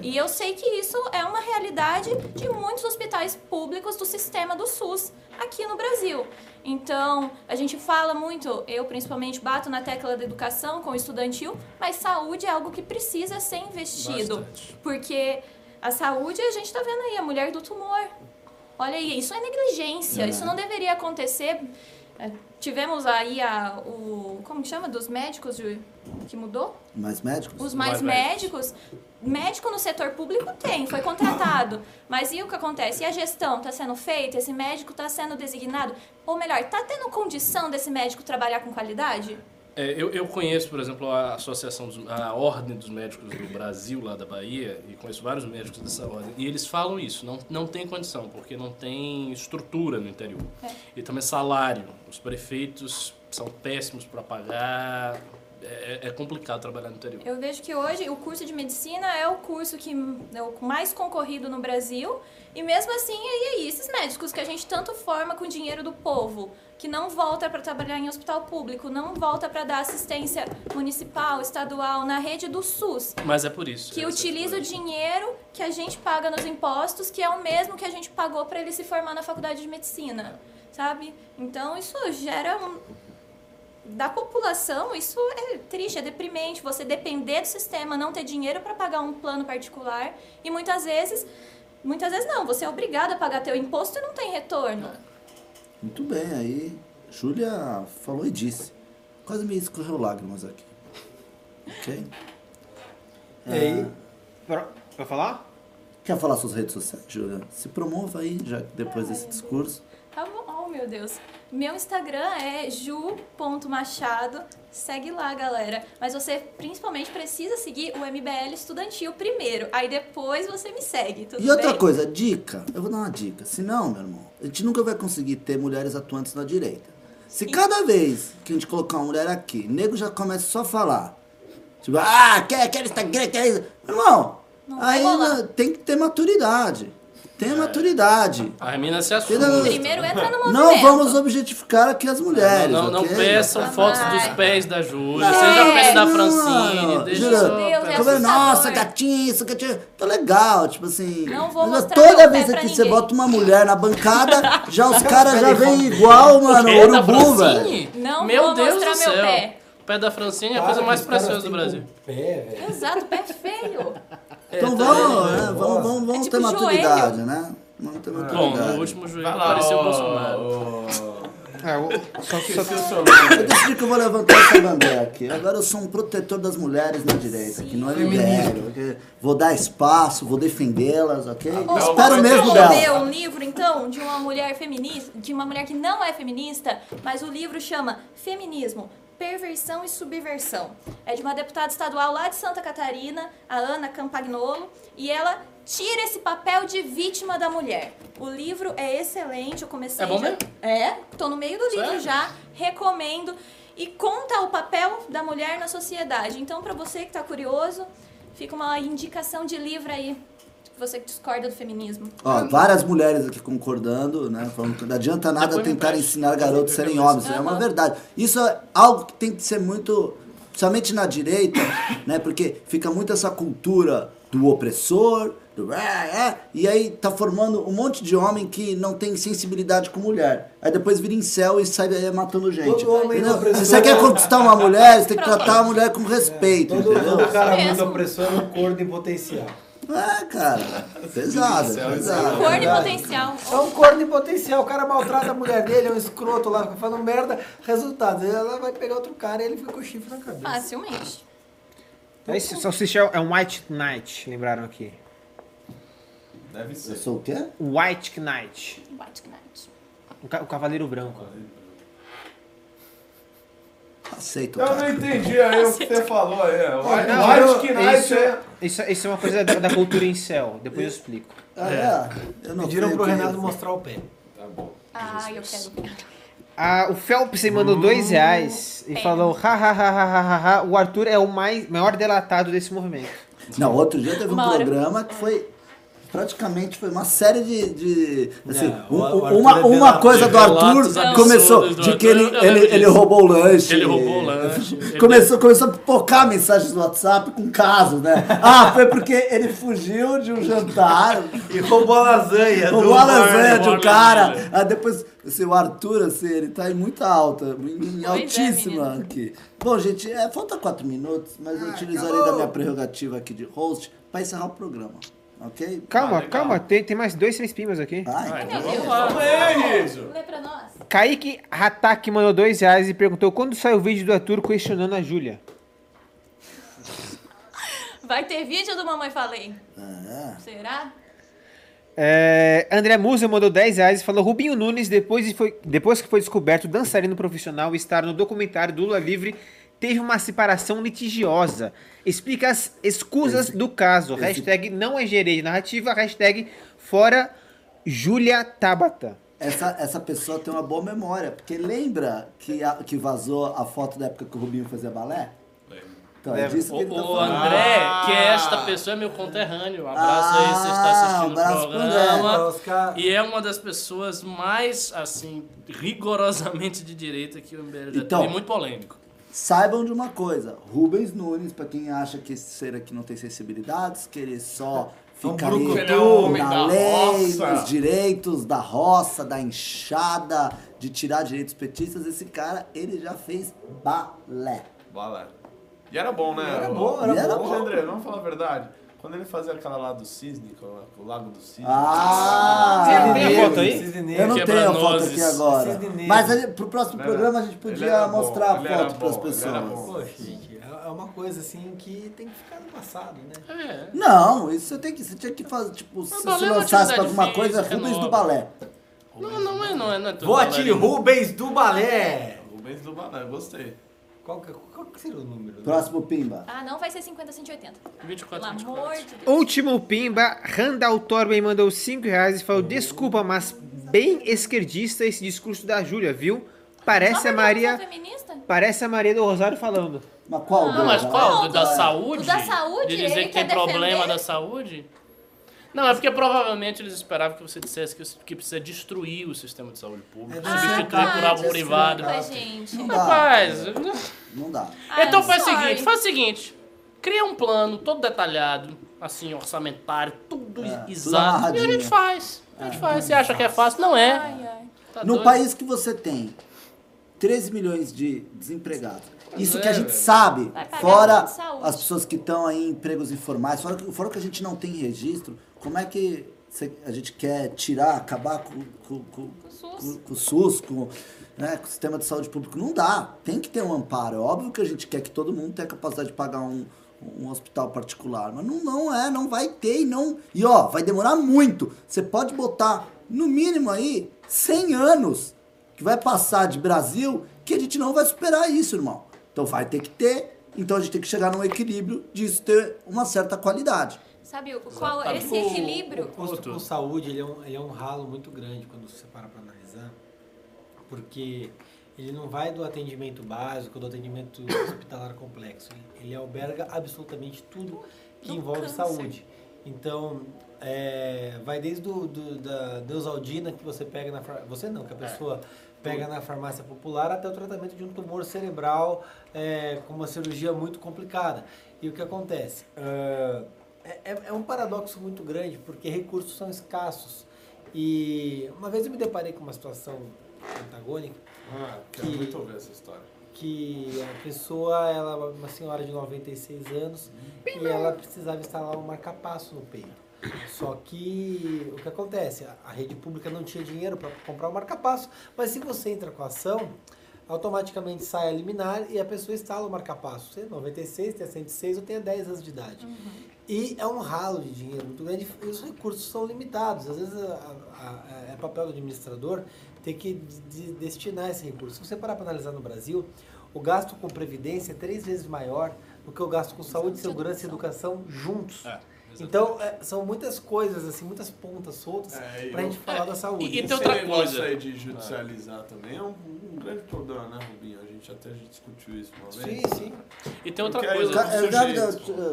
E eu sei que isso é uma realidade de muitos hospitais públicos do sistema do SUS aqui no Brasil. Então, a gente fala muito, eu principalmente bato na tecla da educação com o estudantil, mas saúde é algo que precisa ser investido. Bastante. Porque a saúde, a gente está vendo aí, a mulher do tumor. Olha aí, isso é negligência, É. isso não deveria acontecer. É, Tivemos aí a, o. Como que chama? Dos médicos de- que mudou? Mais médicos? Os mais, médicos. Médico no setor público tem, foi contratado. Mas e o que acontece? E a gestão está sendo feita? Esse médico está sendo designado? Ou melhor, está tendo condição desse médico trabalhar com qualidade? É, eu, eu conheço, por exemplo, a Associação, dos, a Ordem dos Médicos do Brasil, lá da Bahia, e conheço vários médicos dessa ordem, e eles falam isso, não, não tem condição, porque não tem estrutura no interior. É. E também salário. Os prefeitos são péssimos para pagar, é, é complicado trabalhar no interior. Eu vejo que hoje o curso de medicina é o curso que é o mais concorrido no Brasil. E mesmo assim, e aí, esses médicos que a gente tanto forma com dinheiro do povo, que não volta para trabalhar em hospital público, não volta para dar assistência municipal, estadual, na rede do SUS, Mas é por isso. que essa utiliza o dinheiro que a gente paga nos impostos, que é o mesmo que a gente pagou para ele se formar na faculdade de medicina, sabe? Então isso gera um da população, isso é triste, é deprimente. Você depender do sistema, não ter dinheiro para pagar um plano particular e muitas vezes, muitas vezes não, você é obrigado a pagar teu imposto e não tem retorno. Muito bem, aí Júlia falou e disse. Quase me escorreu lágrimas aqui. Ok? [LAUGHS] E aí? Pra, pra falar? Quer falar suas redes sociais, Júlia? Se promova aí, já depois desse discurso. Tá bom, oh meu Deus. Meu Instagram é ju.machado. Segue lá, galera. Mas você principalmente precisa seguir o MBL Estudantil primeiro. Aí depois você me segue, tudo E outra bem? coisa, dica. Eu vou dar uma dica. Se não, meu irmão, a gente nunca vai conseguir ter mulheres atuantes na direita. Se cada vez que a gente colocar uma mulher aqui, nego já começa só a falar. Tipo, ah, quer, quer Instagram, quer isso. Meu irmão, Não vai aí rolar. tem que ter maturidade. Tenha maturidade. A mina se assume. Primeiro entra no movimento. Não vamos objetificar aqui as mulheres. Não, não, não ok? peçam fotos dos Vai. pés da Júlia, Não, seja a pele da não, Francine, deixa Jura? Deus, é Como é. Nossa, gatinha, isso, gatinha. Tá legal, tipo assim. Não vou mas mostrar toda vez pé aqui você bota uma mulher na bancada, [LAUGHS] já os caras já vêm igual, mano, pé urubu, velho. Não Meu vou Deus mostrar do meu céu. pé. O pé da Francine é a coisa que mais preciosa do Brasil. Pé, velho. Exato, pé feio. [LAUGHS] Então tá vamos, vendo? né, vamos, vamos, vamos É tipo ter maturidade, joelho. né? Vamos ter Bom, maturidade. no último joelho Vai lá, apareceu o Bolsonaro. [LAUGHS] É, o- só, Esqueci só, o seu nome. Eu decidi que eu vou levantar essa bandeira aqui. Agora eu sou um protetor das mulheres na direita, aqui no MBL. ok? Vou dar espaço, vou defendê-las, ok? Ô, Espero mesmo dela. um livro, então, de uma mulher feminista, de uma mulher que não é feminista, mas o livro chama Feminismo, Perversão e Subversão. É de uma deputada estadual lá de Santa Catarina, a Ana Campagnolo, e ela tira esse papel de vítima da mulher. O livro é excelente, eu comecei... É bom já- mesmo? É, tô no meio do livro Sério? já, recomendo. E conta o papel da mulher na sociedade. Então, para você que tá curioso, fica uma indicação de livro aí. Você que discorda do feminismo. Ó, várias mulheres aqui concordando, né? Falando que não adianta nada tentar ensinar garotos a serem homens. É uma Aham. verdade. Isso é algo que tem que ser muito. Somente na direita, [COUGHS] né? Porque fica muito essa cultura do opressor, do. é, é, E aí tá formando um monte de homem que não tem sensibilidade com mulher. Aí depois vira em céu e sai aí matando gente. Todo homem Entendeu? opressor- Se você quer conquistar uma mulher, você tem que tratar a mulher com respeito, Todo, entendeu? todo cara muito opressor é um corno em potencial. É, cara. Pesado, pesado. Cor de verdade. potencial. É um corno em potencial. O cara maltrata a mulher dele, é um escroto lá, fica falando merda. Resultado, ela vai pegar outro cara e ele fica com o chifre na cabeça. Facilmente. É isso, salsicha é um White Knight, lembraram aqui. Deve ser. Eu sou o quê? White Knight. White Knight. O, ca- o cavaleiro branco. Aceito, Eu cara. não entendi aí o que você falou aí. é. White Não, White eu- Knight isso, é... isso, isso é uma coisa da, da cultura em céu. Depois eu explico. Ah, é? Eu não Pediram sei pro o que é Renato mostrar o pé. Tá bom. Ah, eu quero. Ah, o Phelps ele mandou dois reais e falou: ha, ha, ha, ha, ha, ha, ha, o Arthur é o mais, maior delatado desse movimento. Não, outro dia teve um Uma hora. programa que foi praticamente foi uma série de, de assim, um- o- o um- Arthur uma, é uma coisa do Arthur começou de do que ele, Arthur, ele, ele roubou o lanche. Ele roubou o lanche. Começou, começou a pipocar mensagens no WhatsApp com casos, né? Ah, foi porque ele fugiu de um jantar, E roubou a lasanha. do roubou a lasanha de um cara. Ah, depois, assim, o Arthur, assim, ele tá em muita alta, em é, altíssima menino. aqui. Bom, gente, é, falta quatro minutos, mas eu utilizarei da minha prerrogativa aqui de host para encerrar o programa. Ok? Calma, Ah, calma, tem, tem mais dois, três pimas aqui. Então. então Meu vamos Deus. lá. Isso. Lê pra nós. Kaique Hatak mandou dois reais e perguntou quando sai o vídeo do Arthur questionando a Júlia. [LAUGHS] Vai ter vídeo do Mamãe Falei. Ah, Será? É, André Musa mandou 10 reais e falou: Rubinho Nunes, depois, de foi, depois que foi descoberto dançarino profissional estar no documentário do Lula Livre, teve uma separação litigiosa. Explica as escusas do caso. Hashtag não é gerei de narrativa. Hashtag fora Júlia Tabata. essa, essa pessoa tem uma boa memória, porque lembra que, a- que vazou a foto da época que o Rubinho fazia balé? Então, é Lembra. disso O, que ele tá o. André, que esta pessoa é meu conterrâneo. Um abraço aí, você está assistindo Ah, o abraço pro André. programa. E é uma das pessoas mais, assim, rigorosamente de direita que o MBL já Então, teve. Muito polêmico. Saibam de uma coisa, Rubens Nunes, pra quem acha que esse ser aqui não tem sensibilidades, que ele só fica ali brucutu, ele é na lei, roça. dos direitos, da roça, da enxada, de tirar direitos petistas, esse cara, ele já fez balé. Balé. E era bom, né? Era bom, era E era Ô, bom. André, vamos falar a verdade. Quando ele fazia aquela lá do Cisne, o Lago do Cisne. Ah, Tem- é tem a mesmo. foto aí? Cisne Eu negro. não tenho a foto aqui agora. Cisne negro. Mas ele, pro próximo era- programa a gente podia bom, mostrar ele a foto pras bom, ele era pessoas. bom. Poxa, gente, é é uma coisa assim que tem que ficar no passado, né? É. Não, isso você tem que, você tinha que fazer, tipo, se balé você é lançasse pra alguma coisa, física Rubens do balé. Não, não é, não é. Não é tudo Vote. Rubens do Balé! Rubens do Balé, gostei. Qual que, qual que seria o número? né? Próximo Pimba. Ah, não vai ser 50, 180. 24, Pelo amor 24. de Deus. Último Pimba, Randall Torben mandou 5 reais e falou: Desculpa, mas bem esquerdista esse discurso da Júlia, viu? Parece a Maria. Parece a Maria do Rosário falando. Mas qual? Não, mas qual? Não, Do da saúde? do da saúde, De dizer ele que tem quer problema defender? da saúde? Não, é porque provavelmente eles esperavam que você dissesse que, que precisa destruir o sistema de saúde público, É, substituir Ah, por algo privado. gente. Não dá. Rapaz, Não dá. Ah, então I'm faz o seguinte, faz o seguinte, cria um plano todo detalhado, assim, orçamentário, tudo É, tudo exato, e a gente faz. A gente faz. Você acha que é fácil? Não é. Ai, ai. Tá No doido? país que você tem 13 milhões de desempregados, isso é, que a gente velho. sabe, fora as pessoas que estão aí em empregos informais, fora, fora que a gente não tem registro, como é que a gente quer tirar, acabar com, com, com, com- o SUS, com, né, com o sistema de saúde público? Não dá. Tem que ter um amparo. É óbvio que a gente quer que todo mundo tenha capacidade de pagar um, um hospital particular, mas não, não é, não vai ter e não. E ó, vai demorar muito. Você pode botar no mínimo aí 100 anos que vai passar de Brasil que a gente não vai superar isso, irmão. Então vai ter que ter. Então a gente tem que chegar num equilíbrio disso ter uma certa qualidade. Sabe o- qual Exatamente. esse equilíbrio? O custo Tudo. com saúde ele é, um, ele é um ralo muito grande quando você para para analisar, porque ele não vai do atendimento básico, do atendimento [COUGHS] hospitalar complexo. Ele- alberga absolutamente tudo que Do envolve câncer. saúde. Então, é, vai desde do, do- da Deusaldina que você pega na você não, que a pessoa pega na farmácia popular até o tratamento de um tumor cerebral é, com uma cirurgia muito complicada. E o que acontece? Ah, é, é- é um paradoxo muito grande porque recursos são escassos. E uma vez eu me deparei com uma situação antagônica Ah, quero Que- muito ouvir essa história. que a pessoa, ela é uma senhora de 96 anos e ela precisava instalar um marca-passo no peito. Só que o que acontece? A- A rede pública não tinha dinheiro para comprar o marca-passo, mas se você entra com a ação, automaticamente sai a liminar e a pessoa instala o marca-passo. Você é 96, tem 106 ou tem 10 anos de idade. E é um ralo de dinheiro muito grande e os recursos são limitados. Às vezes a- a- a- é papel do administrador ter que de- destinar esse recurso. Se você parar para analisar no Brasil, o gasto com previdência é três vezes maior do que o gasto com saúde, segurança e educação juntos. Então, é, são muitas coisas, assim, muitas pontas soltas É, pra eu- gente falar da saúde. e- e tem outra coisa. aí de judicializar também é um, um grande problema, né, Rubinho? A gente até discutiu isso uma vez. Sim, sim. E tem outra Porque coisa. é, eu-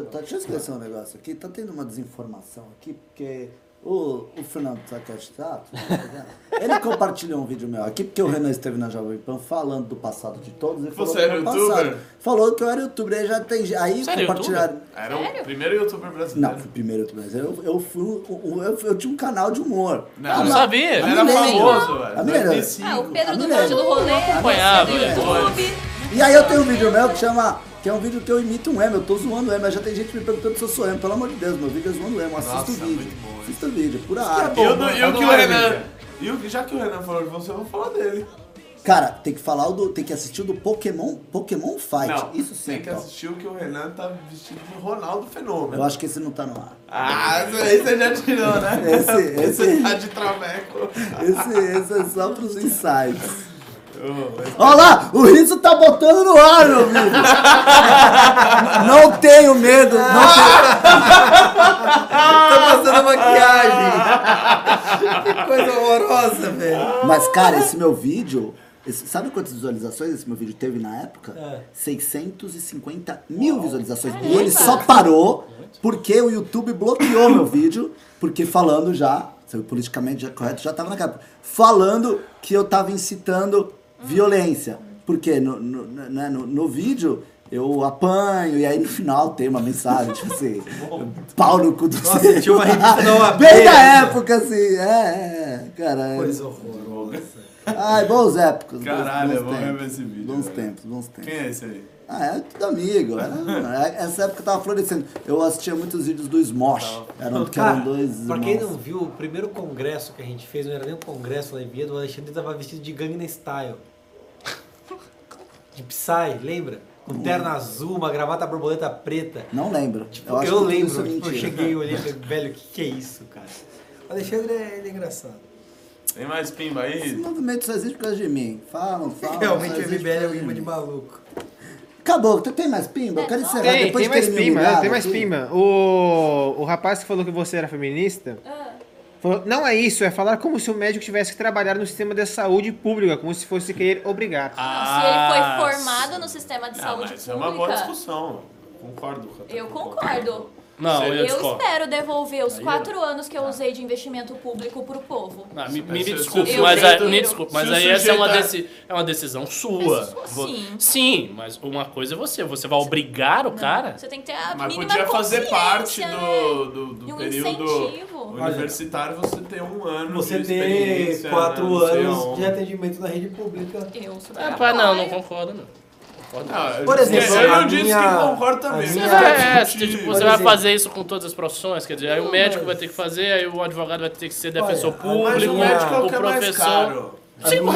tá, deixa eu esclarecer um negócio aqui. Tá tendo uma desinformação aqui, porque o, o Fernando Saquete tá, ele compartilhou um vídeo meu aqui, porque o Renan esteve na Jovem Pan falando do passado de todos. Ele falou Você era youtuber? passado. Falou que eu era youtuber, aí já tem. Aí Você era compartilharam. Era Sério? o primeiro youtuber brasileiro. Não, fui primeiro youtuber. mas Eu, eu, fui, um- eu, eu tinha um canal de humor. Não, Ah, não sabia. a Era famoso, velho. 2005. Ah, o Pedro do. Bonde do Rolê, Acompanhava, do YouTube. E aí eu tenho um vídeo meu que chama. Que é um vídeo que eu imito um emo, eu tô zoando o emo, mas já tem gente me perguntando se eu sou emo. Pelo amor de Deus, meu vídeo é zoando o emo, assista o vídeo. bom? Assista o vídeo, pura é arte. E o, do- e o que o Renan. E o, já que o Renan falou de você, eu vou falar dele. Cara, tem que falar o do. Tem que assistir o do Pokémon, Pokémon Fight. Não, Isso sim. tem que assistir o que o Renan tá vestido de Ronaldo Fenômeno. Eu acho que esse não tá no ar. Ah, isso aí você já tirou, né? Esse- esse- Você tá de traveco. Esse, esse é só pros insights. Olha lá, o Rizzo tá botando no ar, meu vídeo. [LAUGHS] Não tenho medo, não tenho. Tá passando [LAUGHS] maquiagem. que coisa horrorosa, velho. Mas, cara, esse meu vídeo. esse- sabe quantas visualizações esse meu vídeo teve na época? É. 650 mil visualizações. E ele só parou porque o YouTube bloqueou meu vídeo, porque falando já, se eu politicamente já correto, já tava na capa, falando que eu tava incitando violência. Porque no, no, né, no, no vídeo eu apanho e aí no final tem uma mensagem, tipo assim, [LAUGHS] pau no cu do Nossa, tinha uma revista da [LAUGHS] OAB. Bem da época, assim, é, é, cara. é- Coisa horrorosa. Ai, bons épocas. Caralho, bons, eu vou bons rever tempos. esse vídeo. Bons velho. tempos, bons tempos. Quem é esse aí? Ah, é tudo amigo. Era, essa época tava florescendo. Eu assistia muitos vídeos do Smosh. Eram, que eram dois pra quem não viu, o primeiro congresso que a gente fez, não era nem um congresso lá em Viedo, o Alexandre tava vestido de Gangnam Style. De Psy, lembra? Com terno azul, uma gravata borboleta preta. Não lembro. Tipo, acho eu, que tudo lembro, isso é tipo, eu cheguei e olhei e falei, [LAUGHS] velho, o que, que é isso, cara? O Alexandre é, ele é engraçado. Tem mais pimba Esse aí? movimento só existe por causa de mim. Falam, falam. [LAUGHS] Realmente o MBL é um de imã de maluco. Acabou. Tem- Tem mais pimba? Eu quero encerrar. Tem, Depois tem de mais pimba, tem mais pimba. O, o rapaz que falou que você era feminista, Ah, falou, não é isso, é falar como se o médico tivesse que trabalhar no sistema de saúde pública, como se fosse querer obrigar. não, se ele foi formado no sistema de Ah, saúde mas é uma boa pública, discussão. Concordo com a eu concordo. Não, eu Eu discordo. espero devolver os Aí quatro anos que eu usei de investimento público pro povo. Ah, me, me, desculpe, mas, aí, prefiro. me desculpe, mas Se o aí essa é uma, sujeito deci- é uma decisão sua. Mas, Vo- sim. Sim, mas uma coisa é você. Você vai obrigar o cara? Você tem que ter a Mas mínima podia fazer parte consciência, do, né? do, do E um período incentivo. universitário, você ter um ano Você de ter experiência, quatro né, não sei anos aonde. de atendimento na rede pública. Eu sou Ah, pá, não, não concordo, não. Não. Não, Por exemplo, eu a disse minha- que concordo também. a Você minha- vai É, discutir- tipo, você vai exemplo- fazer isso com todas as profissões, quer dizer, aí o médico vai ter que fazer, aí o advogado vai ter que ser defensor Olha, público, Mas o médico é o o que é mais professor. caro. Sim, minha-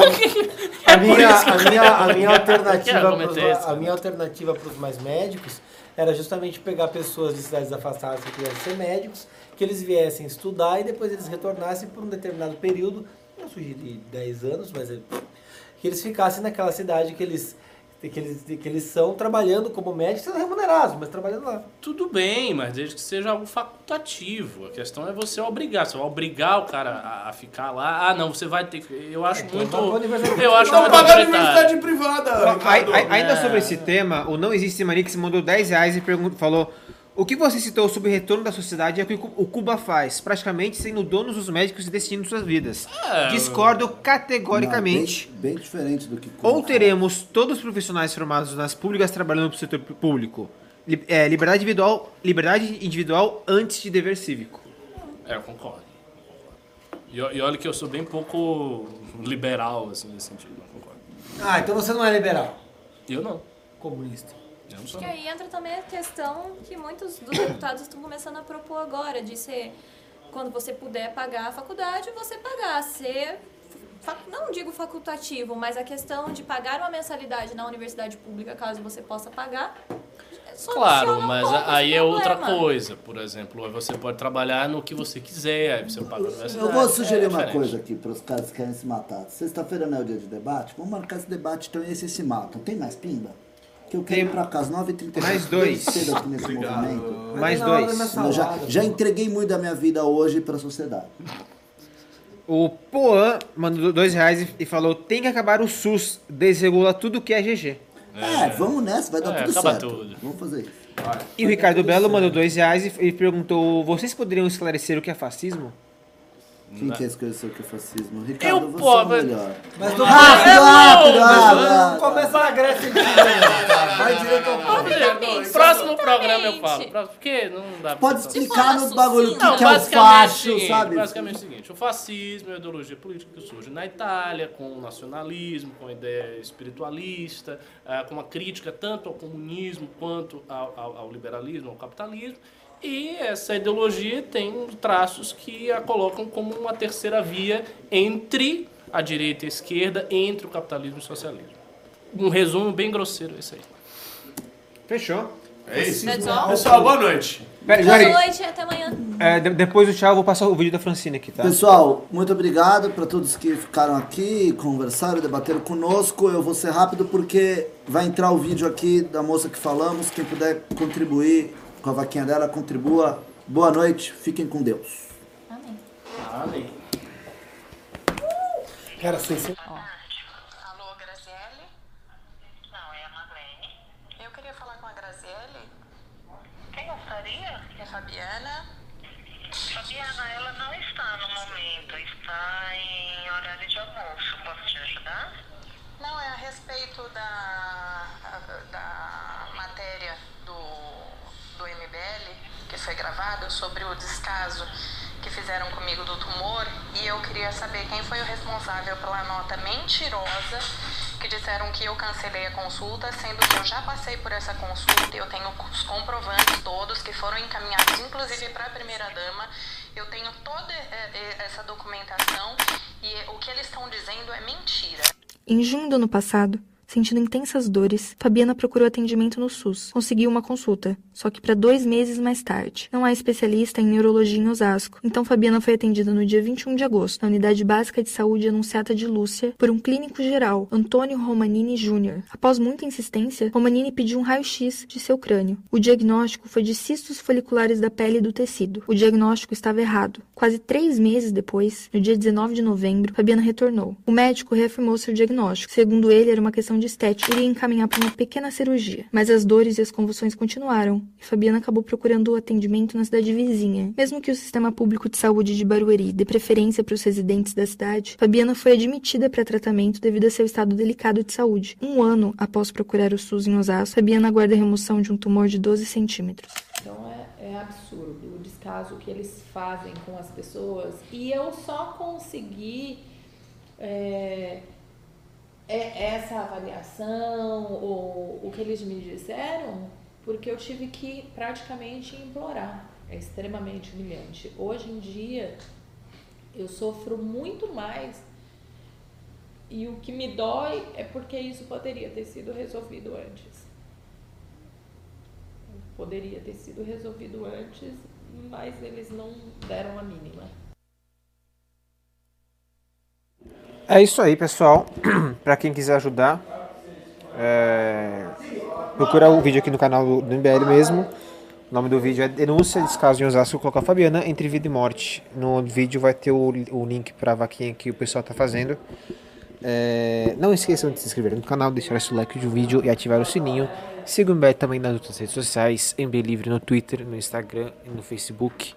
A é minha, isso que a minha, [LAUGHS] a minha alternativa pros, isso. a minha alternativa para os mais médicos era justamente pegar pessoas de cidades afastadas que quisessem ser médicos, que eles viessem estudar e depois eles retornassem por um determinado período, não sugeri 10 anos, mas é- que eles ficassem naquela cidade que eles que eles, que eles são trabalhando como médicos, sendo remunerados, mas trabalhando lá. Tudo bem, mas desde que seja algo facultativo. A questão é você obrigar. Você vai obrigar o cara a, a ficar lá. Ah, não, você vai ter que. Eu acho Então, muito. universidade. Eu acho Não pagar universidade privada, ainda É. sobre esse tema, o Não Existe Manix mandou 10 reais e falou: O que você citou sobre retorno da sociedade é o que o Cuba faz, praticamente sendo donos dos médicos e decidindo suas vidas. É, Discordo Não, categoricamente. bem, bem diferente do que. Ou teremos todos os profissionais formados nas públicas trabalhando para o setor público. Li- é, liberdade individual, liberdade individual antes de dever cívico. É, eu concordo. E, e olha que eu sou bem pouco liberal, assim, nesse sentido. Não concordo. Ah, então você não é liberal, Eu não. comunista. Acho que aí entra também a questão que muitos dos deputados estão começando a propor agora, de ser, quando você puder pagar a faculdade, você pagar, ser não digo facultativo, mas a questão de pagar uma mensalidade na universidade pública, caso você possa pagar, soluciona Claro, mas aí é outra coisa. Por exemplo, aí você pode trabalhar no que você quiser, aí você paga a universidade. Eu vou sugerir é uma diferente. coisa aqui para os caras que querem se matar. Sexta-feira não é o dia de debate? Vamos marcar esse debate então e esse se matam. Tem mais pimba? Que eu quero ir pra casa 9h30. Mais dois. cedo aqui nesse movimento. Mais dois. Eu já, já entreguei muito da minha vida hoje para a sociedade. O Poan mandou dois reais e- falou: tem que acabar o SUS, desregula tudo que é GG. É, vamos nessa, vai dar É, tudo acaba certo. tudo. Vamos fazer isso. E o Ricardo Belo mandou dois reais e, e perguntou: vocês poderiam esclarecer o que é fascismo? Quem quer esclarecer o que é fascismo? Eu, Ricardo, você pô, é o mas- melhor. Mas não rápido, É rápido, rápido. Começa na Grécia. Vai direto ao ponto. Próximo programa eu falo. Próximo- Porque não dá pra Pode explicar nos bagulho o que, é o basicamente facho, o seguinte, sabe? Basicamente é o seguinte, o fascismo é a ideologia política que surge na Itália, com o nacionalismo, com a ideia espiritualista, ah, com uma crítica tanto ao comunismo quanto ao, ao- ao liberalismo, ao capitalismo. E essa ideologia tem traços que a colocam como uma terceira via entre a direita e a esquerda, entre o capitalismo e o socialismo. Um resumo bem grosseiro esse aí. Fechou. É isso. Pessoal, boa noite. Pera, Boa noite até amanhã. é, de- depois do tchau, eu vou passar o vídeo da Francine aqui, tá? Pessoal, muito obrigado para todos que ficaram aqui, conversaram, debateram conosco. Eu vou ser rápido porque vai entrar o vídeo aqui da moça que falamos. Quem puder contribuir com a vaquinha dela, contribua. Boa noite, fiquem com Deus. Amém. Cara, sem ser... Alô, Graziele? Não, é a Marlene. Eu queria falar com a Graziele. Quem gostaria? É a Fabiana. Fabiana, ela não está no momento, está em horário de almoço. Posso te ajudar? Não, é a respeito da, da matéria do, do MBL que foi gravado sobre o descaso que fizeram comigo do tumor e eu queria saber quem foi o responsável pela nota mentirosa que disseram que eu cancelei a consulta, sendo que eu já passei por essa consulta e eu tenho os comprovantes todos que foram encaminhados, inclusive para a primeira-dama. Eu tenho toda eh, eh, essa documentação e o que eles estão dizendo é mentira. Em junho do ano passado, sentindo intensas dores, Fabiana procurou atendimento no SUS. Conseguiu uma consulta, só que para dois meses mais tarde. Não há especialista em neurologia em Osasco, então Fabiana foi atendida no dia 21 de agosto, na Unidade Básica de Saúde Anunciata de Lúcia, por um clínico geral, Antônio Romanini Jr. Após muita insistência, Romanini pediu um raio-x de seu crânio. O diagnóstico foi de cistos foliculares da pele e do tecido. O diagnóstico estava errado. Quase três meses depois, no dia 19 de novembro, Fabiana retornou. O médico reafirmou seu diagnóstico. Segundo ele, era uma questão de estética iria encaminhar para uma pequena cirurgia. Mas as dores e as convulsões continuaram, e Fabiana acabou procurando atendimento na cidade vizinha. Mesmo que o sistema público de saúde de Barueri dê preferência para os residentes da cidade, Fabiana foi admitida para tratamento devido a seu estado delicado de saúde. Um ano após procurar o SUS em Osasco, Fabiana aguarda a remoção de um tumor de 12 centímetros. Então é, é absurdo o descaso que eles fazem com as pessoas. E eu só consegui é, é- essa avaliação ou o que eles me disseram porque eu tive que praticamente implorar. É extremamente humilhante. Hoje em dia eu sofro muito mais e o que me dói é porque isso poderia ter sido resolvido antes. Poderia ter sido resolvido antes, mas eles não deram a mínima. É isso aí, pessoal. [CLEARS THROAT] pra quem quiser ajudar, é... procura o vídeo aqui no canal do MBL mesmo. O nome do vídeo é Denúncia de Descaso em Osasco a Fabiana entre vida e morte. No vídeo vai ter o, o link pra vaquinha que o pessoal tá fazendo. É, Não esqueçam de se inscrever no canal, deixar seu like do vídeo e ativar o sininho. Siga o MBL também nas outras redes sociais, MB Livre no Twitter, no Instagram e no Facebook.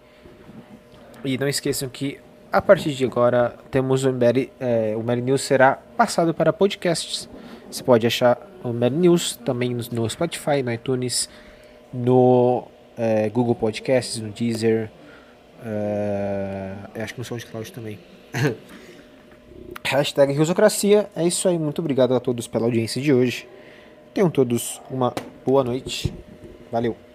E não esqueçam que a partir de agora temos o MBL, é, o MBL News será passado para podcasts. Você pode achar o MBL News também no, no Spotify, no iTunes, no é, Google Podcasts, no Deezer, é, acho que no SoundCloud também. [LAUGHS] Hashtag. É isso aí. Muito obrigado a todos pela audiência de hoje. Tenham todos uma boa noite. Valeu.